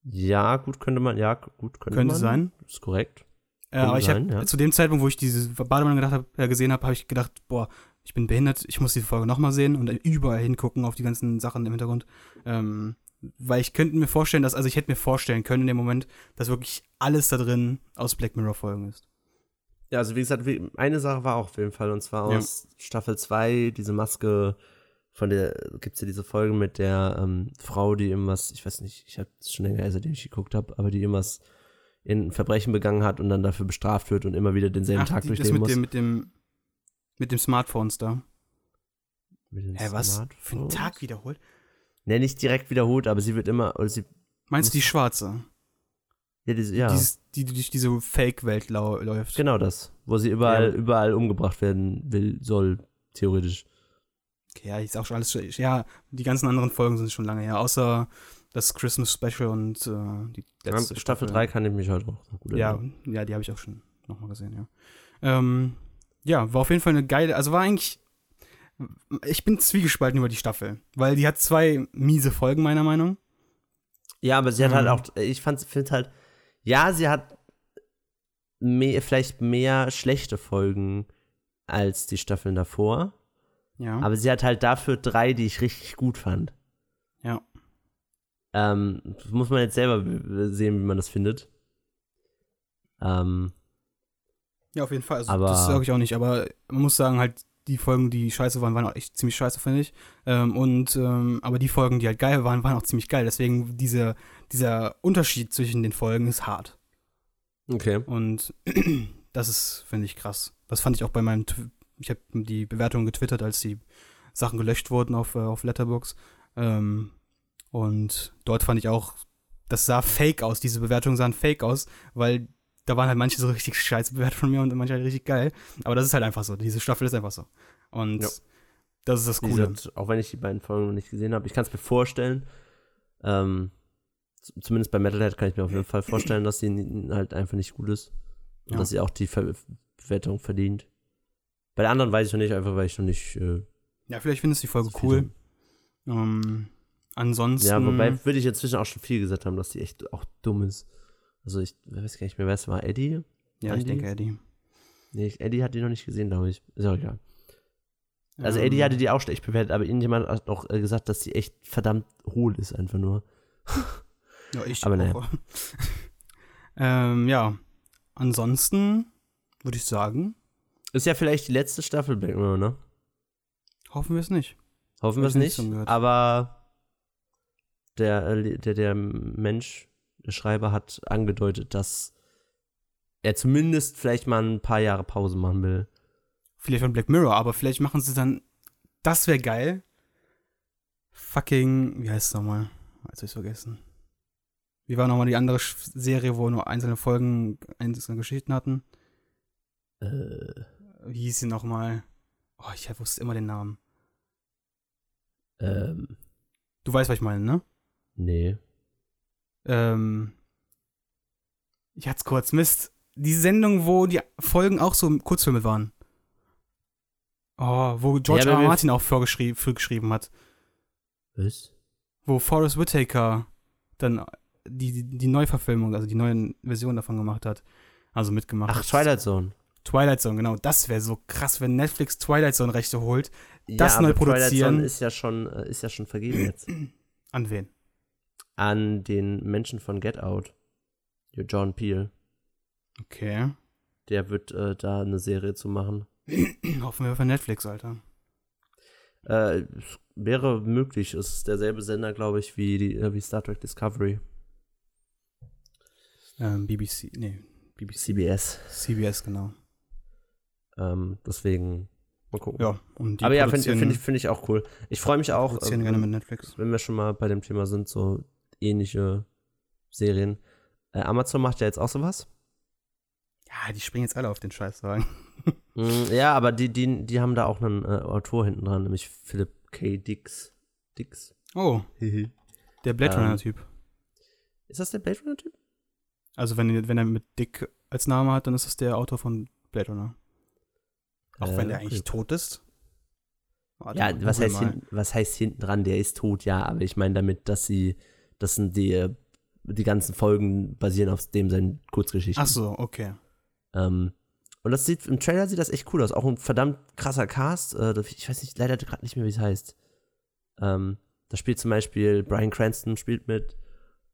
Ja, gut, könnte man, ja, gut, könnte, könnte man. sein. Ist korrekt. Ja, aber ich habe ja. zu dem Zeitpunkt, wo ich diese Badewanne gedacht hab, äh, gesehen habe, habe ich gedacht, boah, ich bin behindert, ich muss die Folge nochmal sehen und überall hingucken auf die ganzen Sachen im Hintergrund. Ähm, weil ich könnte mir vorstellen, dass, also ich hätte mir vorstellen können in dem Moment, dass wirklich alles da drin aus Black Mirror Folgen ist. Ja, also wie gesagt, eine Sache war auch auf jeden Fall, und zwar aus ja. Staffel 2, diese Maske, von der gibt es ja diese Folge mit der ähm, Frau, die irgendwas, ich weiß nicht, ich habe es schon länger, seitdem ich geguckt habe, aber die irgendwas in Verbrechen begangen hat und dann dafür bestraft wird und immer wieder denselben Ach, Tag die, durchleben mit muss. Dem, mit dem mit dem Smartphones da. Mit den Hä, was? Für einen Tag wiederholt? Ne, nicht direkt wiederholt, aber sie wird immer. Oder sie Meinst du die schwarze? Ja, diese, ja. Dieses, die durch diese Fake-Welt läuft. Genau das. Wo sie überall, ja. überall umgebracht werden will, soll, theoretisch. Okay, ja, ist auch schon alles. Ja, die ganzen anderen Folgen sind schon lange her, außer das Christmas Special und äh, die letzte ja, Staffel 3 kann ich mich halt auch gut erinnern. Ja, ja, die habe ich auch schon nochmal gesehen, ja. Ähm, ja, war auf jeden Fall eine geile, also war eigentlich Ich bin zwiegespalten über die Staffel, weil die hat zwei miese Folgen, meiner Meinung. Ja, aber sie hat halt mhm. halt auch, ich fand, finde halt, ja, sie hat mehr, vielleicht mehr schlechte Folgen als die Staffeln davor. Ja. Aber sie hat halt dafür drei, die ich richtig gut fand. Ja. Ähm, muss man jetzt selber sehen, wie man das findet. Ähm, ja, auf jeden Fall. Also, aber, das sage ich auch nicht, aber man muss sagen, halt, die Folgen, die scheiße waren, waren auch echt ziemlich scheiße, finde ich. Ähm, und, ähm, aber die Folgen, die halt geil waren, waren auch ziemlich geil. Deswegen, diese, dieser Unterschied zwischen den Folgen ist hart. Okay. Und das ist, finde ich, krass. Das fand ich auch bei meinem, ich habe die Bewertungen getwittert, als die Sachen gelöscht wurden auf, äh, auf Letterbox. Ähm, und dort fand ich auch, das sah fake aus, diese Bewertungen sahen fake aus, weil da waren halt manche so richtig scheiße bewertet von mir und manche halt richtig geil. Aber das ist halt einfach so. Diese Staffel ist einfach so. Und ja. das ist das Coole. Gesagt, auch wenn ich die beiden Folgen noch nicht gesehen habe, ich kann es mir vorstellen. Ähm, zumindest bei Metalhead kann ich mir auf jeden Fall vorstellen, dass sie halt einfach nicht gut ist. Und ja. dass sie auch die Ver Bewertung verdient. Bei der anderen weiß ich noch nicht, einfach weil ich noch nicht. Äh, ja, vielleicht findest du die Folge cool. Ähm, ansonsten. Ja, wobei würde ich inzwischen auch schon viel gesagt haben, dass die echt auch dumm ist. Also ich weiß gar nicht mehr, wer es war. Eddie? Ja, Andy? ich denke Eddie. Nee, Eddie hat die noch nicht gesehen, glaube ich. Ist auch egal. Also ähm, Eddie hatte die auch schlecht bewertet, aber irgendjemand hat auch äh, gesagt, dass die echt verdammt hohl ist, einfach nur. ja, ich aber naja. ähm, ja. Ansonsten würde ich sagen. Ist ja vielleicht die letzte Staffel Black Mirror, ne? Hoffen wir es nicht. Hoffen wir es nicht, aber der, äh, der, der Mensch, der Schreiber hat angedeutet, dass er zumindest vielleicht mal ein paar Jahre Pause machen will. Vielleicht von Black Mirror, aber vielleicht machen sie dann. Das wäre geil. Fucking. Wie heißt es nochmal? Jetzt hab ich's vergessen. Wie war nochmal die andere Serie, wo nur einzelne Folgen einzelne Geschichten hatten? Äh. Wie hieß sie nochmal? Oh, ich wusste immer den Namen. Ähm. Du weißt, was ich meine, ne? Nee. Ähm, ich hatte es kurz, Mist. Die Sendung, wo die Folgen auch so Kurzfilme waren. Oh, wo George ja, R. Martin auch vorgeschrieben, für geschrieben hat. Was? Wo Forrest Whitaker dann die, die, die Neuverfilmung, also die neuen Versionen davon gemacht hat. Also mitgemacht Ach, hat. Twilight Zone. Twilight Zone, genau. Das wäre so krass, wenn Netflix Twilight Zone Rechte holt. Das ja, neu produzieren. Twilight Zone ist ja schon, äh, ist ja schon vergeben jetzt. An wen? an den Menschen von Get Out. John Peel. Okay. Der wird äh, da eine Serie zu machen. Hoffen wir für Netflix, Alter. Äh, wäre möglich. Es ist derselbe Sender, glaube ich, wie, die, äh, wie Star Trek Discovery. Ähm, BBC, nee, BBC. CBS. CBS, genau. Ähm, deswegen, mal gucken. Ja, und Aber ja, finde find ich, find ich auch cool. Ich freue mich auch. Ähm, gerne mit Netflix. Wenn wir schon mal bei dem Thema sind, so ähnliche Serien. Äh, Amazon macht ja jetzt auch sowas. Ja, die springen jetzt alle auf den Scheißwagen. mm, ja, aber die, die, die haben da auch einen äh, Autor hinten dran, nämlich Philip K. Dix. Dix. Oh. der Blade ähm, Runner-Typ. Ist das der Blade Runner-Typ? Also, wenn, wenn er mit Dick als Name hat, dann ist das der Autor von Blade Runner. Auch wenn er eigentlich tot ist. Warte, ja, was heißt, hin, was heißt hinten dran? Der ist tot, ja, aber ich meine damit, dass sie das sind die, die ganzen Folgen basieren auf dem seinen Kurzgeschichten. Ach so, okay. Ähm, und das sieht, im Trailer sieht das echt cool aus. Auch ein verdammt krasser Cast. Äh, ich weiß nicht, leider gerade nicht mehr, wie es heißt. Ähm, da spielt zum Beispiel Brian Cranston spielt mit.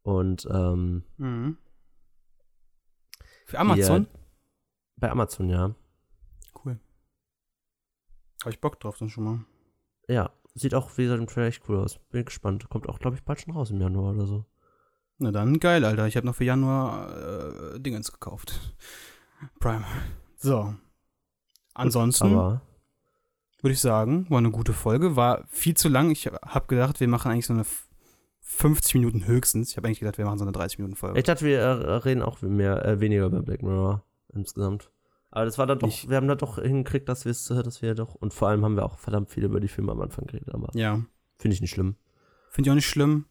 Und, ähm, mhm. Für Amazon? Hier, bei Amazon, ja. Cool. Habe ich Bock drauf dann schon mal. Ja, sieht auch, wie gesagt, im Trailer echt cool aus. Bin gespannt. Kommt auch, glaube ich, bald schon raus im Januar oder so. Na dann, geil, Alter. Ich habe noch für Januar äh, Dingens gekauft. Prime. So. Ansonsten würde ich sagen, war eine gute Folge. War viel zu lang. Ich habe gedacht, wir machen eigentlich so eine 50 Minuten höchstens. Ich habe eigentlich gedacht, wir machen so eine 30 Minuten Folge. Ich dachte, wir äh, reden auch mehr, äh, weniger über Black Mirror insgesamt. Aber das war dann doch, ich, wir haben da doch hingekriegt, dass wir es, dass wir doch, und vor allem haben wir auch verdammt viel über die Filme am Anfang geredet. Aber ja. Finde ich nicht schlimm. Finde ich auch nicht schlimm.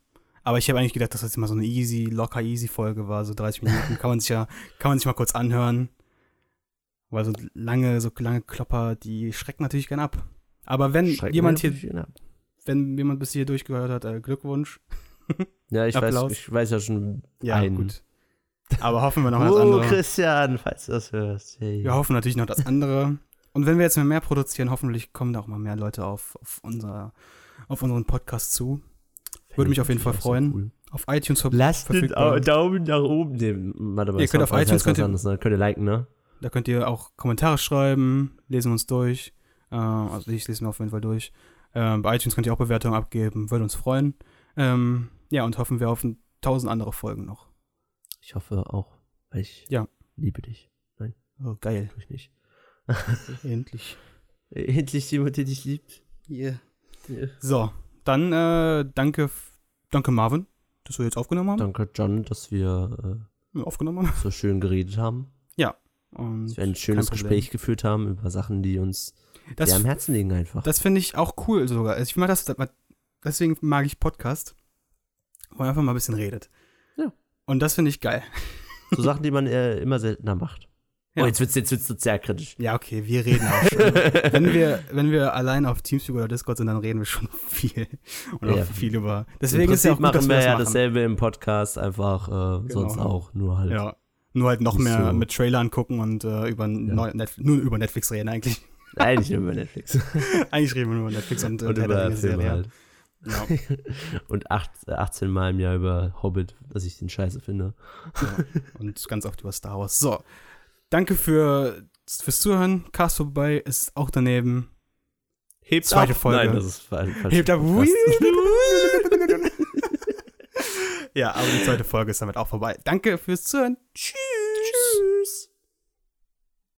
Aber ich habe eigentlich gedacht, dass das jetzt mal so eine easy, locker easy Folge war. So 30 Minuten kann man sich ja, kann man sich mal kurz anhören. Weil so lange, so lange Klopper, die schrecken natürlich gern ab. Aber wenn jemand hier, wenn jemand bis hier durchgehört hat, äh, Glückwunsch. Ja, ich weiß, ich weiß ja schon ja, einen. gut. Aber hoffen wir noch das andere. Oh, Christian, falls du das hörst. Hey. Wir hoffen natürlich noch das andere. Und wenn wir jetzt mehr produzieren, hoffentlich kommen da auch mal mehr Leute auf, auf, unser, auf unseren Podcast zu. Würde mich auf jeden Fall freuen. Cool. Auf iTunes ver Lasst den Daumen nach oben nehmen. Warte mal, ihr könnt auf iTunes könnt ihr, anderes, ne? könnt ihr liken, ne? Da könnt ihr auch Kommentare schreiben, lesen uns durch. Äh, also ich lese mir auf jeden Fall durch. Äh, bei iTunes könnt ihr auch Bewertungen abgeben, würde uns freuen. Ähm, ja, und hoffen wir auf tausend andere Folgen noch. Ich hoffe auch, weil ich ja. liebe dich. Nein. Oh, geil. Tue ich nicht. Endlich. Endlich jemand, der dich liebt. Yeah. yeah. So, dann äh, danke, danke Marvin, dass wir jetzt aufgenommen haben. Danke John, dass wir äh, aufgenommen haben. so schön geredet haben. Ja. Und dass wir ein schönes Gespräch geführt haben über Sachen, die uns das, sehr am Herzen liegen einfach. Das finde ich auch cool sogar. Also ich mag das, deswegen mag ich Podcast, wo man einfach mal ein bisschen redet. Ja. Und das finde ich geil. So Sachen, die man äh, immer seltener macht. Ja. Oh, jetzt wird es sozial kritisch. Ja, okay, wir reden auch schon. wenn, wir, wenn wir allein auf Teamspeak oder Discord sind, dann reden wir schon viel. Und ja. auch viel über. Deswegen ist ja auch gut, machen wir, wir ja machen. dasselbe im Podcast, einfach äh, genau. sonst auch, nur halt. Ja. Nur halt noch mehr so. mit Trailern gucken und äh, über ja. Netflix, nur über Netflix reden eigentlich. Eigentlich nur über Netflix. eigentlich reden wir nur über Netflix und, und über Filme halt. Ja. und acht, 18 Mal im Jahr über Hobbit, dass ich den scheiße finde. Ja. Und ganz oft über Star Wars. So, danke für, fürs Zuhören. Cast vorbei ist auch daneben. Hebt Zweite ab. Folge. Nein, das ist falsch. Hebt ab. ja, aber die zweite Folge ist damit auch vorbei. Danke fürs Zuhören. Tschüss.